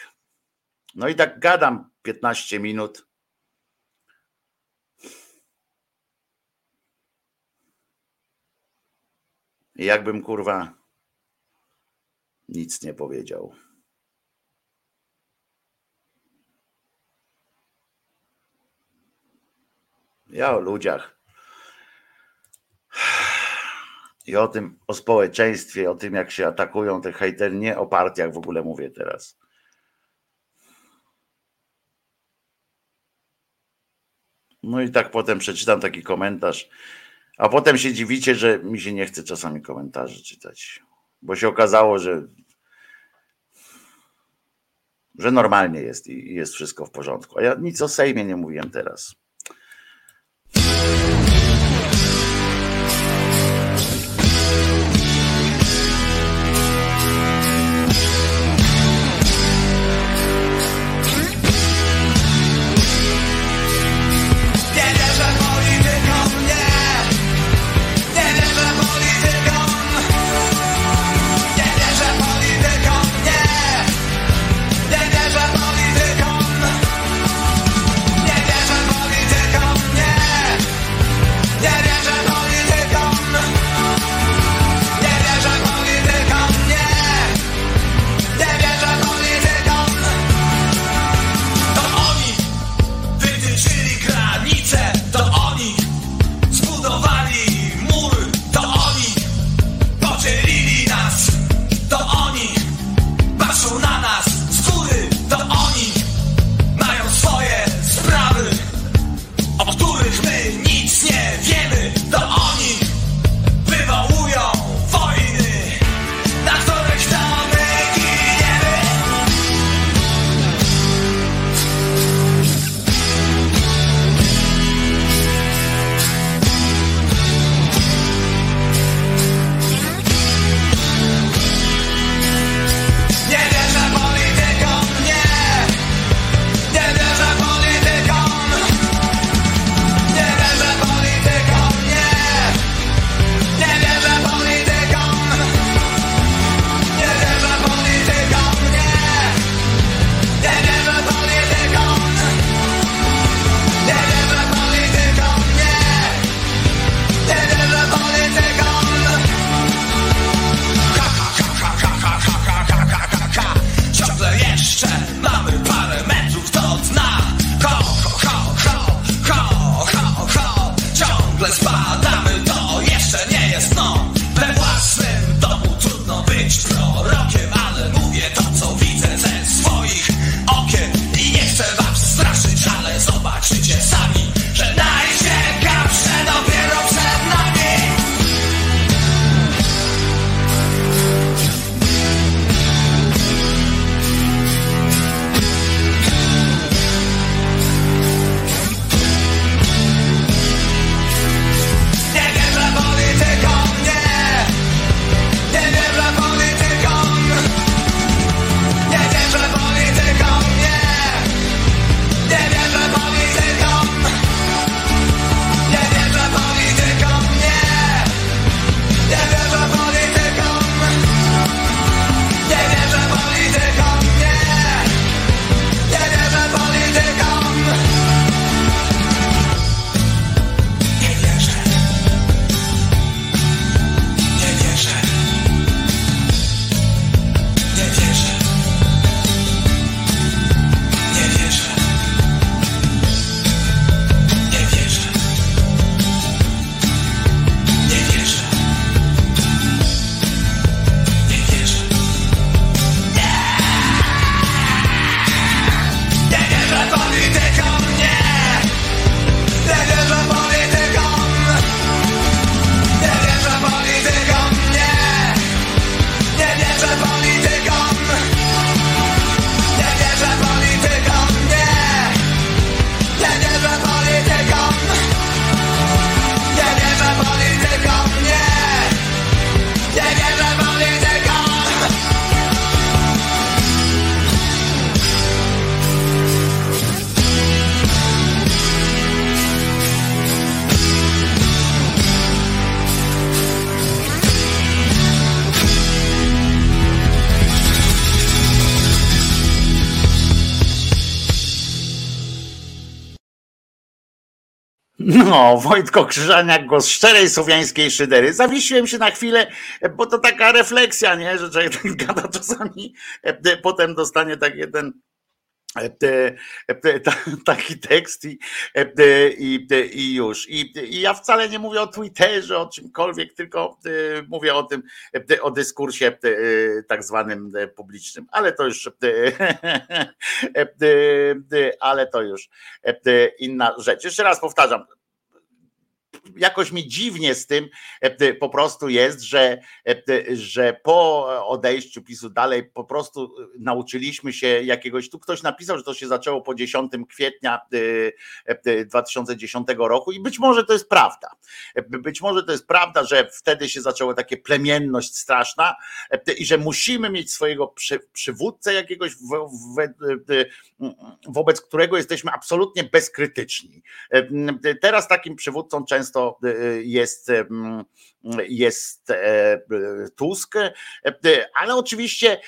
No i tak gadam 15 minut Jakbym kurwa nic nie powiedział. Ja o ludziach. I o tym, o społeczeństwie, o tym, jak się atakują te hejtery, nie o partiach w ogóle mówię teraz. No i tak potem przeczytam taki komentarz. A potem się dziwicie, że mi się nie chce czasami komentarzy czytać, bo się okazało, że, że normalnie jest i jest wszystko w porządku. A ja nic o Sejmie nie mówiłem teraz. No, Wojtko Krzyżaniak, głos szczerej słowiańskiej szydery. Zawiesiłem się na chwilę, bo to taka refleksja, nie? że człowiek tak gada czasami, e, potem dostanie taki jeden taki tekst i, i, i już. I, I, ja wcale nie mówię o Twitterze, o czymkolwiek, tylko mówię o tym, o dyskursie tak zwanym publicznym. Ale to już, ale to już inna rzecz. Jeszcze raz powtarzam, jakoś mi dziwnie z tym e, po prostu jest, że, e, że po odejściu PiSu dalej po prostu nauczyliśmy się jakiegoś, tu ktoś napisał, że to się zaczęło po 10 kwietnia 2010 e, roku i być może to jest prawda. Być może to jest prawda, że wtedy się zaczęło takie plemienność straszna i że musimy mieć swojego przy, przywódcę jakiegoś, wo, wobec którego jesteśmy absolutnie bezkrytyczni. Teraz takim przywódcą często Y, jest, jest e, Tusk, e, ale oczywiście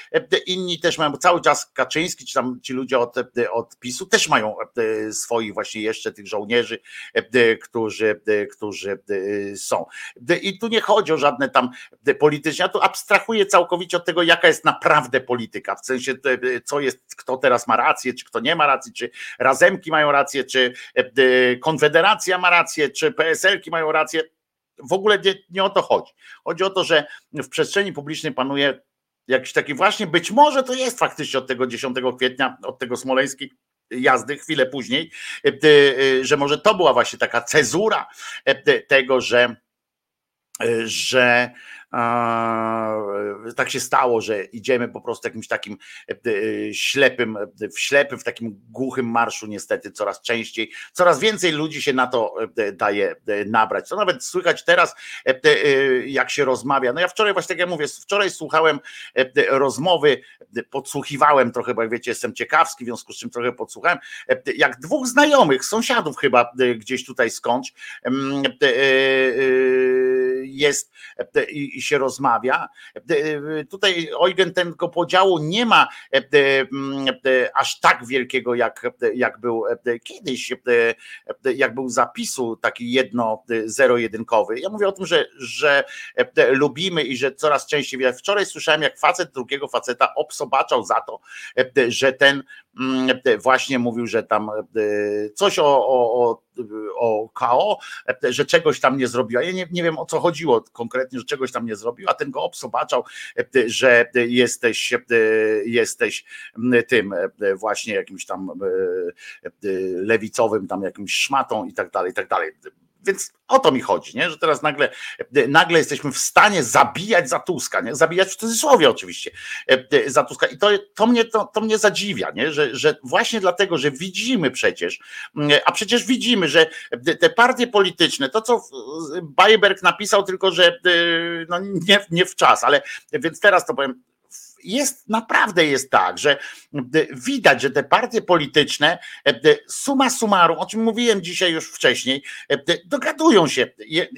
inni też mają, cały czas Kaczyński, czy tam ci ludzie od, od PiSu też mają swoich właśnie jeszcze tych żołnierzy, którzy, którzy są. I tu nie chodzi o żadne tam polityczne, ja tu abstrahuję całkowicie od tego, jaka jest naprawdę polityka, w sensie co jest, kto teraz ma rację, czy kto nie ma racji, czy Razemki mają rację, czy Konfederacja ma rację, czy PSL mają rację. W ogóle nie, nie o to chodzi. Chodzi o to, że w przestrzeni publicznej panuje jakiś taki właśnie, być może to jest faktycznie od tego 10 kwietnia, od tego smoleńskiej jazdy chwilę później, e, e, że może to była właśnie taka cezura e, tego, że że tak się stało, że idziemy po prostu jakimś takim e, e, ślepym, e, w ślepym, w takim głuchym marszu niestety coraz częściej, coraz więcej ludzi się na to daje nabrać. To nawet słychać teraz, jak się rozmawia. No ja wczoraj właśnie tak jak mówię, wczoraj słuchałem rozmowy, podsłuchiwałem trochę, bo jak wiecie, jestem ciekawski, w związku z czym trochę podsłuchałem, jak dwóch znajomych, sąsiadów chyba gdzieś tutaj skądś jest i i się rozmawia. E, tutaj Eugen tego podziału nie ma e, aż tak wielkiego, jak, jak był kiedyś, jak był zapisu taki jedno zero-jedynkowy. Ja mówię o tym, że, że lubimy i że coraz częściej. Wczoraj słyszałem, jak facet drugiego faceta obsobaczał za to, że ten właśnie mówił, że tam coś o, o, o KO, że czegoś tam nie zrobiła. Ja nie, nie wiem o co chodziło konkretnie, że czegoś tam nie zrobił, a ten go obsobaczał, że jesteś, jesteś tym właśnie jakimś tam lewicowym, tam jakimś szmatą i tak dalej, i tak dalej więc o to mi chodzi, nie? że teraz nagle, nagle jesteśmy w stanie zabijać za Tuska, nie? zabijać w cudzysłowie oczywiście za Tuska i to, to, mnie, to, to mnie zadziwia, nie? Że, że właśnie dlatego, że widzimy przecież, a przecież widzimy, że te partie polityczne, to co Bayberg napisał, tylko że no nie, nie w czas, ale więc teraz to powiem, jest naprawdę jest tak, że widać, że te partie polityczne suma summarum, o czym mówiłem dzisiaj już wcześniej, dogadują się.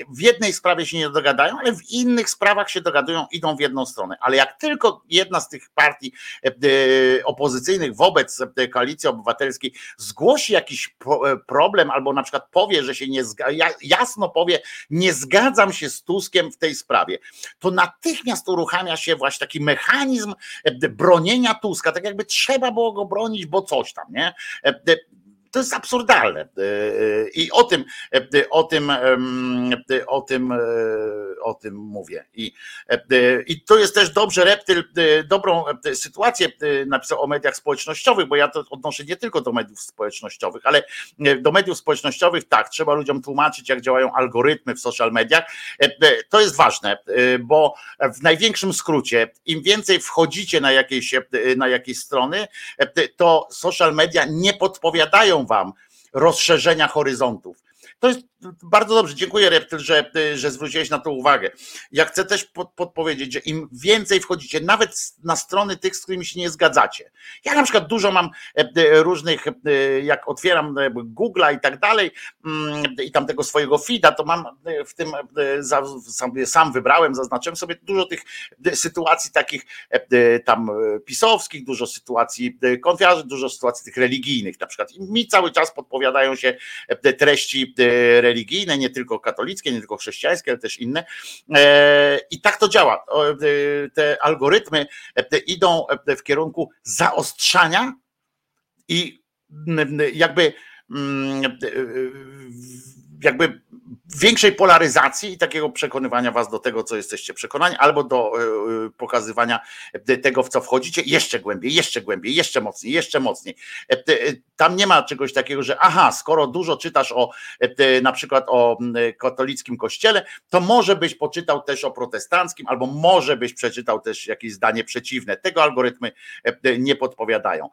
W jednej sprawie się nie dogadają, ale w innych sprawach się dogadują, idą w jedną stronę. Ale jak tylko jedna z tych partii opozycyjnych wobec koalicji obywatelskiej zgłosi jakiś problem, albo na przykład powie, że się nie jasno powie, nie zgadzam się z Tuskiem w tej sprawie, to natychmiast uruchamia się właśnie taki mechanizm, E, bronienia Tuska, tak jakby trzeba było go bronić, bo coś tam, nie? E, to jest absurdalne. E, I o tym, o tym, o tym, o tym mówię. I, I to jest też dobrze, Reptyl dobrą sytuację napisał o mediach społecznościowych, bo ja to odnoszę nie tylko do mediów społecznościowych, ale do mediów społecznościowych tak, trzeba ludziom tłumaczyć, jak działają algorytmy w social mediach. To jest ważne, bo w największym skrócie, im więcej wchodzicie na jakieś, na jakieś strony, to social media nie podpowiadają wam rozszerzenia horyzontów. To jest bardzo dobrze, dziękuję Reptyl, że, że zwróciłeś na to uwagę. Ja chcę też pod, podpowiedzieć, że im więcej wchodzicie, nawet na strony tych, z którymi się nie zgadzacie. Ja na przykład dużo mam e, e, różnych, e, jak otwieram Google'a i tak dalej, mm, i tam tego swojego feeda, to mam w tym, sam wybrałem, zaznaczyłem sobie dużo tych sytuacji takich tam pisowskich, dużo sytuacji konfiarzy, dużo sytuacji tych religijnych na przykład. I mi cały czas podpowiadają się treści religijne, nie tylko katolickie, nie tylko chrześcijańskie, ale też inne. I tak to działa. Te algorytmy idą w kierunku zaostrzania i jakby jakby większej polaryzacji i takiego przekonywania was do tego, co jesteście przekonani, albo do e, e, pokazywania tego, w co wchodzicie, jeszcze głębiej, jeszcze głębiej, jeszcze mocniej, jeszcze mocniej. E, tam nie ma czegoś takiego, że aha, skoro dużo czytasz o na przykład o katolickim kościele, to może byś poczytał też o protestanckim, albo może byś przeczytał też jakieś zdanie przeciwne. Tego algorytmy nie podpowiadają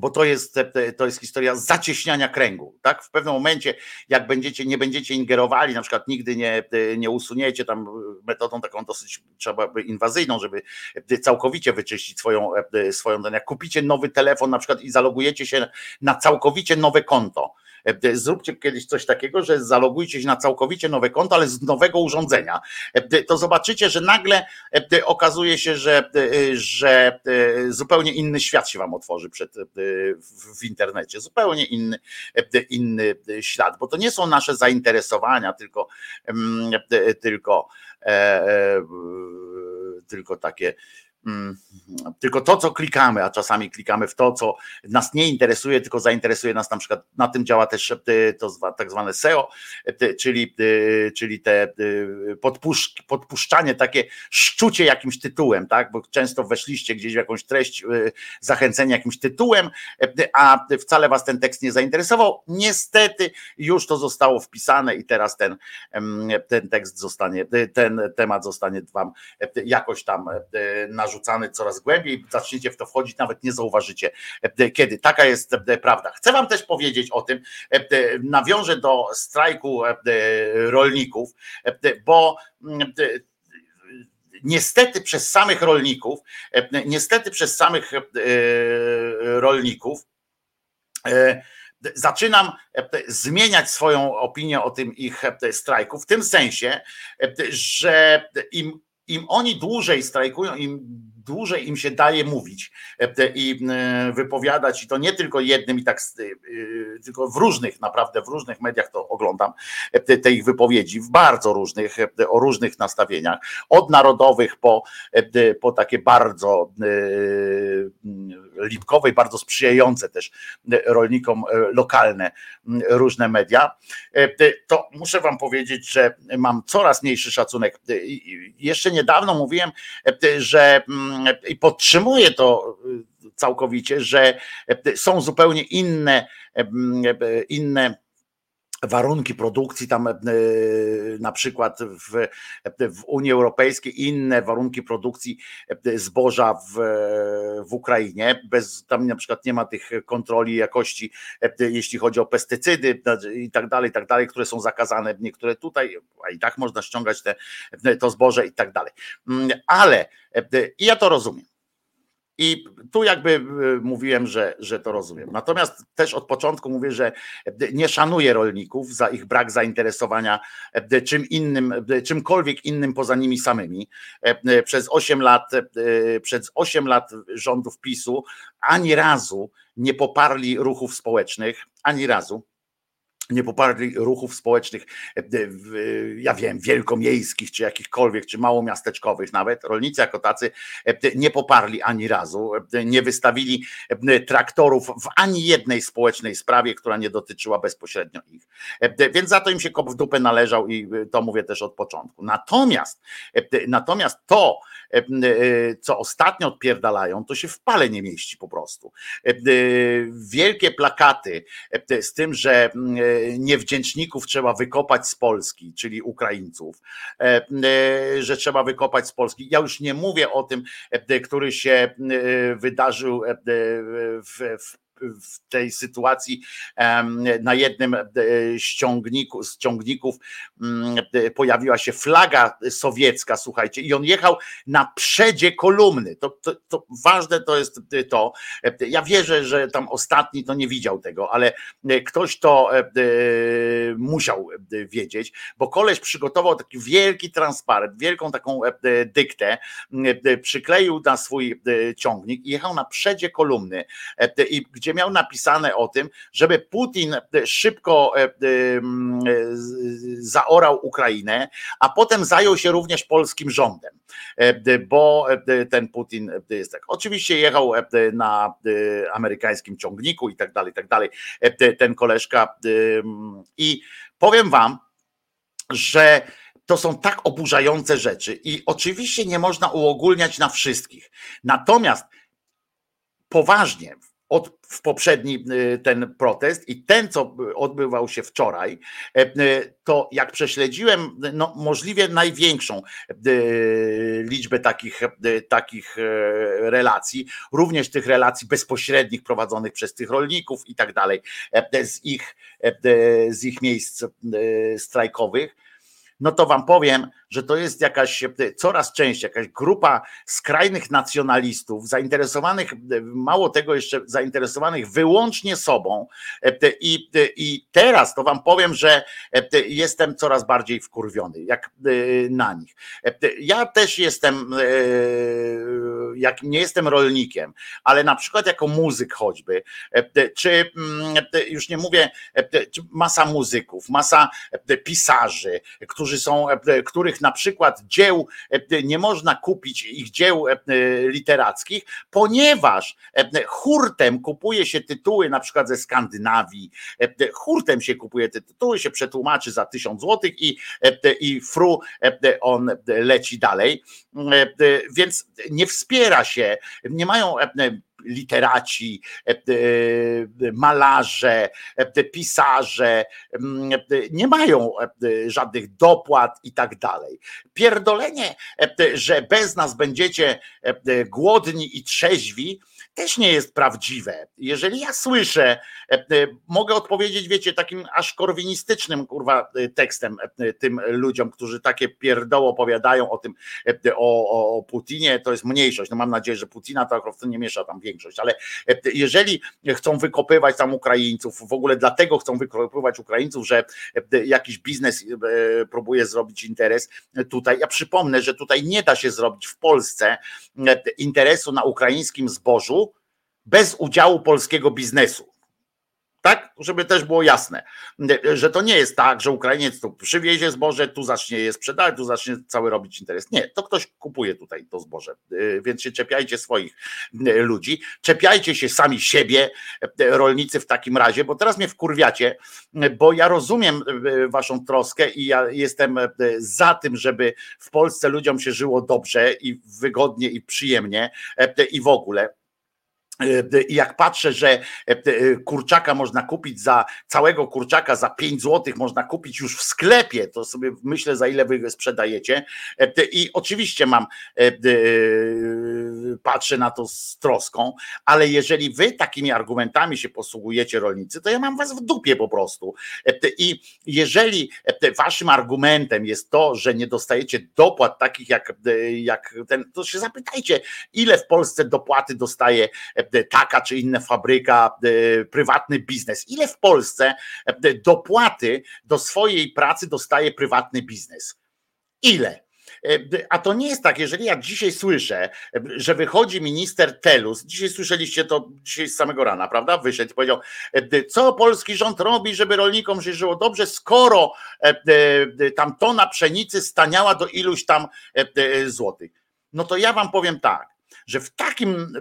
bo to jest, to jest historia zacieśniania kręgu. Tak? W pewnym momencie, jak będziecie, nie będziecie ingerowali, na przykład nigdy nie, nie usuniecie tam metodą taką dosyć trzeba by inwazyjną, żeby całkowicie wyczyścić swoją, swoją jak kupicie nowy telefon na przykład i zalogujecie się na całkowicie nowe konto, E, zróbcie kiedyś coś takiego, że zalogujcie się na całkowicie nowe konto, ale z nowego urządzenia. E, to zobaczycie, że nagle e, okazuje się, że, że zupełnie inny świat się wam otworzy przed, w internecie. Zupełnie inny, inny świat, bo to nie są nasze zainteresowania, tylko, mm, tylko, tylko takie tylko to, co klikamy, a czasami klikamy w to, co nas nie interesuje, tylko zainteresuje nas na przykład, na tym działa też e, to tak zwane SEO, e, czyli, e, czyli te podpusz, podpuszczanie, takie szczucie jakimś tytułem, tak, bo często weszliście gdzieś w jakąś treść, zachęcenie jakimś tytułem, a wcale was ten tekst nie zainteresował. Niestety już to zostało wpisane i teraz ten, ten tekst zostanie, ten temat zostanie wam jakoś tam narzucony narzucany coraz głębiej, zaczniecie w to wchodzić, nawet nie zauważycie e, kiedy. Taka jest e, prawda. Chcę Wam też powiedzieć o tym, e, nawiążę do strajku rolników, bo mm, niestety przez samych rolników, niestety przez samych rolników, zaczynam zmieniać swoją opinię o tym ich strajku, w tym sensie, że im im oni dłużej strajkują, im dłużej im się daje mówić e, i e, wypowiadać, i to nie tylko jednym, i tak e, tylko w różnych, naprawdę w różnych mediach to oglądam te ich wypowiedzi, w bardzo różnych, o różnych nastawieniach, od narodowych po, po takie bardzo lipkowe i bardzo sprzyjające też rolnikom lokalne różne media, to muszę wam powiedzieć, że mam coraz mniejszy szacunek. Jeszcze niedawno mówiłem, że i podtrzymuję to całkowicie, że są zupełnie inne, inne warunki produkcji tam na przykład w, w Unii Europejskiej, inne warunki produkcji zboża w, w Ukrainie, bez tam na przykład nie ma tych kontroli jakości, jeśli chodzi o pestycydy i tak dalej, i tak dalej, które są zakazane, niektóre tutaj, a i tak można ściągać te, to zboże i tak dalej. Mm, ale ja to rozumiem. I tu jakby y, mówiłem, że, że to rozumiem. Natomiast też od początku mówię, że nie szanuję rolników za ich brak zainteresowania czym innym, czymkolwiek innym poza nimi samymi. Przez 8 lat, przez 8 lat rządów PiSu ani razu nie poparli ruchów społecznych, ani razu nie poparli ruchów społecznych, e, ja wiem, wielkomiejskich, czy jakichkolwiek, czy małomiasteczkowych nawet. Rolnicy jako tacy e, nie poparli ani razu, e, nie wystawili traktorów w ani jednej społecznej sprawie, która nie dotyczyła bezpośrednio ich. Więc za to im się kop w dupę należał i to mówię też od początku. Natomiast, natomiast to, co ostatnio odpierdalają, to się w pale nie mieści po prostu. Wielkie plakaty z tym, że niewdzięczników trzeba wykopać z Polski, czyli Ukraińców, e, e, że trzeba wykopać z Polski. Ja już nie mówię o tym, e, który się wydarzył w, w w tej sytuacji na jednym ściągniku, z ciągników mm, pojawiła się flaga sowiecka, słuchajcie, i on jechał na przedzie kolumny. To, to, to, ważne to jest to. Ja wierzę, że tam ostatni to nie widział tego, ale ktoś to musiał wiedzieć, bo koleś przygotował taki wielki transparent, wielką taką dyktę, przykleił na swój ciągnik i jechał na przedzie kolumny, i gdzie gdzie miał napisane o tym, żeby Putin szybko zaorał Ukrainę, a potem zajął się również polskim rządem, bo ten Putin jest tak. Oczywiście jechał na amerykańskim ciągniku i tak dalej, i tak dalej, ten koleżka i powiem wam, że to są tak oburzające rzeczy i oczywiście nie można uogólniać na wszystkich. Natomiast poważnie od, w poprzedni y, ten protest i ten, co odbywał się wczoraj, e, y, to jak prześledziłem no, możliwie największą y, liczbę takich, takich e, relacji, również tych relacji bezpośrednich prowadzonych przez tych rolników i tak dalej, e, z ich, z ich miejsc strajkowych, no to wam powiem, że to jest jakaś coraz częściej jakaś grupa skrajnych nacjonalistów, zainteresowanych, mało tego jeszcze zainteresowanych wyłącznie sobą. I, i teraz to wam powiem, że jestem coraz bardziej wkurwiony, jak na nich. Ja też jestem, jak nie jestem rolnikiem, ale na przykład jako muzyk choćby, czy już nie mówię, masa muzyków, masa pisarzy, którzy są, których na przykład dzieł e, nie można kupić, ich dzieł e, literackich, ponieważ e, hurtem kupuje się tytuły na przykład ze Skandynawii, hurtem się kupuje te tytuły, się przetłumaczy za tysiąc złotych i, i fru on leci dalej. Więc nie wspiera się, nie mają literaci, e, e, malarze, e, pisarze mm, nie mają żadnych dopłat i tak dalej. Pierdolenie, że bez nas będziecie głodni i trzeźwi, też nie jest prawdziwe. Jeżeli ja słyszę, mogę odpowiedzieć, wiecie, takim aż korwinistycznym kurwa tekstem tym ludziom, którzy takie pierdoło opowiadają o tym, o, o Putinie, to jest mniejszość. No mam nadzieję, że Putina to akurat nie miesza tam większość, ale jeżeli chcą wykopywać tam Ukraińców, w ogóle dlatego chcą wykopywać Ukraińców, że jakiś biznes próbuje zrobić interes tutaj. Ja przypomnę, że tutaj nie da się zrobić w Polsce interesu na ukraińskim zbożu, bez udziału polskiego biznesu. Tak, żeby też było jasne, że to nie jest tak, że Ukrainiec tu przywiezie zboże, tu zacznie je sprzedawać, tu zacznie cały robić interes. Nie, to ktoś kupuje tutaj to zboże, więc się czepiajcie swoich ludzi, czepiajcie się sami siebie, rolnicy w takim razie, bo teraz mnie wkurwiacie, bo ja rozumiem waszą troskę i ja jestem za tym, żeby w Polsce ludziom się żyło dobrze i wygodnie i przyjemnie i w ogóle i jak patrzę, że e, e, kurczaka można kupić za całego kurczaka za 5 zł, można kupić już w sklepie, to sobie myślę, za ile wy sprzedajecie. E, I oczywiście mam, patrzę na to z troską, ale jeżeli wy takimi argumentami się posługujecie, rolnicy, to ja mam was w dupie po prostu. I jeżeli waszym argumentem jest to, że nie dostajecie dopłat takich jak, jak ten, to się zapytajcie, ile w Polsce dopłaty dostaje E, taka czy inna fabryka, e, prywatny biznes. Ile w Polsce e, dopłaty do swojej pracy dostaje prywatny biznes? Ile? A to nie jest tak, jeżeli ja dzisiaj słyszę, że wychodzi minister Telus, dzisiaj słyszeliście to dzisiaj z samego rana, prawda? Wyszedł i powiedział, co polski rząd robi, żeby rolnikom się żyło dobrze, skoro tam tona pszenicy staniała do iluś tam złotych. No to ja wam powiem tak że w, takim,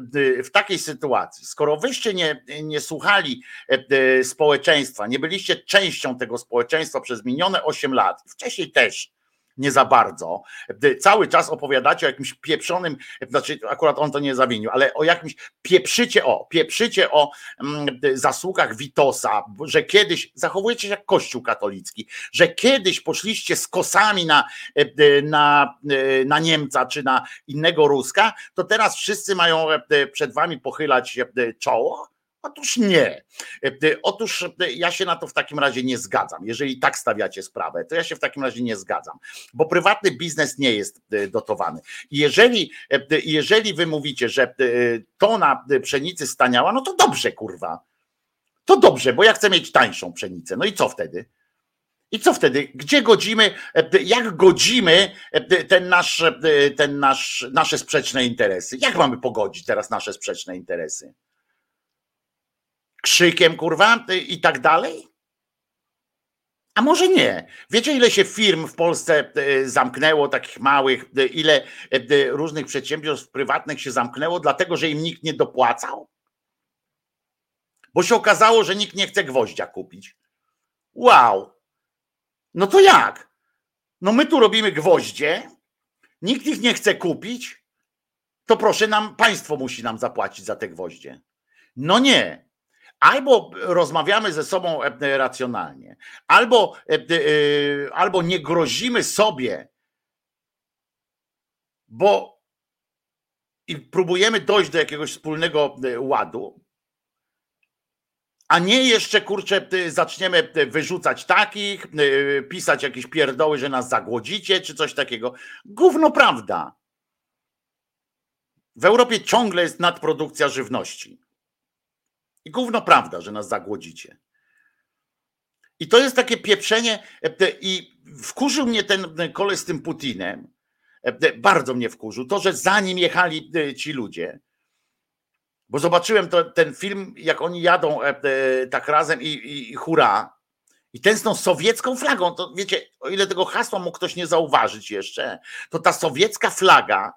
w takiej sytuacji, skoro wyście nie, nie słuchali e, społeczeństwa, nie byliście częścią tego społeczeństwa przez minione 8 lat, wcześniej też, nie za bardzo. Cały czas opowiadacie o jakimś pieprzonym, znaczy akurat on to nie zawinił, ale o jakimś pieprzycie o, pieprzycie o mm, zasługach Witosa, że kiedyś zachowujecie się jak Kościół katolicki, że kiedyś poszliście z kosami na, na, na Niemca czy na innego Ruska, to teraz wszyscy mają przed wami pochylać czoło Otóż nie. E, otóż e, ja się na to w takim razie nie zgadzam. Jeżeli tak stawiacie sprawę, to ja się w takim razie nie zgadzam, bo prywatny biznes nie jest e, dotowany. Jeżeli, jeżeli wy mówicie, że tona pszenicy staniała, no to dobrze, kurwa. To dobrze, bo ja chcę mieć tańszą pszenicę. No i co wtedy? I co wtedy? Gdzie godzimy, jak godzimy ten nasz, ten nasz, nasze sprzeczne interesy? Jak mamy pogodzić teraz nasze sprzeczne interesy? Krzykiem, kurwa, i tak dalej? A może nie? Wiecie, ile się firm w Polsce e, zamknęło, takich małych, e, ile różnych przedsiębiorstw prywatnych się zamknęło, dlatego że im nikt nie dopłacał? Bo się okazało, że nikt nie chce gwoździa kupić. Wow! No to jak? No my tu robimy gwoździe, nikt ich nie chce kupić, to proszę nam, państwo musi nam zapłacić za te gwoździe. No nie. Albo rozmawiamy ze sobą e, racjonalnie, albo, e, e, albo nie grozimy sobie, bo i próbujemy dojść do jakiegoś wspólnego ładu, a nie jeszcze kurczę, zaczniemy wyrzucać takich, pisać jakieś pierdoły, że nas zagłodzicie, czy coś takiego. Gówno prawda. W Europie ciągle jest nadprodukcja żywności. I gówno prawda, że nas zagłodzicie. I to jest takie pieprzenie i wkurzył mnie ten kolej z tym Putinem. Bardzo mnie wkurzył. To, że za nim jechali ci ludzie. Bo zobaczyłem to, ten film, jak oni jadą tak razem i, i, i hura. I ten z tą sowiecką flagą, to wiecie, o ile tego hasła mógł ktoś nie zauważyć jeszcze, to ta sowiecka flaga,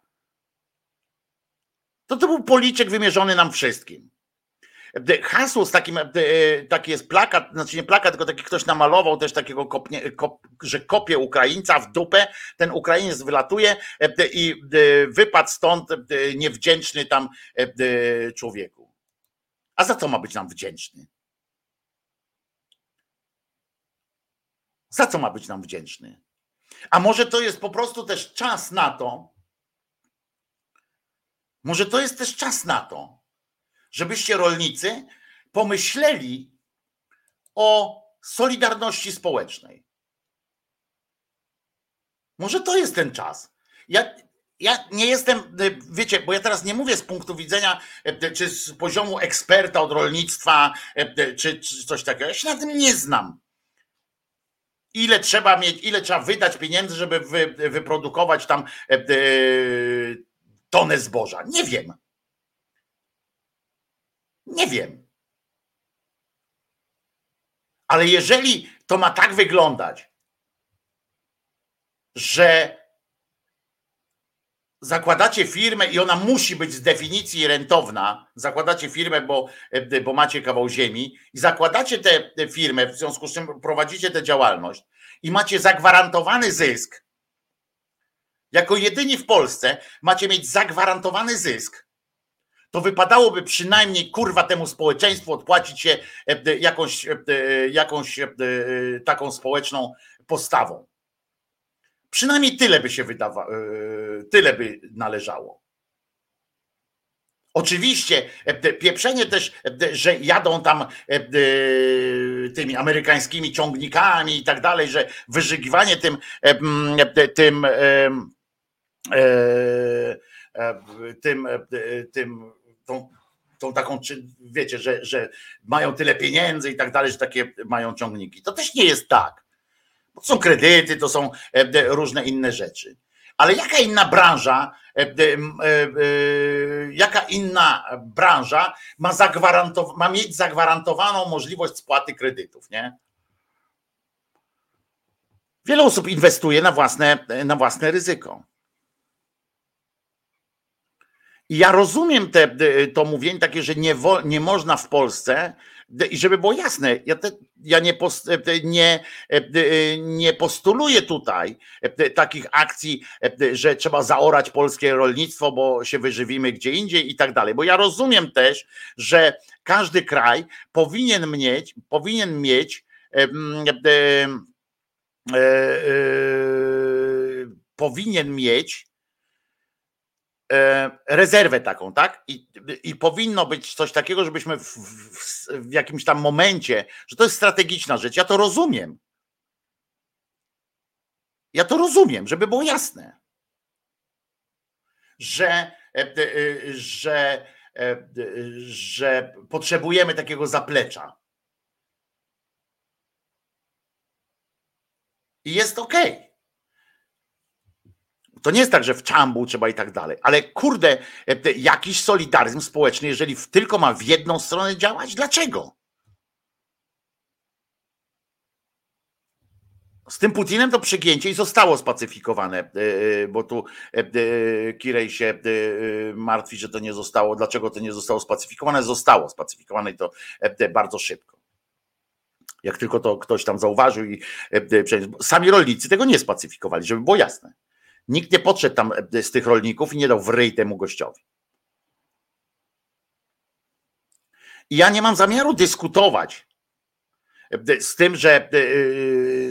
to to był policzek wymierzony nam wszystkim. Hasło z takim, taki jest plakat, znaczy nie plakat, tylko taki ktoś namalował też takiego, kopnie, kop, że kopie Ukraińca w dupę, ten Ukrainiec wylatuje i wypadł stąd niewdzięczny tam człowieku. A za co ma być nam wdzięczny? Za co ma być nam wdzięczny? A może to jest po prostu też czas na to, może to jest też czas na to, żebyście rolnicy pomyśleli o solidarności społecznej. Może to jest ten czas. Ja, ja nie jestem, wiecie, bo ja teraz nie mówię z punktu widzenia, czy z poziomu eksperta od rolnictwa, czy, czy coś takiego. Ja się na tym nie znam. Ile trzeba mieć, ile trzeba wydać pieniędzy, żeby wy, wyprodukować tam tonę zboża? Nie wiem. Nie wiem. Ale jeżeli to ma tak wyglądać, że zakładacie firmę i ona musi być z definicji rentowna, zakładacie firmę, bo, bo macie kawał ziemi i zakładacie tę firmę, w związku z czym prowadzicie tę działalność i macie zagwarantowany zysk, jako jedyni w Polsce macie mieć zagwarantowany zysk, to wypadałoby przynajmniej kurwa temu społeczeństwu odpłacić się jakąś, jakąś taką społeczną postawą. Przynajmniej tyle by się wydawało, tyle by należało. Oczywiście pieprzenie też, że jadą tam tymi amerykańskimi ciągnikami i tak dalej, że wyżygiwanie tym tym tym, tym tą, tą taką, wiecie, że, że mają tyle pieniędzy i tak dalej, że takie mają ciągniki. To też nie jest tak. To są kredyty, to są różne inne rzeczy. Ale jaka inna branża, jaka inna branża ma, zagwarantow- ma mieć zagwarantowaną możliwość spłaty kredytów, nie? Wiele osób inwestuje na własne, na własne ryzyko. Ja rozumiem te, to mówienie takie, że nie, nie można w Polsce, i żeby było jasne, ja, te, ja nie, post, nie, nie postuluję tutaj takich akcji, że trzeba zaorać polskie rolnictwo, bo się wyżywimy gdzie indziej i tak dalej. Bo ja rozumiem też, że każdy kraj powinien mieć, powinien mieć e, e, e, powinien mieć rezerwę taką, tak? I, I powinno być coś takiego, żebyśmy w, w, w, jakimś tam momencie, że to jest strategiczna rzecz. Ja to rozumiem. Ja to rozumiem, żeby było jasne. Że, że, że potrzebujemy takiego zaplecza. I jest okej. Okay. To nie jest tak, że w czambu trzeba i tak dalej, ale kurde, e, jakiś solidaryzm społeczny, jeżeli tylko ma w jedną stronę działać, dlaczego? Z tym Putinem to przegięcie i zostało spacyfikowane, e, e, bo tu Kirej się martwi, że to nie zostało. Dlaczego to nie zostało spacyfikowane? Zostało spacyfikowane i to bardzo szybko. Jak tylko to ktoś tam zauważył i sami rolnicy tego nie spacyfikowali, żeby było jasne. Nikt nie podszedł tam z tych rolników i nie dał w ryj temu gościowi. I ja nie mam zamiaru dyskutować z tym, że,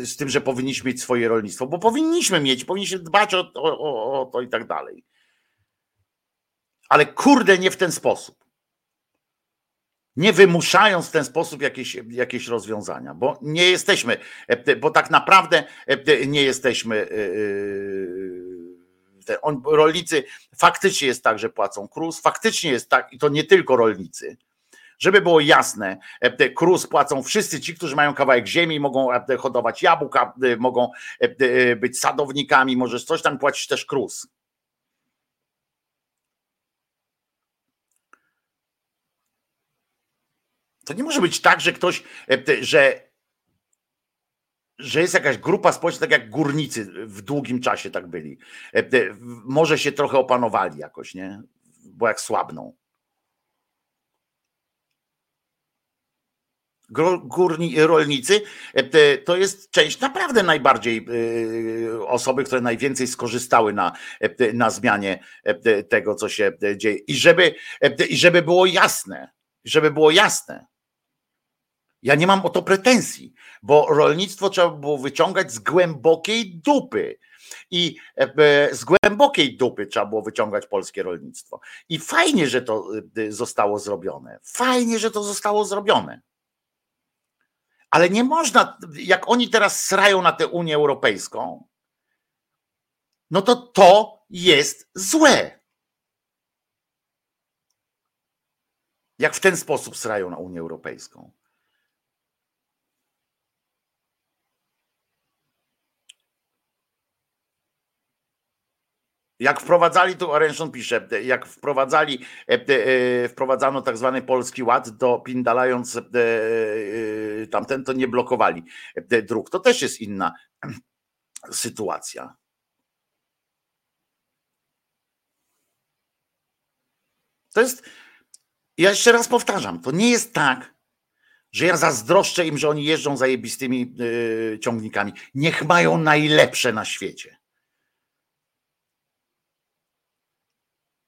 z tym, że powinniśmy mieć swoje rolnictwo, bo powinniśmy mieć, powinniśmy dbać o, o, o to i tak dalej. Ale kurde, nie w ten sposób. Nie wymuszając w ten sposób jakieś, jakieś rozwiązania, bo nie jesteśmy, bo tak naprawdę nie jesteśmy. Rolnicy faktycznie jest tak, że płacą KRUS, faktycznie jest tak, i to nie tylko rolnicy żeby było jasne, e, KRUS płacą wszyscy ci, którzy mają kawałek ziemi, mogą e, hodować jabłka, e, mogą być sadownikami, możesz coś tam płacić też KRUS. To nie może być tak, że ktoś, że, że jest jakaś grupa społeczna, tak jak górnicy w długim czasie tak byli. Może się trochę opanowali jakoś, nie? Bo jak słabną. górni rolnicy, e, to jest część naprawdę najbardziej e, osoby, które najwięcej skorzystały na, e, na zmianie tego, co się dzieje. I żeby, I żeby było jasne, żeby było jasne, ja nie mam o to pretensji, bo rolnictwo trzeba było wyciągać z głębokiej dupy. I z głębokiej dupy trzeba było wyciągać polskie rolnictwo. I fajnie, że to zostało zrobione. Fajnie, że to zostało zrobione. Ale nie można, jak oni teraz srają na tę Unię Europejską, no to to jest złe. Jak w ten sposób srają na Unię Europejską. Jak wprowadzali, tu Arenson pisze, jak wprowadzali, e, e, wprowadzano tak zwany polski ład, do pindalając e, tamten, to nie blokowali dróg. To też jest inna sytuacja. To jest, ja jeszcze raz powtarzam, to nie jest tak, że ja zazdroszczę im, że oni jeżdżą zajebistymi ciągnikami. Niech mają najlepsze na świecie.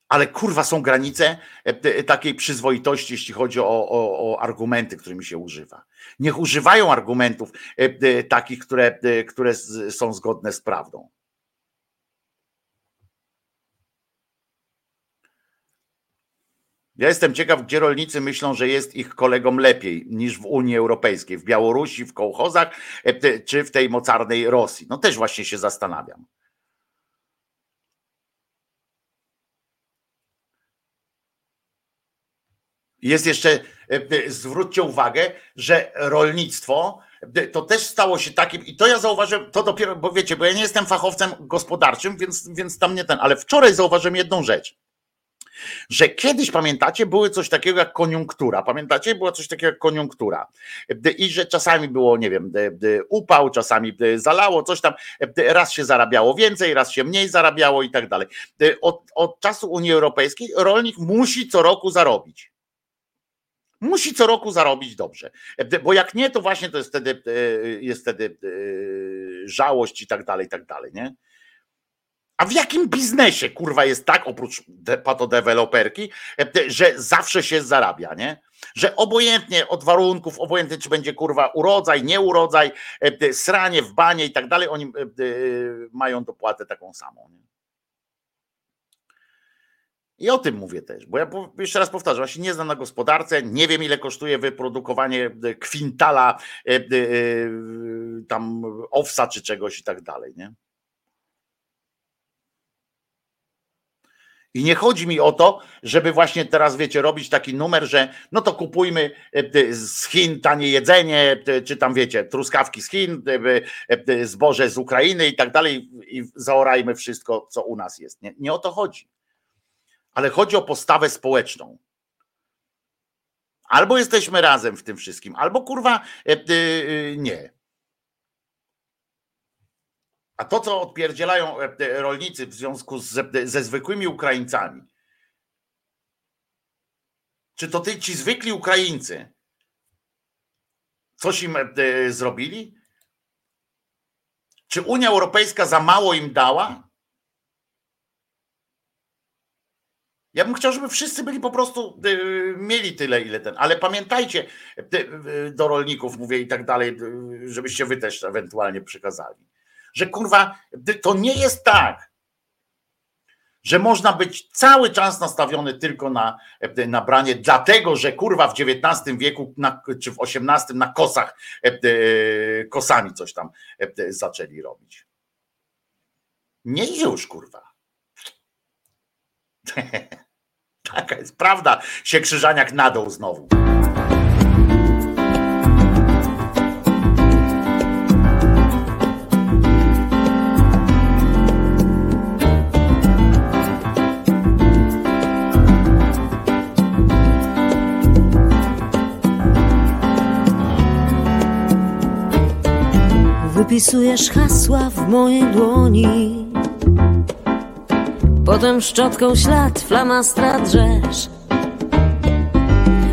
Ale kurwa są granice e, e, takiej przyzwoitości, jeśli chodzi o, o, o, argumenty, którymi się używa. Niech używają argumentów e, takich, które, które są zgodne z prawdą. Ja jestem ciekaw, gdzie rolnicy myślą, że jest ich kolegom lepiej niż w Unii Europejskiej, w Białorusi, w kołchozach, czy w tej mocarnej Rosji. No też właśnie się zastanawiam. Jest jeszcze, e, e, zwróćcie uwagę, że rolnictwo e, to też stało się takim, i to ja zauważyłem, to dopiero, bo wiecie, bo ja nie jestem fachowcem gospodarczym, więc, więc tam nie ten, ale wczoraj zauważyłem jedną rzecz. Że kiedyś, pamiętacie, były coś takiego jak koniunktura. Pamiętacie, było coś takiego jak koniunktura. I że czasami było, nie wiem, upał, czasami zalało, coś tam. Raz się zarabiało więcej, raz się mniej zarabiało i tak dalej. Od, od czasu Unii Europejskiej rolnik musi co roku zarobić. Musi co roku zarobić dobrze. Bo jak nie, to właśnie to jest wtedy, e, jest wtedy e, żałość i tak dalej, i tak dalej, nie? A w jakim biznesie kurwa jest tak, oprócz patodeweloperki, e, że zawsze się zarabia, nie? Że obojętnie od warunków, obojętnie czy będzie kurwa urodzaj, nie urodzaj, sranie w banie i tak dalej, oni mają dopłatę taką samą. Nie? I o tym mówię też, bo ja jeszcze raz powtarzam, się nie znam na gospodarce, nie wiem ile kosztuje wyprodukowanie e, kwintala e, e, tam owsa czy czegoś i tak dalej, nie? I nie chodzi mi o to, żeby właśnie teraz, wiecie, robić taki numer, że no to kupujmy z Chin tanie jedzenie, czy tam, wiecie, truskawki z Chin, zboże z Ukrainy i tak dalej, i zaorajmy wszystko, co u nas jest. Nie, nie o to chodzi ale chodzi o postawę społeczną. Albo jesteśmy razem w tym wszystkim, albo kurwa e, e, nie. A to, co odpierdzielają e, e, rolnicy w związku z, ze zwykłymi Ukraińcami, czy to ty, ci zwykli Ukraińcy, coś im zrobili? Czy Unia Europejska za mało im dała? Ja bym chciał, żeby wszyscy byli po prostu, y, mieli tyle, ile ten. Ale pamiętajcie, y, do rolników mówię i tak dalej, y, żebyście wy też ewentualnie przekazali, że kurwa, to nie jest tak, że można być cały czas nastawiony tylko na, na branie, dlatego że kurwa w XIX wieku na, czy w XVIII na kosach kosami coś tam zaczęli robić. Nie już kurwa. Taka jest prawda, się Krzyżaniak nadał znowu. Wypisujesz hasła w mojej dłoni Potem szczotką ślad flamastra drzesz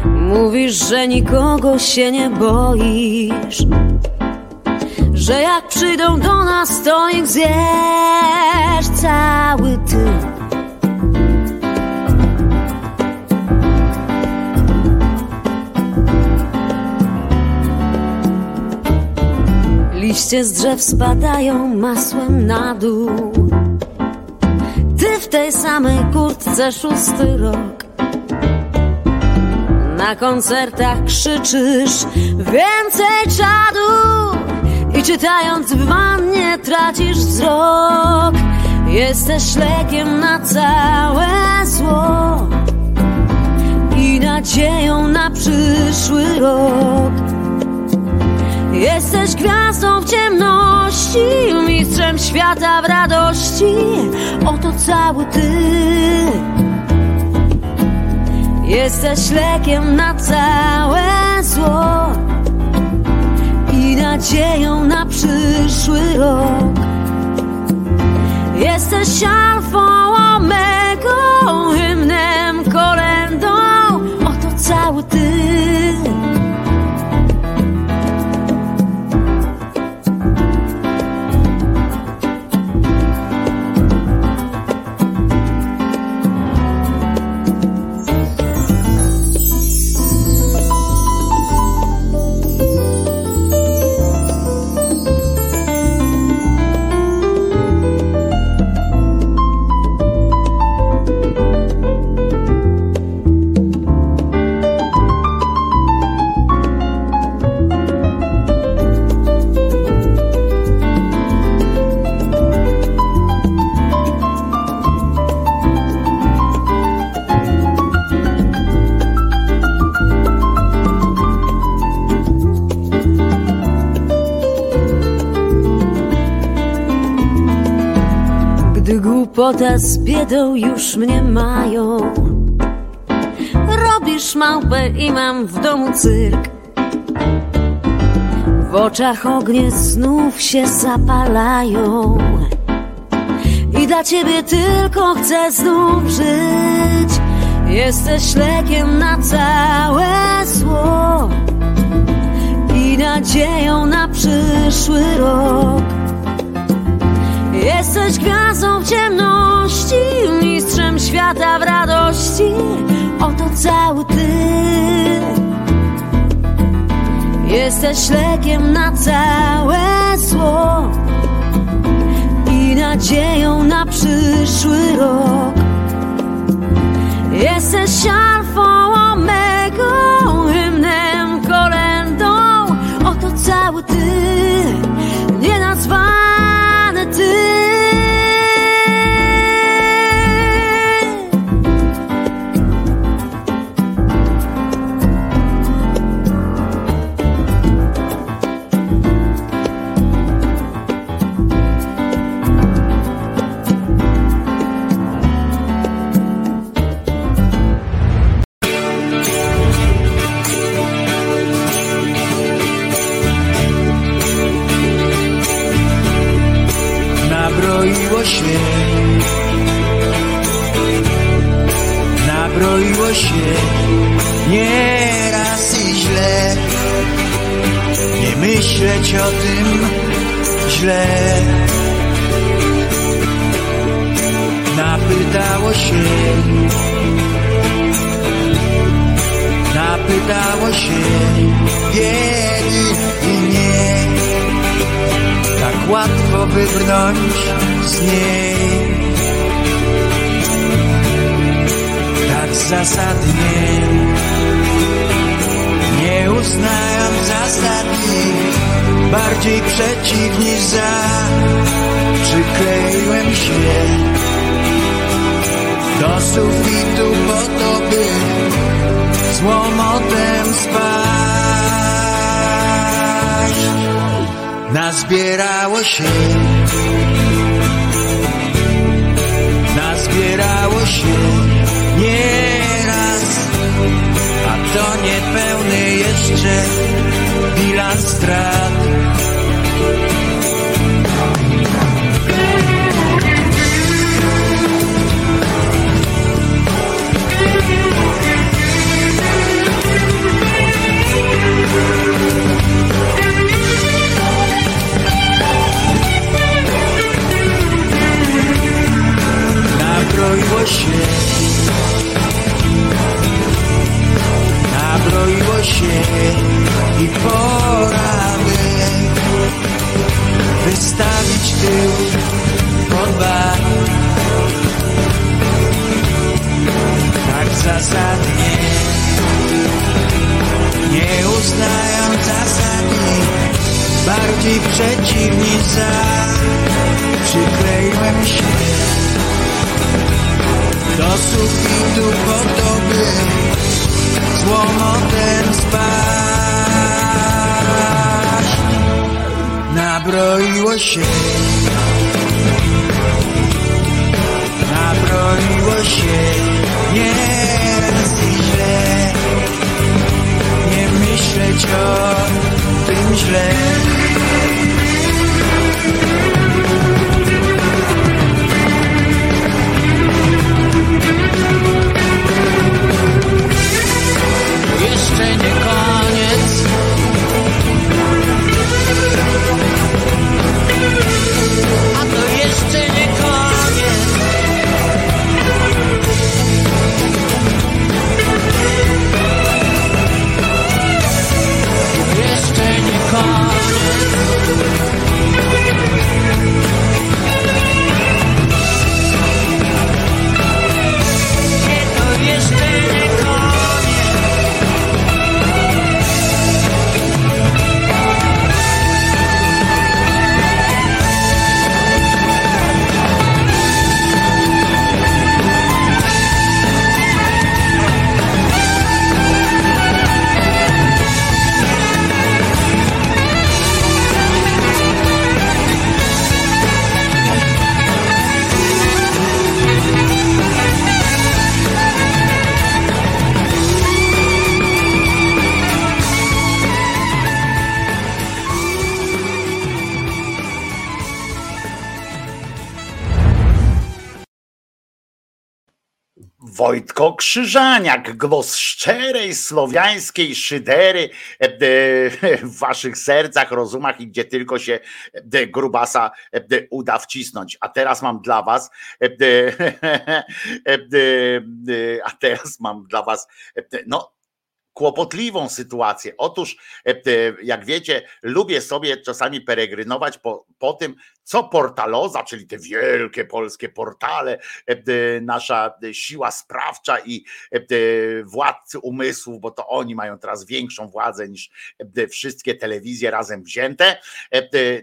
Mówisz, że nikogo się nie boisz Że jak przyjdą do nas, to ich zjesz cały ty. Liście z drzew spadają masłem na dół tej samej kurtce szósty rok. Na koncertach krzyczysz więcej czadu! I czytając w wannie tracisz wzrok. Jesteś lekiem na całe zło. I nadzieją na przyszły rok Jesteś gwiazdą w ciemności, mistrzem świata w radości. Oto cały ty. Jesteś lekiem na całe zło i nadzieją na przyszły rok. Jesteś Głupota z biedą już mnie mają. Robisz małpę i mam w domu cyrk. W oczach ognie znów się zapalają. I dla ciebie tylko chcę znów żyć. Jesteś lekiem na całe zło. I nadzieją na przyszły rok Jesteś gwiazdą w ciemności, mistrzem świata w radości. Oto cały ty. Jesteś lekiem na całe zło i nadzieją na przyszły rok. Jesteś alfą, sufitu po to, by z łomotem spać. Nazbierało się, Zasadnie. Nie uznając zasady Bardziej przeciw niż za. Przykleiłem się do sufitu po to, by z łomotem spać. Nabroiło się, nabroiło się. Nieraz myśleć o tym Jeszcze Krzyżaniak, głos szczerej słowiańskiej szydery e, e, w waszych sercach, rozumach i gdzie tylko się e, grubasa uda wcisnąć. A teraz mam dla was a teraz mam dla was no kłopotliwą sytuację. Otóż, jak wiecie, lubię sobie czasami peregrynować po, po tym, co portaloza, czyli te wielkie polskie portale, nasza siła sprawcza i władcy umysłów, bo to oni mają teraz większą władzę niż wszystkie telewizje razem wzięte,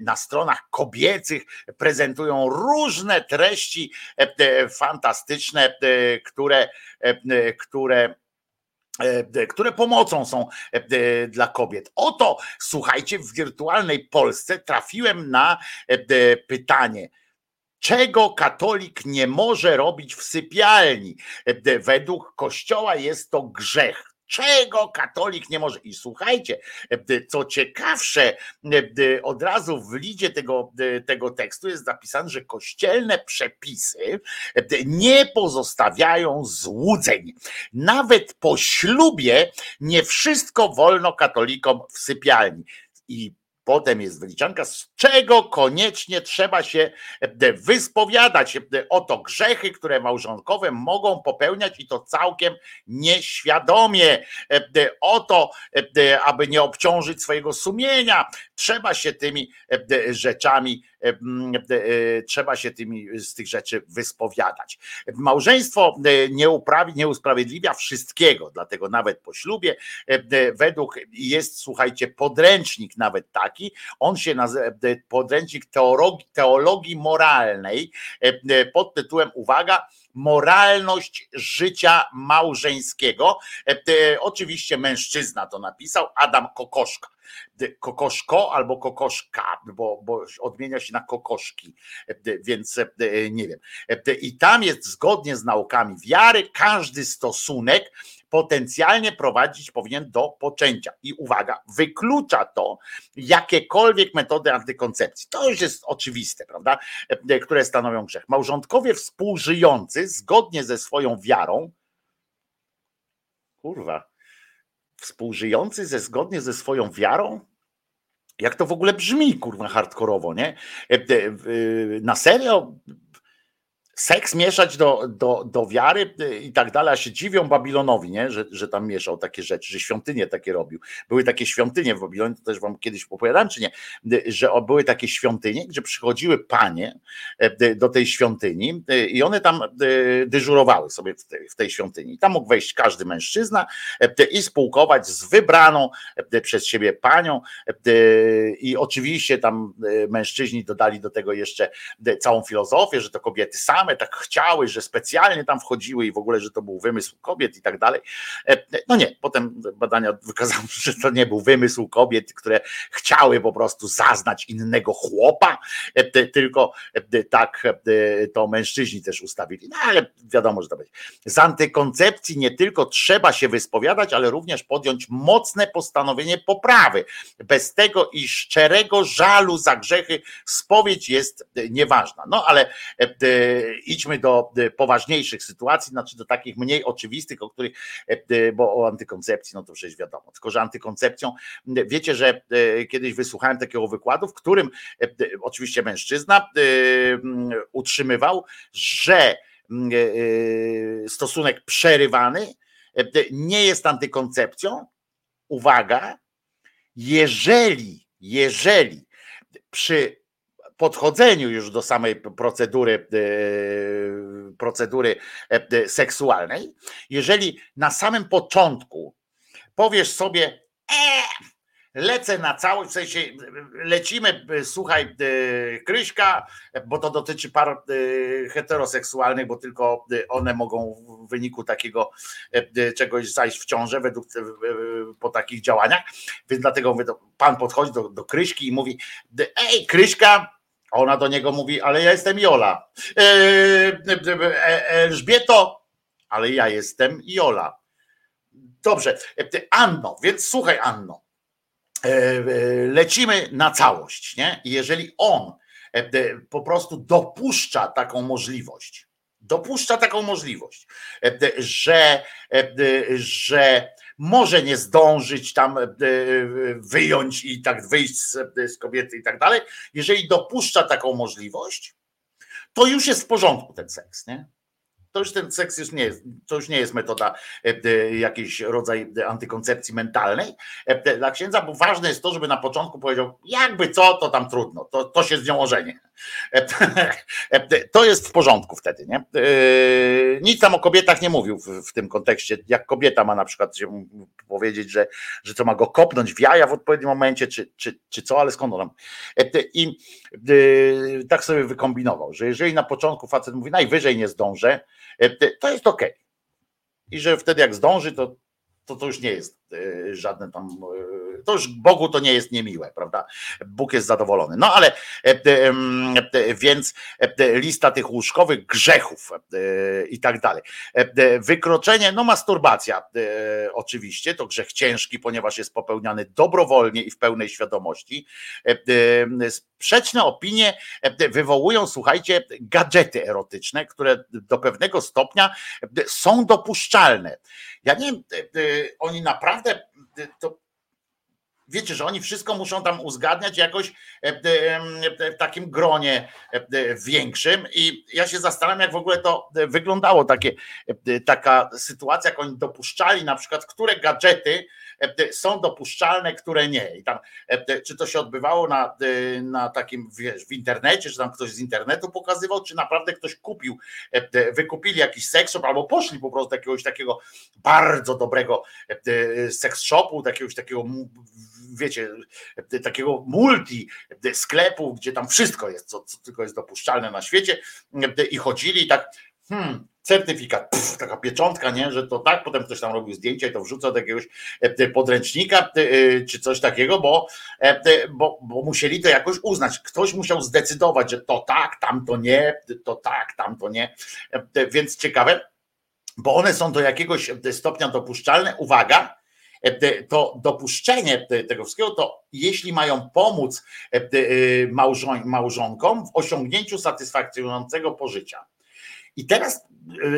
na stronach kobiecych prezentują różne treści fantastyczne, które, które które pomocą są dla kobiet. Oto, słuchajcie, w wirtualnej Polsce trafiłem na pytanie. Czego katolik nie może robić w sypialni? Według Kościoła jest to grzech. Czego katolik nie może. I słuchajcie, co ciekawsze, od razu w lidzie tego, tego tekstu jest zapisane, że kościelne przepisy nie pozostawiają złudzeń. Nawet po ślubie nie wszystko wolno katolikom w sypialni. I Potem jest wyliczanka, z czego koniecznie trzeba się e, wyspowiadać. E, oto grzechy, które małżonkowe mogą popełniać i to całkiem nieświadomie. E, oto, aby nie obciążyć swojego sumienia, trzeba się tymi rzeczami trzeba się tymi, z tych rzeczy wyspowiadać. Małżeństwo nie, uprawi, nie usprawiedliwia wszystkiego, dlatego nawet po ślubie według jest, słuchajcie, podręcznik nawet taki, on się nazywa podręcznik teologii, teologii moralnej pod tytułem, uwaga, moralność życia małżeńskiego. Oczywiście mężczyzna to napisał, Adam Kokoszka kokoszko albo kokoszka, bo, bo odmienia się na kokoszki, więc nie wiem. I tam jest zgodnie z naukami wiary, każdy stosunek potencjalnie prowadzić powinien do poczęcia. I uwaga, wyklucza to jakiekolwiek metody antykoncepcji. To już jest oczywiste, prawda? Które stanowią grzech. Małżonkowie współżyjący zgodnie ze swoją wiarą, kurwa, współżyjący ze zgodnie ze swoją wiarą? Jak to w ogóle brzmi, kurwa, hardkorowo, nie? E, na serio seks mieszać do, do, do wiary y, i tak dalej, a się dziwią Babilonowi, nie? Że, że tam mieszał takie rzeczy, że świątynie takie robił. Były takie świątynie w Babilonie, to też wam kiedyś opowiadałem, czy nie, y, że były takie świątynie, gdzie przychodziły panie y, do tej świątyni i one tam dyżurowały sobie w tej, w tej świątyni. Tam mógł wejść każdy mężczyzna i spółkować z wybraną przez siebie panią i oczywiście tam mężczyźni dodali do tego jeszcze całą filozofię, że to kobiety same tak chciały, że specjalnie tam wchodziły i w ogóle, że to był wymysł kobiet i tak dalej. E, no nie, potem badania wykazały, że to nie był wymysł kobiet, które chciały po prostu zaznać innego chłopa, e, tylko e, tak to mężczyźni też ustawili. No ale wiadomo, że to będzie. Z antykoncepcji nie tylko trzeba się wyspowiadać, ale również podjąć mocne postanowienie poprawy. Bez tego i szczerego żalu za grzechy spowiedź jest nieważna. No ale idźmy do e, poważniejszych sytuacji, znaczy do takich mniej oczywistych, o których, e, e, bo o antykoncepcji, no to przecież wiadomo. Tylko, że antykoncepcją, wiecie, że kiedyś wysłuchałem takiego wykładu, w którym oczywiście mężczyzna utrzymywał, że stosunek przerywany nie jest antykoncepcją. Uwaga, jeżeli, jeżeli przy podchodzeniu już do samej procedury, e, procedury e, seksualnej, jeżeli na samym początku powiesz sobie, e, lecę na całość, w sensie lecimy, słuchaj, Kryśka, bo to dotyczy par heteroseksualnych, bo tylko one mogą w wyniku takiego czegoś zajść w ciążę według po takich działaniach, więc dlatego mówię, pan podchodzi do, do Kryśki i mówi, ej Kryśka, ona do niego mówi, ale ja jestem Jola. E, e, e, Elżbieto, ale ja jestem Jola. Dobrze, Anno, więc słuchaj Anno, lecimy na całość, nie? jeżeli on po prostu dopuszcza taką możliwość, dopuszcza taką możliwość, że, że może nie zdążyć tam e, wyjąć i tak wyjść z kobiety i tak dalej, jeżeli dopuszcza taką możliwość, to już jest w porządku ten seks, nie? To już ten seks już nie jest, to już nie jest metoda e, e, jakiś rodzaj antykoncepcji mentalnej e, dla księdza, bo ważne jest to, żeby na początku powiedział, jakby co, to tam trudno, to, to się z nią ożenię. To jest w porządku wtedy, nie? Nic tam o kobietach nie mówił w, w tym kontekście, jak kobieta ma na przykład się powiedzieć, że, że to ma go kopnąć w jaja w odpowiednim momencie, czy, czy, czy co, ale skąd on tam. I tak sobie wykombinował, że jeżeli na początku facet mówi, najwyżej nie zdążę, E, to jest ok. I że wtedy jak zdąży, to, to, to już nie jest e, żadne tam To już Bogu to nie jest niemiłe, prawda? Bóg jest zadowolony. No ale więc lista tych łóżkowych grzechów i tak dalej. Wykroczenie, no masturbacja oczywiście, to grzech ciężki, ponieważ jest popełniany dobrowolnie i w pełnej świadomości. Sprzeczne opinie wywołują, słuchajcie, gadżety erotyczne, które do pewnego stopnia są dopuszczalne. Ja nie wiem, oni naprawdę to wiecie, że oni wszystko muszą tam uzgadniać jakoś w takim gronie większym. I ja się zastanawiam, jak w ogóle to wyglądało, takie, taka sytuacja, jak oni dopuszczali na przykład, które gadżety są dopuszczalne, które nie. I tam, czy to się odbywało na, na takim, wiesz, w internecie, czy tam ktoś z internetu pokazywał, czy naprawdę ktoś kupił, wykupili jakiś seks shop, albo poszli po prostu do jakiegoś takiego bardzo dobrego seks shopu, jakiegoś takiego wiecie, takiego multi sklepu, gdzie tam wszystko jest, co, co tylko jest dopuszczalne na świecie i chodzili tak, hmm, certyfikat, taka pieczątka, nie, że to tak, potem ktoś tam robił zdjęcia i to wrzucał do jakiegoś podręcznika czy coś takiego, bo, bo, bo musieli to jakoś uznać. Ktoś musiał zdecydować, że to tak, tam to nie, to tak, tam to nie. Więc ciekawe, bo one są do jakiegoś stopnia dopuszczalne. Uwaga, E, to dopuszczenie tego wszystkiego, to jeśli mają pomóc e, e, małżonkom w osiągnięciu satysfakcjonującego pożycia. I teraz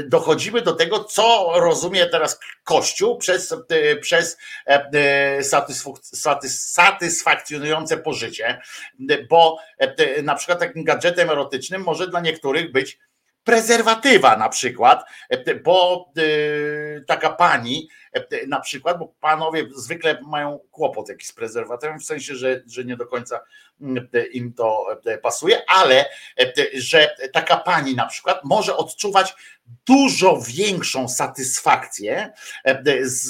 dochodzimy do tego, co rozumie teraz Kościół przez, przez satysfakcjonujące pożycie, bo na przykład takim gadżetem erotycznym może dla niektórych być prezerwatywa na przykład, bo taka pani na przykład, bo panowie zwykle mają kłopot jakiś z prezerwatywem, w sensie, że, że nie do końca im to pasuje, ale że taka pani na przykład może odczuwać dużo większą satysfakcję z,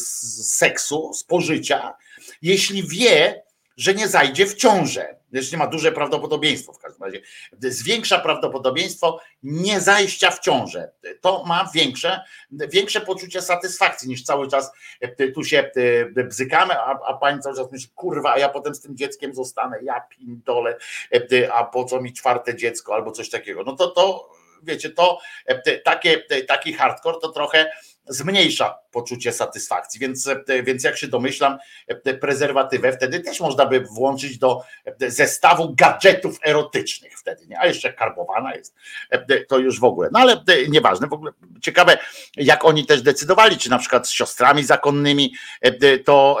z seksu, z pożycia, jeśli wie, że nie zajdzie w ciążę. Jeśli ma duże prawdopodobieństwo w każdym razie. Zwiększa prawdopodobieństwo nie zajścia w ciążę. To ma większe, większe poczucie satysfakcji niż cały czas tu się bzykamy, a, a pani cały czas myśli, kurwa, a ja potem z tym dzieckiem zostanę, ja pindole, a po co mi czwarte dziecko albo coś takiego. No to to, wiecie, to takie, taki hardcore to trochę zmniejsza poczucie satysfakcji. Więc, e, więc jak się domyślam, e, prezerwatywę wtedy też można by włączyć do e, zestawu gadżetów erotycznych wtedy, nie? A jeszcze karbowana jest, to już w ogóle. No ale nieważne, w ogóle ciekawe, jak oni też decydowali, czy na przykład z siostrami zakonnymi to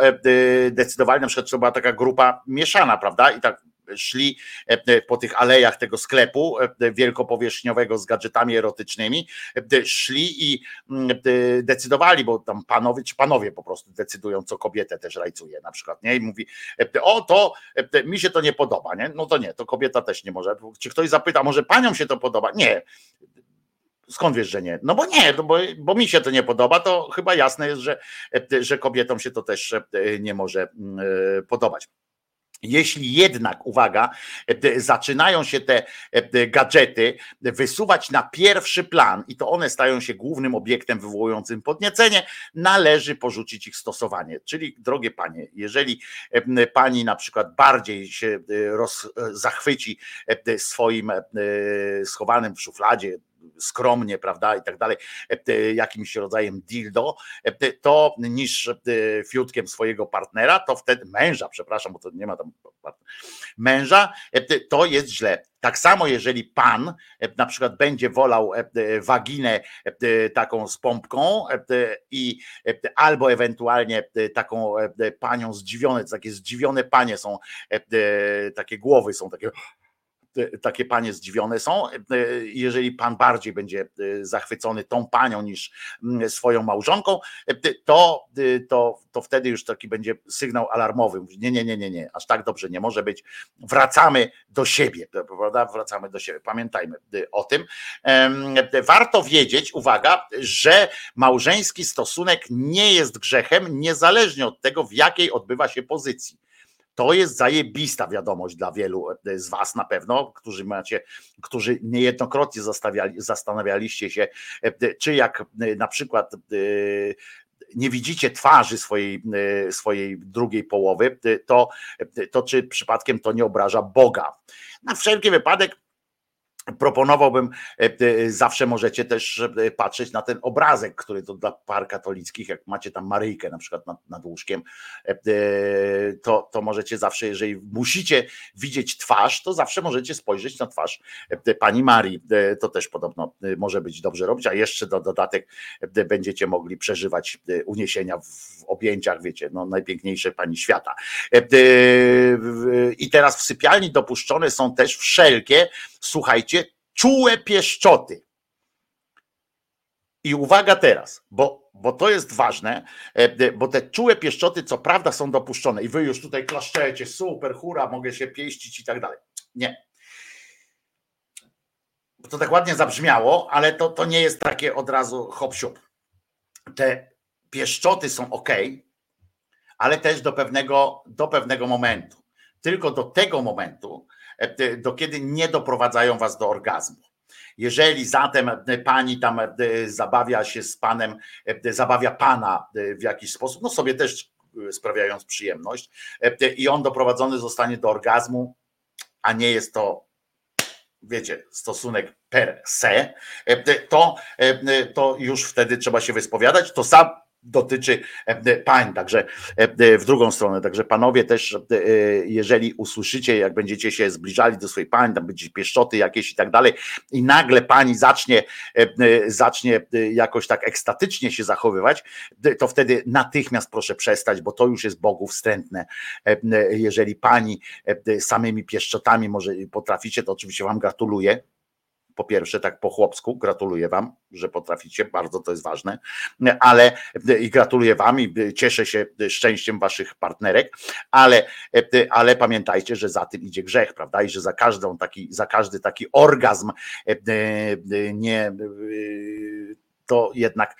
decydowali, na przykład to była taka grupa mieszana, prawda? I tak szli e, e, po tych alejach tego sklepu e, wielkopowierzchniowego z gadżetami erotycznymi, szli i mm, decydowali, bo tam panowie czy panowie po prostu decydują, co kobietę też rajcuje na przykład, nie? I mówi, o to mi się to nie podoba, nie? No to nie, to kobieta też nie może. Czy ktoś zapyta, może paniom się to podoba? Nie. Skąd wiesz, że nie? No bo nie, no bo, bo mi się to nie podoba, to chyba jasne jest, że, że kobietom się to też nie może mm, podobać. Jeśli jednak, uwaga, e, zaczynają się te e, gadżety wysuwać na pierwszy plan i to one stają się głównym obiektem wywołującym podniecenie, należy porzucić ich stosowanie. Czyli, drogie panie, jeżeli e, pani na przykład bardziej się roz, zachwyci swoim schowanym w szufladzie skromnie, prawda, i tak dalej, e, jakimś rodzajem dildo, e, to niż e, fiutkiem swojego partnera, to wtedy męża, przepraszam, bo to nie ma tam męża, to jest źle. Tak samo, jeżeli pan na przykład będzie wolał waginę taką z pompką i albo ewentualnie taką panią zdziwione, takie zdziwione panie są, takie głowy są takie takie panie zdziwione są. Jeżeli pan bardziej będzie e, zachwycony tą panią niż swoją małżonką, e, to, e, to, to wtedy już taki będzie sygnał alarmowy. Nie, nie, nie, nie, nie, aż tak dobrze nie może być. Wracamy do siebie, prawda? Wracamy do siebie. Pamiętajmy o tym. Warto wiedzieć, uwaga, że małżeński stosunek nie jest grzechem, niezależnie od tego, w jakiej odbywa się pozycji. To jest zajebista wiadomość dla wielu e, z Was na pewno, którzy macie, którzy niejednokrotnie zastanawialiście się, e, czy jak e, na przykład nie widzicie twarzy swojej, swojej drugiej połowy, to, to czy przypadkiem to nie obraża Boga. Na wszelki wypadek proponowałbym, e, e, zawsze możecie też e, patrzeć na ten obrazek, który to dla par katolickich, jak macie tam Maryjkę na przykład nad, nad łóżkiem, to, to możecie zawsze, jeżeli musicie widzieć twarz, to zawsze możecie spojrzeć na twarz pani Marii. To też podobno może być dobrze robić, a jeszcze do dodatek będziecie mogli przeżywać uniesienia w objęciach, wiecie, no najpiękniejsze pani świata. I teraz w sypialni dopuszczone są też wszelkie, słuchajcie, czułe pieszczoty. I uwaga teraz, bo, bo to jest ważne, e, bo te czułe pieszczoty, co prawda, są dopuszczone i wy już tutaj klaszczecie, super, hura, mogę się pieścić i tak dalej. Nie. To tak ładnie zabrzmiało, ale to, to nie jest takie od razu hop -siup. Te pieszczoty są ok, ale też do pewnego, do pewnego momentu. Tylko do tego momentu, do kiedy nie doprowadzają was do orgazmu. Jeżeli zatem e, pani tam e, zabawia się z panem, zabawia pana w jakiś sposób, no sobie też sprawiając przyjemność, i on doprowadzony zostanie do orgazmu, a nie jest to, wiecie, stosunek per se, to, to już wtedy trzeba się wyspowiadać. To sam dotyczy e, pań, także e, w drugą stronę, także panowie też, e, jeżeli usłyszycie, jak będziecie się zbliżali do swojej pań, tam będzie pieszczoty jakieś i tak dalej i nagle pani zacznie, zacznie jakoś tak ekstatycznie się zachowywać, to wtedy natychmiast proszę przestać, bo to już jest Bogów wstrętne. Jeżeli pani samymi pieszczotami może potraficie, to oczywiście wam gratuluję, po pierwsze, tak po chłopsku, gratuluję Wam, że potraficie, bardzo to jest ważne, ale i gratuluję Wam i cieszę się szczęściem Waszych partnerek, ale, ale pamiętajcie, że za tym idzie grzech, prawda? I że za, każdą taki, za każdy taki orgazm nie to jednak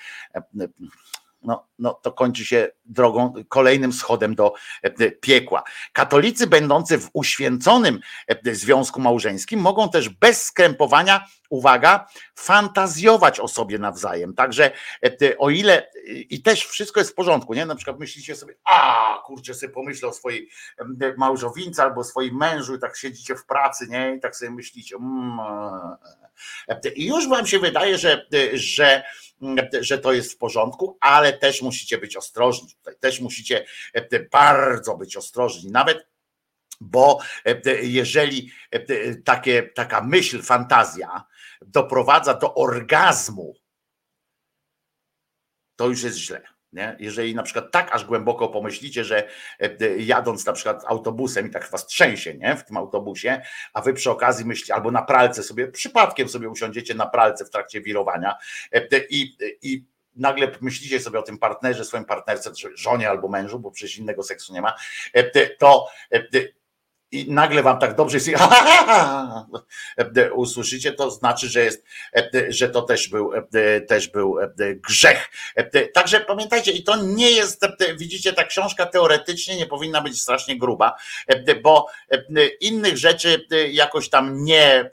no, no to kończy się drogą, kolejnym schodem do e, piekła. Katolicy będący w uświęconym e, związku małżeńskim mogą też bez skrępowania, uwaga, fantazjować o sobie nawzajem. Także e, o ile i też wszystko jest w porządku, nie? Na przykład myślicie sobie, a kurczę, sobie pomyślę o swojej małżowince albo swoim mężu i tak siedzicie w pracy, nie? I tak sobie myślicie, mm, i już wam się wydaje, że, że że to jest w porządku, ale też musicie być ostrożni. Tutaj też musicie e, bardzo być ostrożni. Nawet bo e, jeżeli e, takie, taka myśl, fantazja doprowadza do orgazmu, to już jest źle. Nie? Jeżeli na przykład tak aż głęboko pomyślicie, że e, jadąc na przykład autobusem i tak was trzęsie nie? w tym autobusie, a wy przy okazji myślicie, albo na pralce sobie, przypadkiem sobie usiądziecie na pralce w trakcie wirowania e, i, i nagle myślicie sobie o tym partnerze, swoim partnerce, żonie albo mężu, bo przecież innego seksu nie ma, e, to i nagle wam tak dobrze jest, usłyszycie, to znaczy, że jest, że to też był, też był grzech. Także pamiętajcie, i to nie jest, widzicie, ta książka teoretycznie nie powinna być strasznie gruba, bo innych rzeczy jakoś tam nie,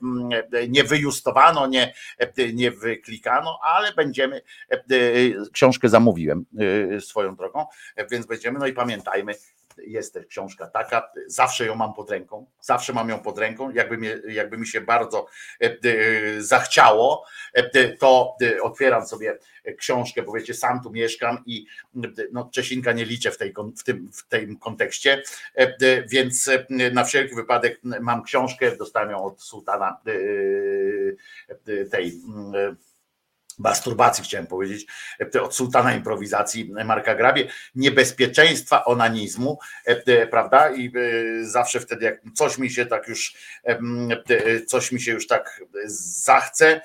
nie wyjustowano, nie, nie wyklikano, ale będziemy, książkę zamówiłem swoją drogą, więc będziemy, no i pamiętajmy, jest też książka taka, zawsze ją mam pod ręką, zawsze mam ją pod ręką, jakby, jakby mi się bardzo e, e, zachciało, e, to otwieram sobie książkę, bo wiecie, sam tu mieszkam i no, Czesinka nie liczę w, tej, w, tym, w tym kontekście, więc na wszelki wypadek mam książkę, dostałem ją od sułtana tej masturbacji chciałem powiedzieć, od sułtana improwizacji Marka Grabie, niebezpieczeństwa onanizmu, e, prawda? I e, zawsze wtedy, jak coś mi się tak już, e, coś mi się już tak zachce,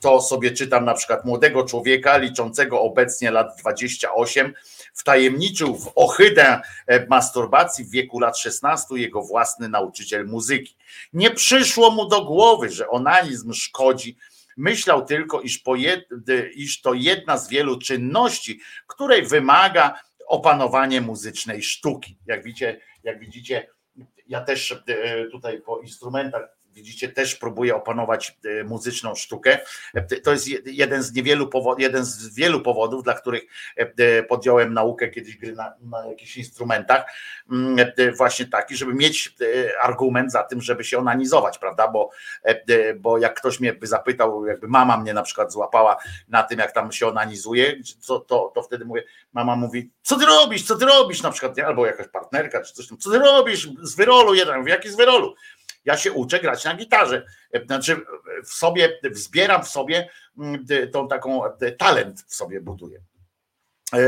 to sobie czytam na przykład młodego człowieka liczącego obecnie lat 28, wtajemniczył w ohydę masturbacji w wieku lat 16 jego własny nauczyciel muzyki. Nie przyszło mu do głowy, że onanizm szkodzi Myślał tylko, iż, jed, iż to jedna z wielu czynności, której wymaga opanowanie muzycznej sztuki. Jak widzicie, jak widzicie, ja też e, tutaj po instrumentach widzicie, też próbuje opanować e, muzyczną sztukę. To jest jeden z niewielu powodów, jeden z wielu powodów, dla których podjąłem naukę kiedyś gry na, na jakichś instrumentach, mm, właśnie taki, żeby mieć argument za tym, żeby się onanizować, prawda? Bo, bo jak ktoś mnie by zapytał, jakby mama mnie na przykład złapała na tym, jak tam się onanizuje, to, to, to wtedy mówię, mama mówi, co ty robisz, co ty robisz na przykład, albo jakaś partnerka, czy coś tam, co ty robisz z wyrolu jeden, mówię, jaki z wyrolu? Ja się uczę grać na gitarze. Znaczy w sobie, wzbieram w sobie mm, tą taką talent w sobie buduję e,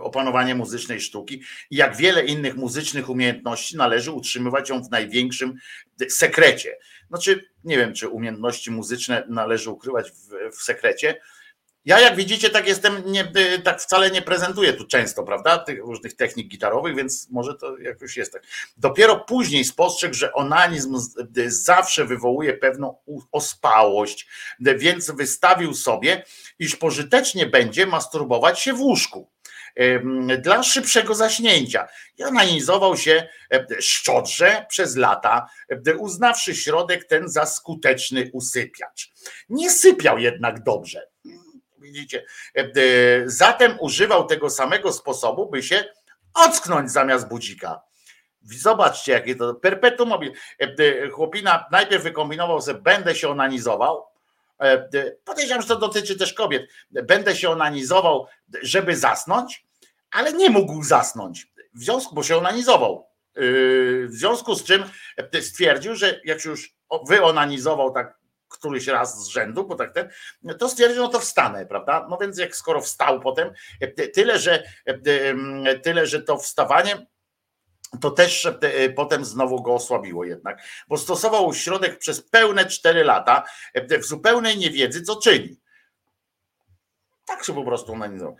opanowanie muzycznej sztuki i jak wiele innych muzycznych umiejętności należy utrzymywać ją w największym sekrecie. Znaczy, nie wiem, czy umiejętności muzyczne należy ukrywać w, w sekrecie, ja, jak widzicie, tak jestem, nie, y, tak wcale nie prezentuję tu często, prawda, tych różnych technik gitarowych, więc może to jakoś jest tak. Dopiero później spostrzegł, że onanizm y, zawsze wywołuje pewną ospałość, y, więc wystawił sobie, iż pożytecznie będzie masturbować się w łóżku dla szybszego zaśnięcia. I onanizował się szczodrze przez lata, uznawszy środek ten za skuteczny usypiacz. Nie sypiał jednak dobrze Widzicie? E, e, zatem używał tego samego sposobu, by się ocknąć zamiast budzika. Zobaczcie, jakie to perpetuum mobile. E, chłopina najpierw wykombinował, że będę się onanizował. Podejrzewam, że to dotyczy też kobiet. Będę się onanizował, żeby zasnąć, ale nie mógł zasnąć. W związku, bo się onanizował. W związku z czym stwierdził, że jak już wyonanizował tak któryś raz z rzędu, bo tak ten, to stwierdził, no to wstanę, prawda? No więc jak skoro wstał potem, tyle, że tyle, że to wstawanie to też potem znowu go osłabiło jednak, bo stosował środek przez pełne 4 lata w zupełnej niewiedzy, co czyni. Tak się po prostu onanizował.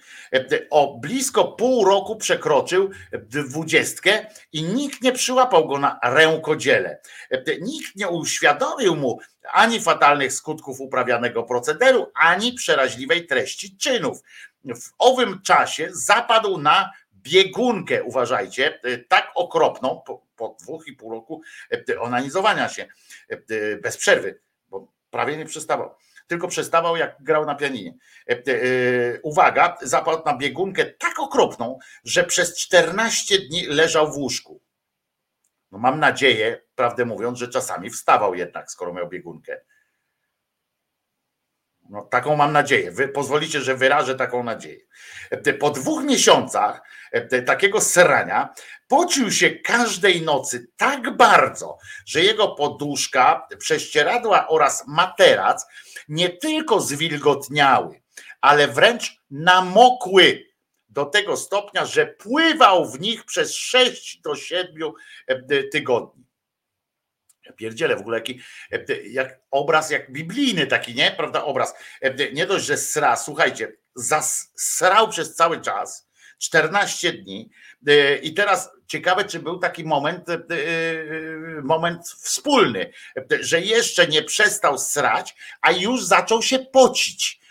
O blisko pół roku przekroczył dwudziestkę i nikt nie przyłapał go na rękodziele. Nikt nie uświadomił mu ani fatalnych skutków uprawianego procederu, ani przeraźliwej treści czynów. W owym czasie zapadł na biegunkę, uważajcie, tak okropną, po, dwóch i pół roku onanizowania się bez przerwy, bo prawie nie przestawał tylko przestawał jak grał na pianinie. E, e, uwaga, zapadł na biegunkę tak okropną, że przez 14 dni leżał w łóżku. No mam nadzieję, prawdę mówiąc, że czasami wstawał jednak, skoro miał biegunkę. No, taką mam nadzieję. Wy pozwolicie, że wyrażę taką nadzieję. E, po dwóch miesiącach takiego serania pocił się każdej nocy tak bardzo, że jego poduszka, prześcieradła oraz materac nie tylko zwilgotniały, ale wręcz namokły do tego stopnia, że pływał w nich przez 6 do 7 e, tygodni. Pierdzielę w ogóle jaki e, jak obraz, jak biblijny taki, nie? Prawda, obraz. E, nie dość, że sra, słuchajcie, zasrał przez cały czas, 14 dni i teraz ciekawe, czy był taki moment, moment wspólny, że jeszcze nie przestał srać, a już zaczął się pocić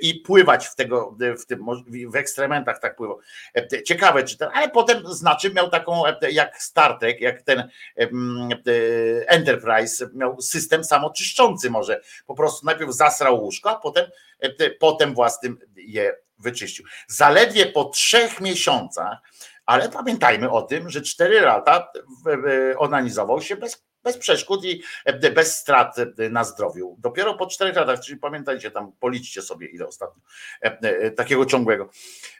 i pływać w tego, w tym, w ekstrementach tak pływał. Ciekawe, czy ten, ale potem znaczy miał taką, jak Startek, jak ten Enterprise, miał system samoczyszczący może. Po prostu najpierw zasrał łóżko, a potem, potem własnym je wyczyścił. Zaledwie po trzech miesiącach, ale pamiętajmy o tym, że cztery lata onanizował się bez bez przeszkód i e, bez strat e, na zdrowiu. Dopiero po czterech latach, czyli pamiętajcie tam, policzcie sobie ile ostatnio e, takiego ciągłego.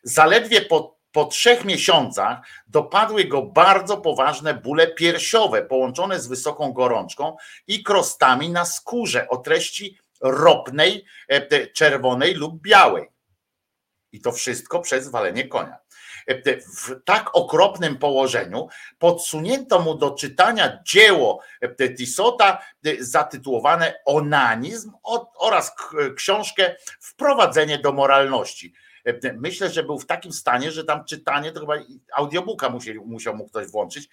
Zaledwie po, po trzech miesiącach dopadły go bardzo poważne bóle piersiowe, połączone z wysoką gorączką i krostami na skórze o treści ropnej, czerwonej lub białej. I to wszystko przez walenie konia w tak okropnym położeniu podsunięto mu do czytania dzieło Tisota zatytułowane Onanizm oraz książkę Wprowadzenie do moralności. Myślę, że był w takim stanie, że tam czytanie to chyba audiobooka musiał, musiał mu ktoś włączyć,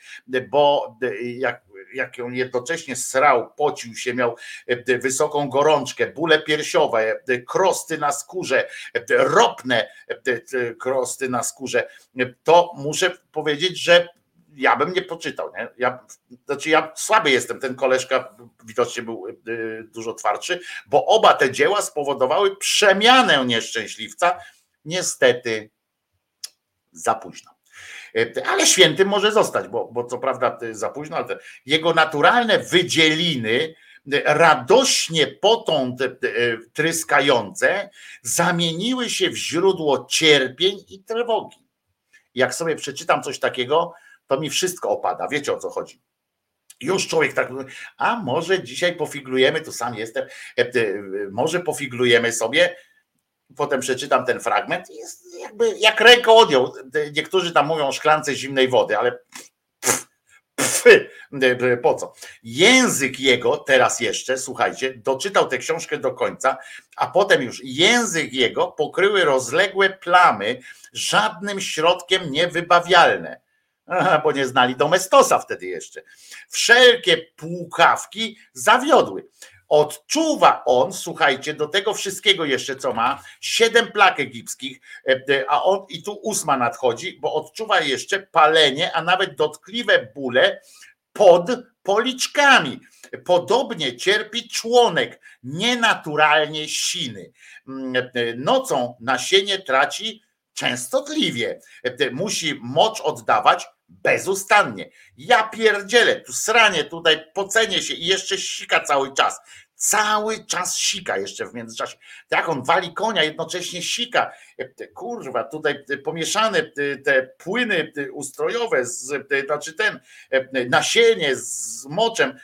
bo jak jak on jednocześnie srał, pocił się, miał e, wysoką gorączkę, bóle piersiowe, e, krosty na skórze, e, ropne krosty na skórze, to muszę powiedzieć, że ja bym nie poczytał. Nie? Ja, znaczy ja słaby jestem, ten koleżka widocznie był dużo twardszy, bo oba te dzieła spowodowały przemianę nieszczęśliwca. Niestety za późno. Y, ale świętym może zostać, bo, bo co prawda y, za późno, ale jego naturalne wydzieliny, radośnie potąd tryskające, zamieniły się w źródło cierpień i trwogi. Jak sobie przeczytam coś takiego, to mi wszystko opada. Wiecie o co chodzi. Już człowiek tak a może dzisiaj pofiglujemy, tu sam jestem, e, e, może pofiglujemy sobie, potem przeczytam ten fragment i jest jakby jak ręką odjął. Niektórzy tam mówią o szklance zimnej wody, ale pff, po co? Język jego, teraz jeszcze, słuchajcie, doczytał tę książkę do końca, a potem już język jego pokryły rozległe plamy, żadnym środkiem niewybawialne bo nie znali Domestosa wtedy jeszcze. Wszelkie płukawki zawiodły. Odczuwa on, słuchajcie, do tego wszystkiego jeszcze, co ma, siedem plak egipskich, e, e, a on i tu ósma nadchodzi, bo odczuwa jeszcze palenie, a nawet dotkliwe bóle pod policzkami. Podobnie cierpi członek, nienaturalnie siny. Mm, e, nocą nasienie traci częstotliwie. Musi mocz oddawać bezustannie. Ja pierdzielę, tu sranie, tutaj pocenie się i jeszcze sika cały czas. Cały czas sika jeszcze w międzyczasie. Jak on wali konia, jednocześnie sika. Kurwa, tutaj pomieszane te płyny ustrojowe, znaczy ten nasienie z moczem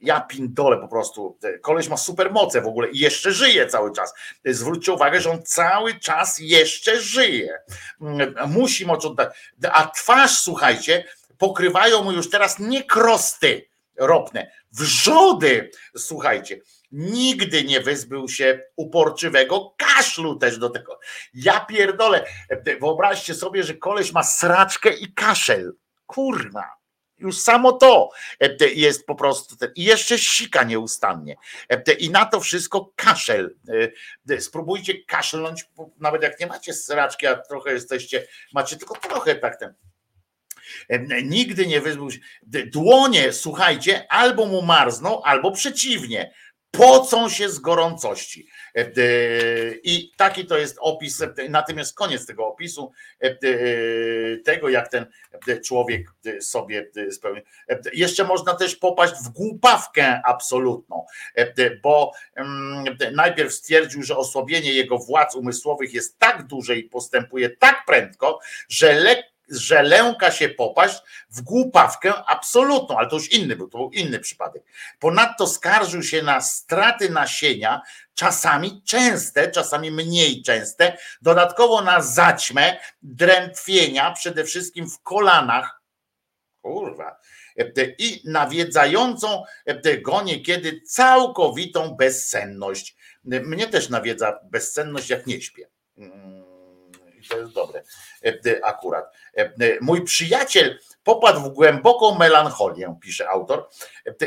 ja pindole po prostu. Koleś ma super moce w ogóle i jeszcze żyje cały czas. Zwróćcie uwagę, że on cały czas jeszcze żyje. Mm, musi moc oddać. A twarz, słuchajcie, pokrywają mu już teraz nie krosty ropne, wrzody, słuchajcie. Nigdy nie wyzbył się uporczywego kaszlu też do tego. Ja pierdolę. Wyobraźcie sobie, że koleś ma sraczkę i kaszel. Kurwa. Już samo to e, jest po prostu. I jeszcze sika nieustannie. E, I na to wszystko kaszel. E, spróbujcie kaszlnąć, nawet jak nie macie sraczki, a trochę jesteście, macie tylko trochę tak ten. Nigdy nie wyzbył się. Dłonie, słuchajcie, albo mu marzną, albo przeciwnie pocą się z gorącości. E, I taki to jest opis, natomiast koniec tego opisu, e, tego jak ten człowiek sobie spełni. Jeszcze można też popaść w głupawkę absolutną, bo najpierw stwierdził, że osłabienie jego władz umysłowych jest tak duże i postępuje tak prędko, że lekko że lęka się popaść w głupawkę absolutną, ale to już inny był, to był inny przypadek. Ponadto skarżył się na straty nasienia, czasami częste, czasami mniej częste, dodatkowo na zaćmę, drętwienia, przede wszystkim w kolanach, kurwa, i nawiedzającą go niekiedy całkowitą bezsenność. Mnie też nawiedza bezsenność, jak nie śpię. I to jest dobre akurat. Mój przyjaciel popadł w głęboką melancholię, pisze autor,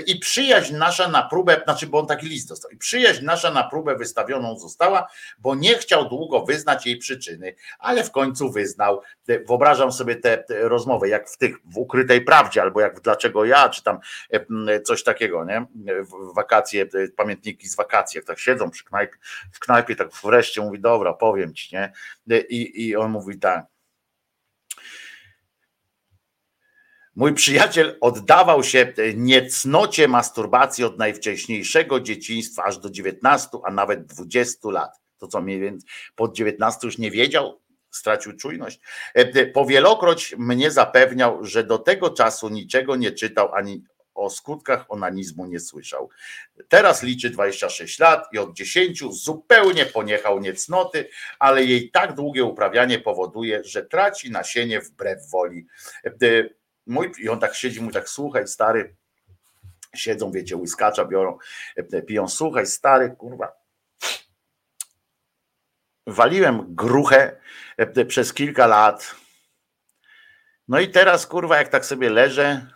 i przyjaźń nasza na próbę, znaczy, bo on taki list dostał, i przyjaźń nasza na próbę wystawioną została, bo nie chciał długo wyznać jej przyczyny, ale w końcu wyznał. Wyobrażam sobie tę rozmowę, jak w tych, w ukrytej prawdzie, albo jak w dlaczego ja, czy tam coś takiego, nie? Wakacje, pamiętniki z wakacji, jak tak siedzą przy knajpie, w knajpie, tak wreszcie mówi, dobra, powiem ci, nie? I, i on mówi tak, Mój przyjaciel oddawał się niecnocie masturbacji od najwcześniejszego dzieciństwa aż do 19, a nawet 20 lat. To co mniej więcej pod 19 już nie wiedział, stracił czujność. Powielokroć mnie zapewniał, że do tego czasu niczego nie czytał ani o skutkach onanizmu nie słyszał. Teraz liczy 26 lat i od 10 zupełnie poniechał niecnoty, ale jej tak długie uprawianie powoduje, że traci nasienie wbrew woli mój, i on tak siedzi, mój tak, słuchaj, stary, siedzą, wiecie, łyskacza biorą, e, piją, słuchaj, stary, kurwa, waliłem gruchę e, przez kilka lat, no i teraz, kurwa, jak tak sobie leżę,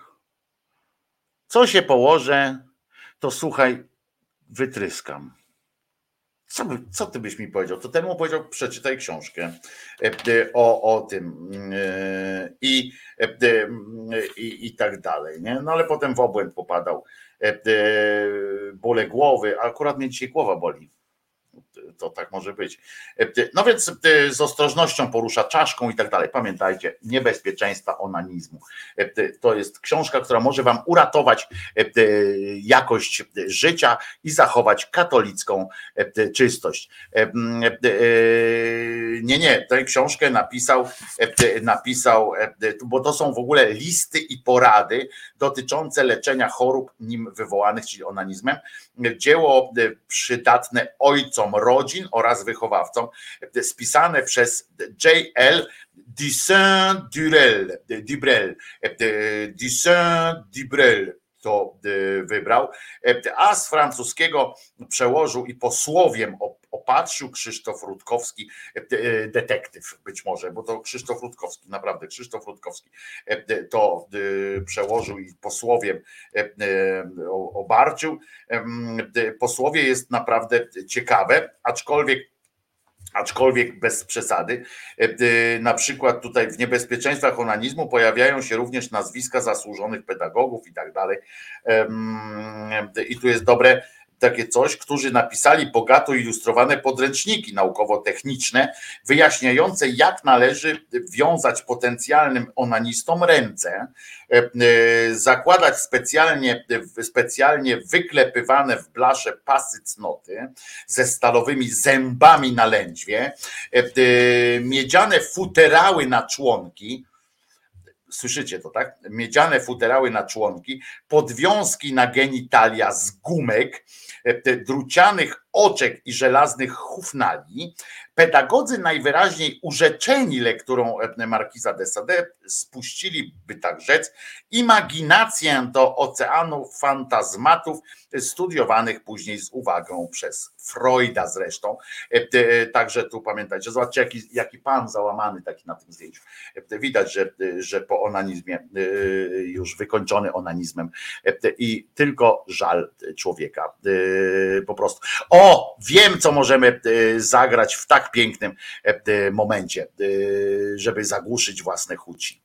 co się położę, to słuchaj, wytryskam. Co, co ty byś mi powiedział? To temu powiedział, przeczytaj książkę e, e, o, o tym e, i, i, i tak dalej. Nie? No ale potem w obłęd popadał. Bóle głowy, akurat mnie dzisiaj głowa boli to tak może być. No więc z ostrożnością porusza czaszką i tak dalej. Pamiętajcie, niebezpieczeństwa onanizmu. To jest książka, która może wam uratować jakość życia i zachować katolicką czystość. Nie, nie, tę książkę napisał, napisał, bo to są w ogóle listy i porady dotyczące leczenia chorób nim wywołanych, czyli onanizmem. Dzieło przydatne ojcom rodzin oraz wychowawcom, spisane przez J.L. Dissaint-Durel, Dubrel, Dissaint-Dubrel to wybrał, a z francuskiego przełożył i posłowiem opatrzył Krzysztof Rutkowski, detektyw być może, bo to Krzysztof Rutkowski, naprawdę Krzysztof Rutkowski to przełożył i posłowiem obarczył. Posłowie jest naprawdę ciekawe, aczkolwiek aczkolwiek bez przesady. Na przykład tutaj w niebezpieczeństwach onanizmu pojawiają się również nazwiska zasłużonych pedagogów i tak dalej. I tu jest dobre takie coś, którzy napisali bogato ilustrowane podręczniki naukowo-techniczne, wyjaśniające, jak należy wiązać potencjalnym onanistom ręce, e, e, zakładać specjalnie, specjalnie wyklepywane w blasze pasy cnoty ze stalowymi zębami na lędźwie, e, miedziane futerały na członki, słyszycie to, tak? Miedziane futerały na członki, podwiązki na genitalia z gumek, e, drucianych oczek i żelaznych hufnali, pedagodzy najwyraźniej urzeczeni lekturą Markiza de Sade spuściliby tak rzec imaginację do oceanu fantazmatów studiowanych później z uwagą przez Freuda zresztą. Także tu pamiętajcie, zobaczcie jaki, jaki pan załamany taki na tym zdjęciu. Widać, że, że po onanizmie już wykończony onanizmem i tylko żal człowieka po prostu. O, wiem co możemy zagrać w tak pięknym momencie, żeby zagłuszyć własne chuci.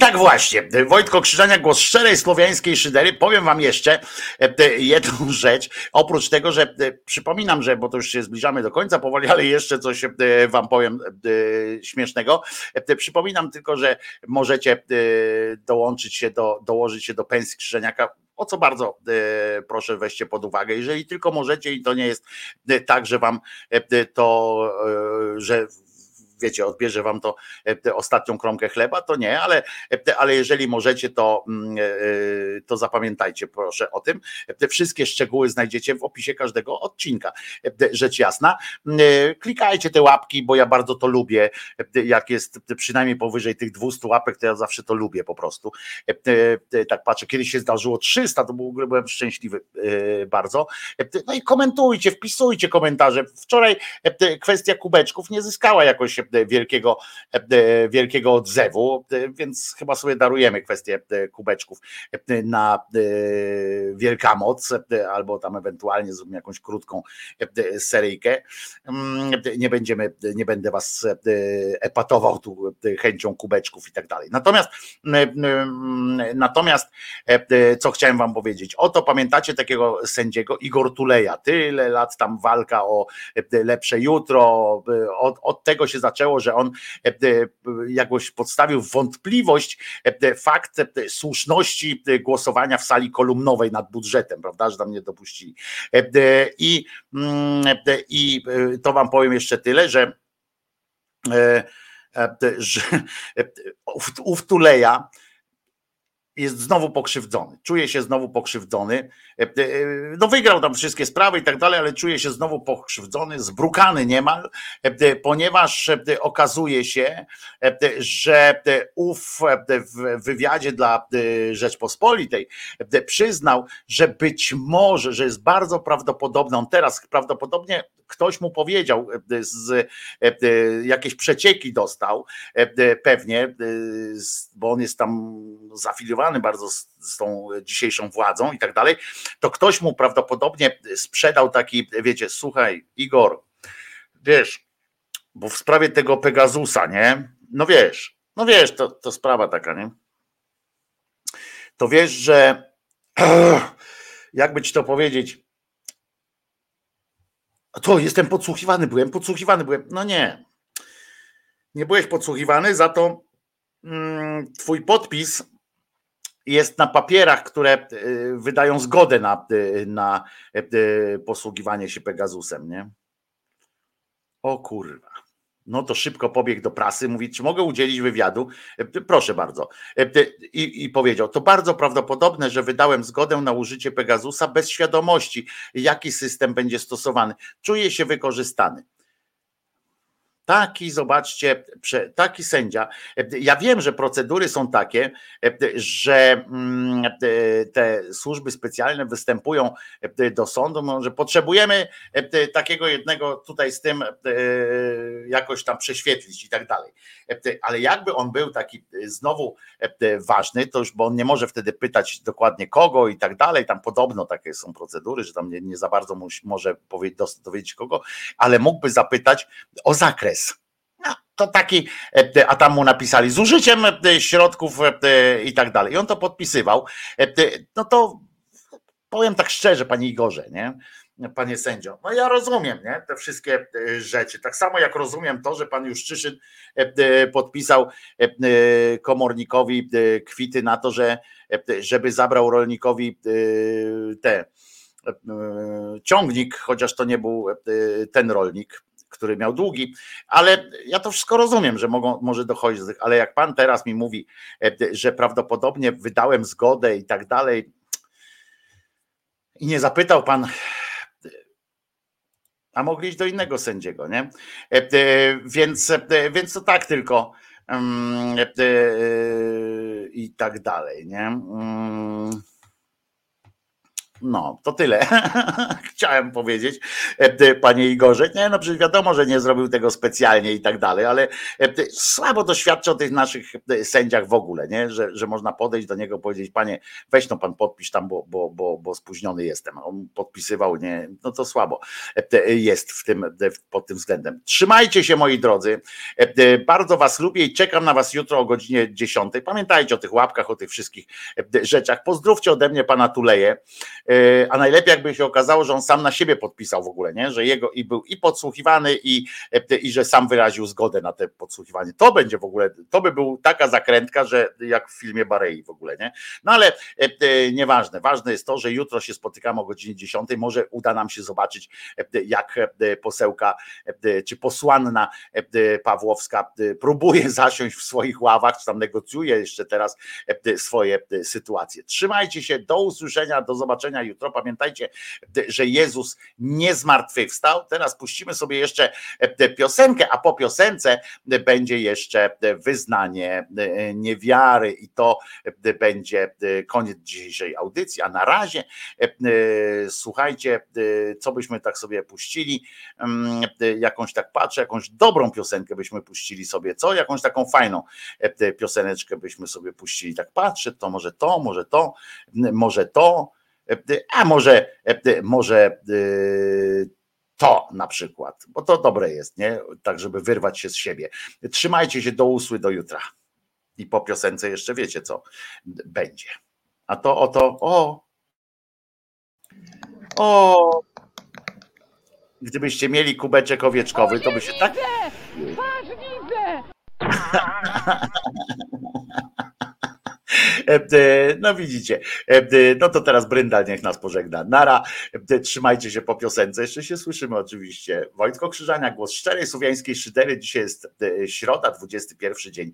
Tak właśnie, Wojtko Krzyżania, głos szczerej słowiańskiej szydery. Powiem wam jeszcze e, jedną rzecz, oprócz tego, że e, przypominam, że, bo to już się zbliżamy do końca powoli, ale jeszcze coś e, wam powiem śmiesznego. Przypominam tylko, że możecie dołączyć się do, dołożyć się do pensji Krzyżeniaka o co bardzo proszę weźcie pod uwagę. Jeżeli tylko możecie i to nie jest tak, że wam to, że wiecie, odbierze wam to e, ostatnią kromkę chleba, to nie, ale, e, ale jeżeli możecie, to, mm, e, to zapamiętajcie proszę o tym. Te wszystkie szczegóły znajdziecie w opisie każdego odcinka. Rzecz jasna. Klikajcie te łapki, bo ja bardzo to lubię. Jak jest przynajmniej powyżej tych 200 łapek, to ja zawsze to lubię po prostu. Tak patrzę, kiedyś się zdarzyło 300, to byłem szczęśliwy bardzo. No i komentujcie, wpisujcie komentarze. Wczoraj kwestia kubeczków nie zyskała jakoś wielkiego, wielkiego odzewu, więc chyba sobie darujemy kwestię kubeczków na Wielkanoc, albo tam ewentualnie zrobimy jakąś krótką seryjkę. Nie będziemy, nie będę was epatował tu chęcią kubeczków i tak dalej. Natomiast natomiast co chciałem wam powiedzieć, oto pamiętacie takiego sędziego Igor Tuleja, tyle lat tam walka o lepsze jutro, od, od tego się zaczęło zaczęło, że on e, e, jakoś podstawił wątpliwość e, fakt słuszności głosowania w sali kolumnowej nad budżetem, prawda, że tam nie dopuścili. I, mm, i to wam powiem jeszcze tyle, że że ów Tuleja jest znowu pokrzywdzony. Czuje się znowu pokrzywdzony. E, e, no wygrał tam wszystkie sprawy i tak dalej, ale czuje się znowu pokrzywdzony, zbrukany niemal, e, ponieważ okazuje się, że ów w wywiadzie dla Rzeczpospolitej przyznał, że być może, że jest bardzo prawdopodobne, on teraz prawdopodobnie ktoś mu powiedział, z, jakieś przecieki dostał, pewnie, bo on jest tam zafiliowany bardzo z, z tą dzisiejszą władzą i tak dalej, to ktoś mu prawdopodobnie sprzedał taki, wiecie, słuchaj, Igor, wiesz, bo w sprawie tego Pegasusa, nie? No wiesz, no wiesz, to, to sprawa taka, nie? To wiesz, że jakby ci to powiedzieć, to jestem podsłuchiwany, byłem podsłuchiwany, byłem. No nie. Nie byłeś podsłuchiwany, za to mm, twój podpis jest na papierach, które y, wydają zgodę na, y, na y, posługiwanie się Pegasusem, nie? O kurwa. No to szybko pobiegł do prasy, mówi, czy mogę udzielić wywiadu? Proszę bardzo. I, I, powiedział, to bardzo prawdopodobne, że wydałem zgodę na użycie Pegasusa bez świadomości, jaki system będzie stosowany. Czuję się wykorzystany. Taki, zobaczcie, taki sędzia. Ja wiem, że procedury są takie, że mm, te służby specjalne występują do sądu, no, że potrzebujemy takiego jednego tutaj z tym jakoś tam prześwietlić i tak dalej. Ale jakby on był taki znowu ważny, to już, bo on nie może wtedy pytać dokładnie kogo i tak dalej, tam podobno takie są procedury, że tam nie, nie za bardzo może dowiedzieć kogo, ale mógłby zapytać o zakres no, to taki, e, a tam mu napisali z użyciem e, środków e, i tak dalej. I on to podpisywał. No to powiem tak szczerze, panie Igorze, nie? Panie sędzio, no ja rozumiem nie? te wszystkie rzeczy. Tak samo jak rozumiem to, że pan Juszczyszyn podpisał komornikowi kwity na to, że żeby zabrał rolnikowi te ciągnik, chociaż to nie był ten rolnik, który miał długi, ale ja to wszystko rozumiem, że mogą, może dochodzić do tych, ale jak pan teraz mi mówi, e, że prawdopodobnie wydałem zgodę i tak dalej, i nie zapytał pan, a mogli iść do innego sędziego, nie? E, e, więc, więc to tak tylko mm, i tak dalej, nie? No, to tyle. chciałem powiedzieć, e, panie Igorze. Nie, no przecież wiadomo, że nie zrobił tego specjalnie i tak dalej, ale słabo to świadczy o tych naszych sędziach w ogóle, nie? Że, że można podejść do niego powiedzieć, panie, weź no pan podpisz tam, bo, bo, bo, bo spóźniony jestem. On podpisywał, nie, no to słabo jest w tym, pod tym względem. Trzymajcie się moi drodzy, bardzo was lubię i czekam na was jutro o godzinie 10. Pamiętajcie o tych łapkach, o tych wszystkich rzeczach. Pozdrówcie ode mnie pana Tuleje, a najlepiej jakby się okazało, że on sam na siebie podpisał w ogóle, nie? że jego i był i podsłuchiwany i, i że sam wyraził zgodę na te podsłuchiwanie. To będzie w ogóle, to by był taka zakrętka, że jak w filmie Barei w ogóle, nie? No ale nieważne, ważne jest to, że jutro się spotykamy o godzinie 10, może uda nam się zobaczyć jak posełka czy posłanna Pawłowska próbuje zasiąść w swoich ławach, czy tam negocjuje jeszcze teraz swoje sytuacje. Trzymajcie się, do usłyszenia, do zobaczenia jutro. Pamiętajcie, że Jezus nie zmartwychwstał. Teraz puścimy sobie jeszcze piosenkę, a po piosence będzie jeszcze wyznanie niewiary i to będzie koniec dzisiejszej audycji. A na razie słuchajcie, co byśmy tak sobie puścili, jakąś tak patrzę, jakąś dobrą piosenkę byśmy puścili sobie, co? Jakąś taką fajną pioseneczkę byśmy sobie puścili. Tak patrzę, to może to, może to, może to, a może, może to na przykład, bo to dobre jest, nie? Tak, żeby wyrwać się z siebie. Trzymajcie się do usły do jutra. I po piosence jeszcze wiecie, co będzie. A to oto, o, o, gdybyście mieli kubeczek owieczkowy, to by się tak. Patrz, widzę! E, no widzicie, e, no to teraz Brynda niech nas pożegna. Nara, e, trzymajcie się po piosence, jeszcze się słyszymy oczywiście. Wojtko Krzyżania, głos szczerej słowiańskiej szydery. Dzisiaj jest środa, 21 dzień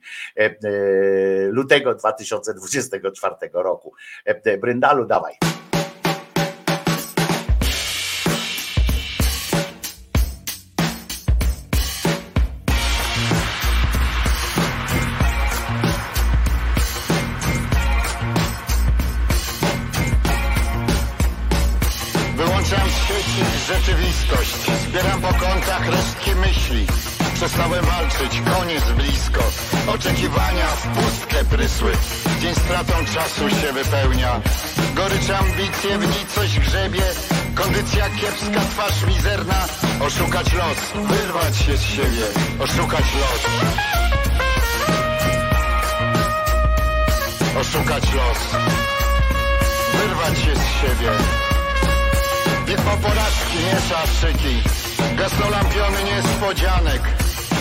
lutego 2024 roku. Bryndalu, dawaj. Rzeczywistość. Zbieram po kątach resztki myśli. Przestałem walczyć, koniec blisko. Oczekiwania w pustkę prysły. Dzień stratą czasu się wypełnia. Gorycz ambicje, w nicość grzebie. Kondycja kiepska, twarz mizerna. Oszukać los, wyrwać się z siebie. Oszukać los. Oszukać los. Wyrwać się z siebie. Widmo porażki, nie szafszyki Gasnolampiony niespodzianek.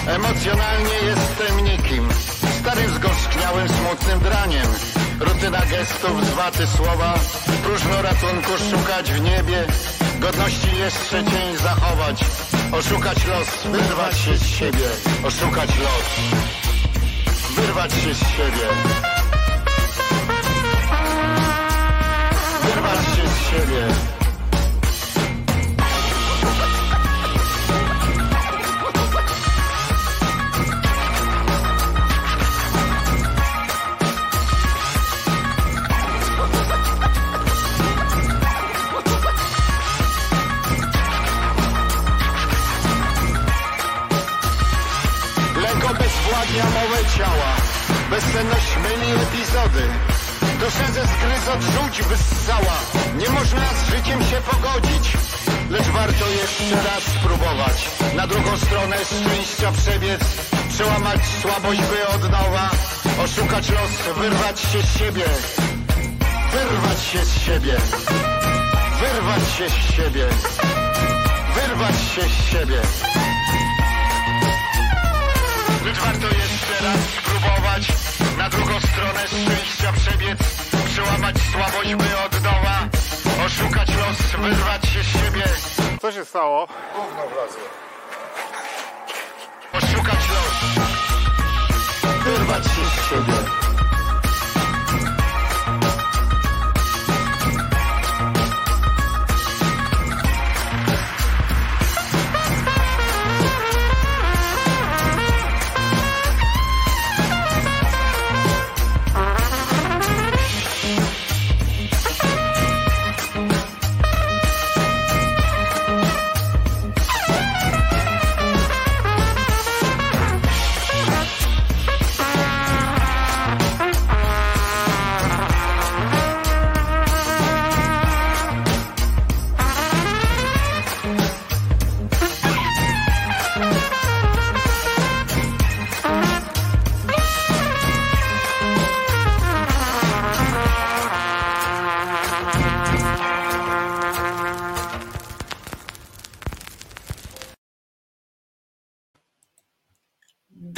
Emocjonalnie jestem nikim. Starym zgorzkniałym smutnym draniem. Rutyna gestów, zwaty słowa. Próżno ratunku szukać w niebie. Godności jeszcze cień zachować. Oszukać los, wyrwać się z siebie. Oszukać los Wyrwać się z siebie. Wyrwać się z siebie Bezsenność myli epizody. Duszę ze zgryz odrzuć wyssała. Nie można z życiem się pogodzić Lecz warto jeszcze raz spróbować. Na drugą stronę szczęścia przebiec Przełamać słabość by od nowa Oszukać los, wyrwać się z siebie. Wyrwać się z siebie. Wyrwać się z siebie. Wyrwać się z siebie. Lecz warto jeszcze raz Na drugą stronę szczęścia przebiec Przełamać słabość by od nowa Oszukać los, wyrwać się z siebie. Co się stało? Gówno wlazło. Oszukać los. Wyrwać się z siebie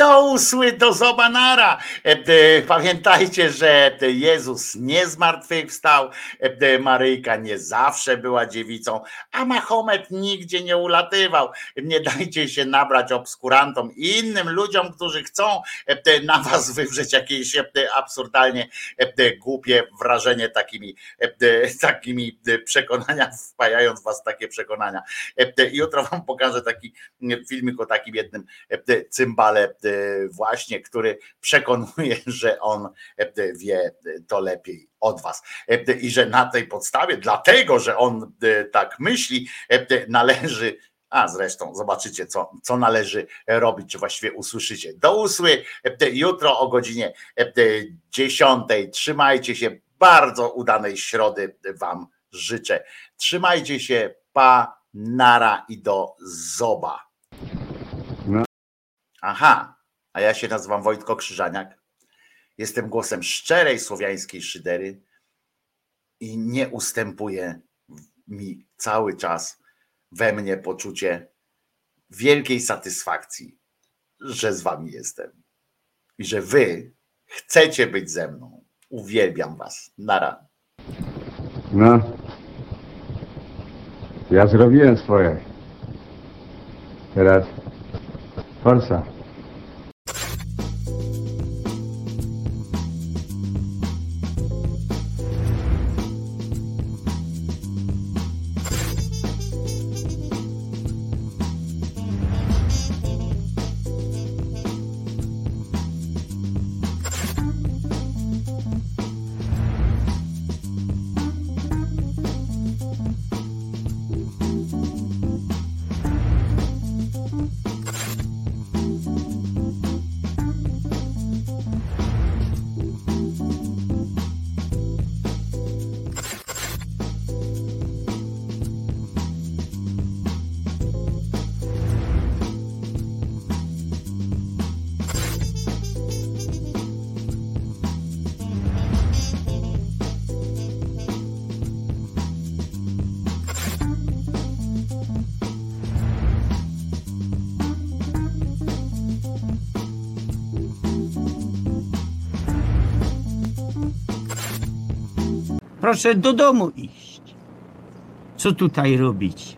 Do usły, do zobanara. E, e, Pamiętajcie, że Jezus nie zmartwychwstał, e, Maryjka nie zawsze była dziewicą, a Mahomet nigdzie nie ulatywał. Nie dajcie się nabrać obskurantom i innym ludziom, którzy chcą e, na was wywrzeć jakieś e, absurdalnie e, głupie wrażenie takimi, e, takimi e, przekonania, wpajając was takie przekonania. E, Jutro wam pokażę taki filmik o takim jednym e, cymbale e, właśnie, który przekonuje, że on e, wie to lepiej od was E, i że na tej podstawie, dlatego, że on e, tak myśli, e, należy a zresztą zobaczycie, co, co należy robić, czy właściwie usłyszycie. Do usły e, jutro o godzinie e, 10. Trzymajcie się. Bardzo udanej środy Wam życzę. Trzymajcie się. Pa, nara i do zoba. Aha, a ja się nazywam Wojtko Krzyżaniak. Jestem głosem szczerej słowiańskiej szydery i nie ustępuje mi cały czas we mnie poczucie wielkiej satysfakcji, że z wami jestem i że wy chcecie być ze mną. Uwielbiam was. Nara. No. Ja zrobiłem swoje. Teraz forsa. Proszę do domu iść. Co tutaj robić?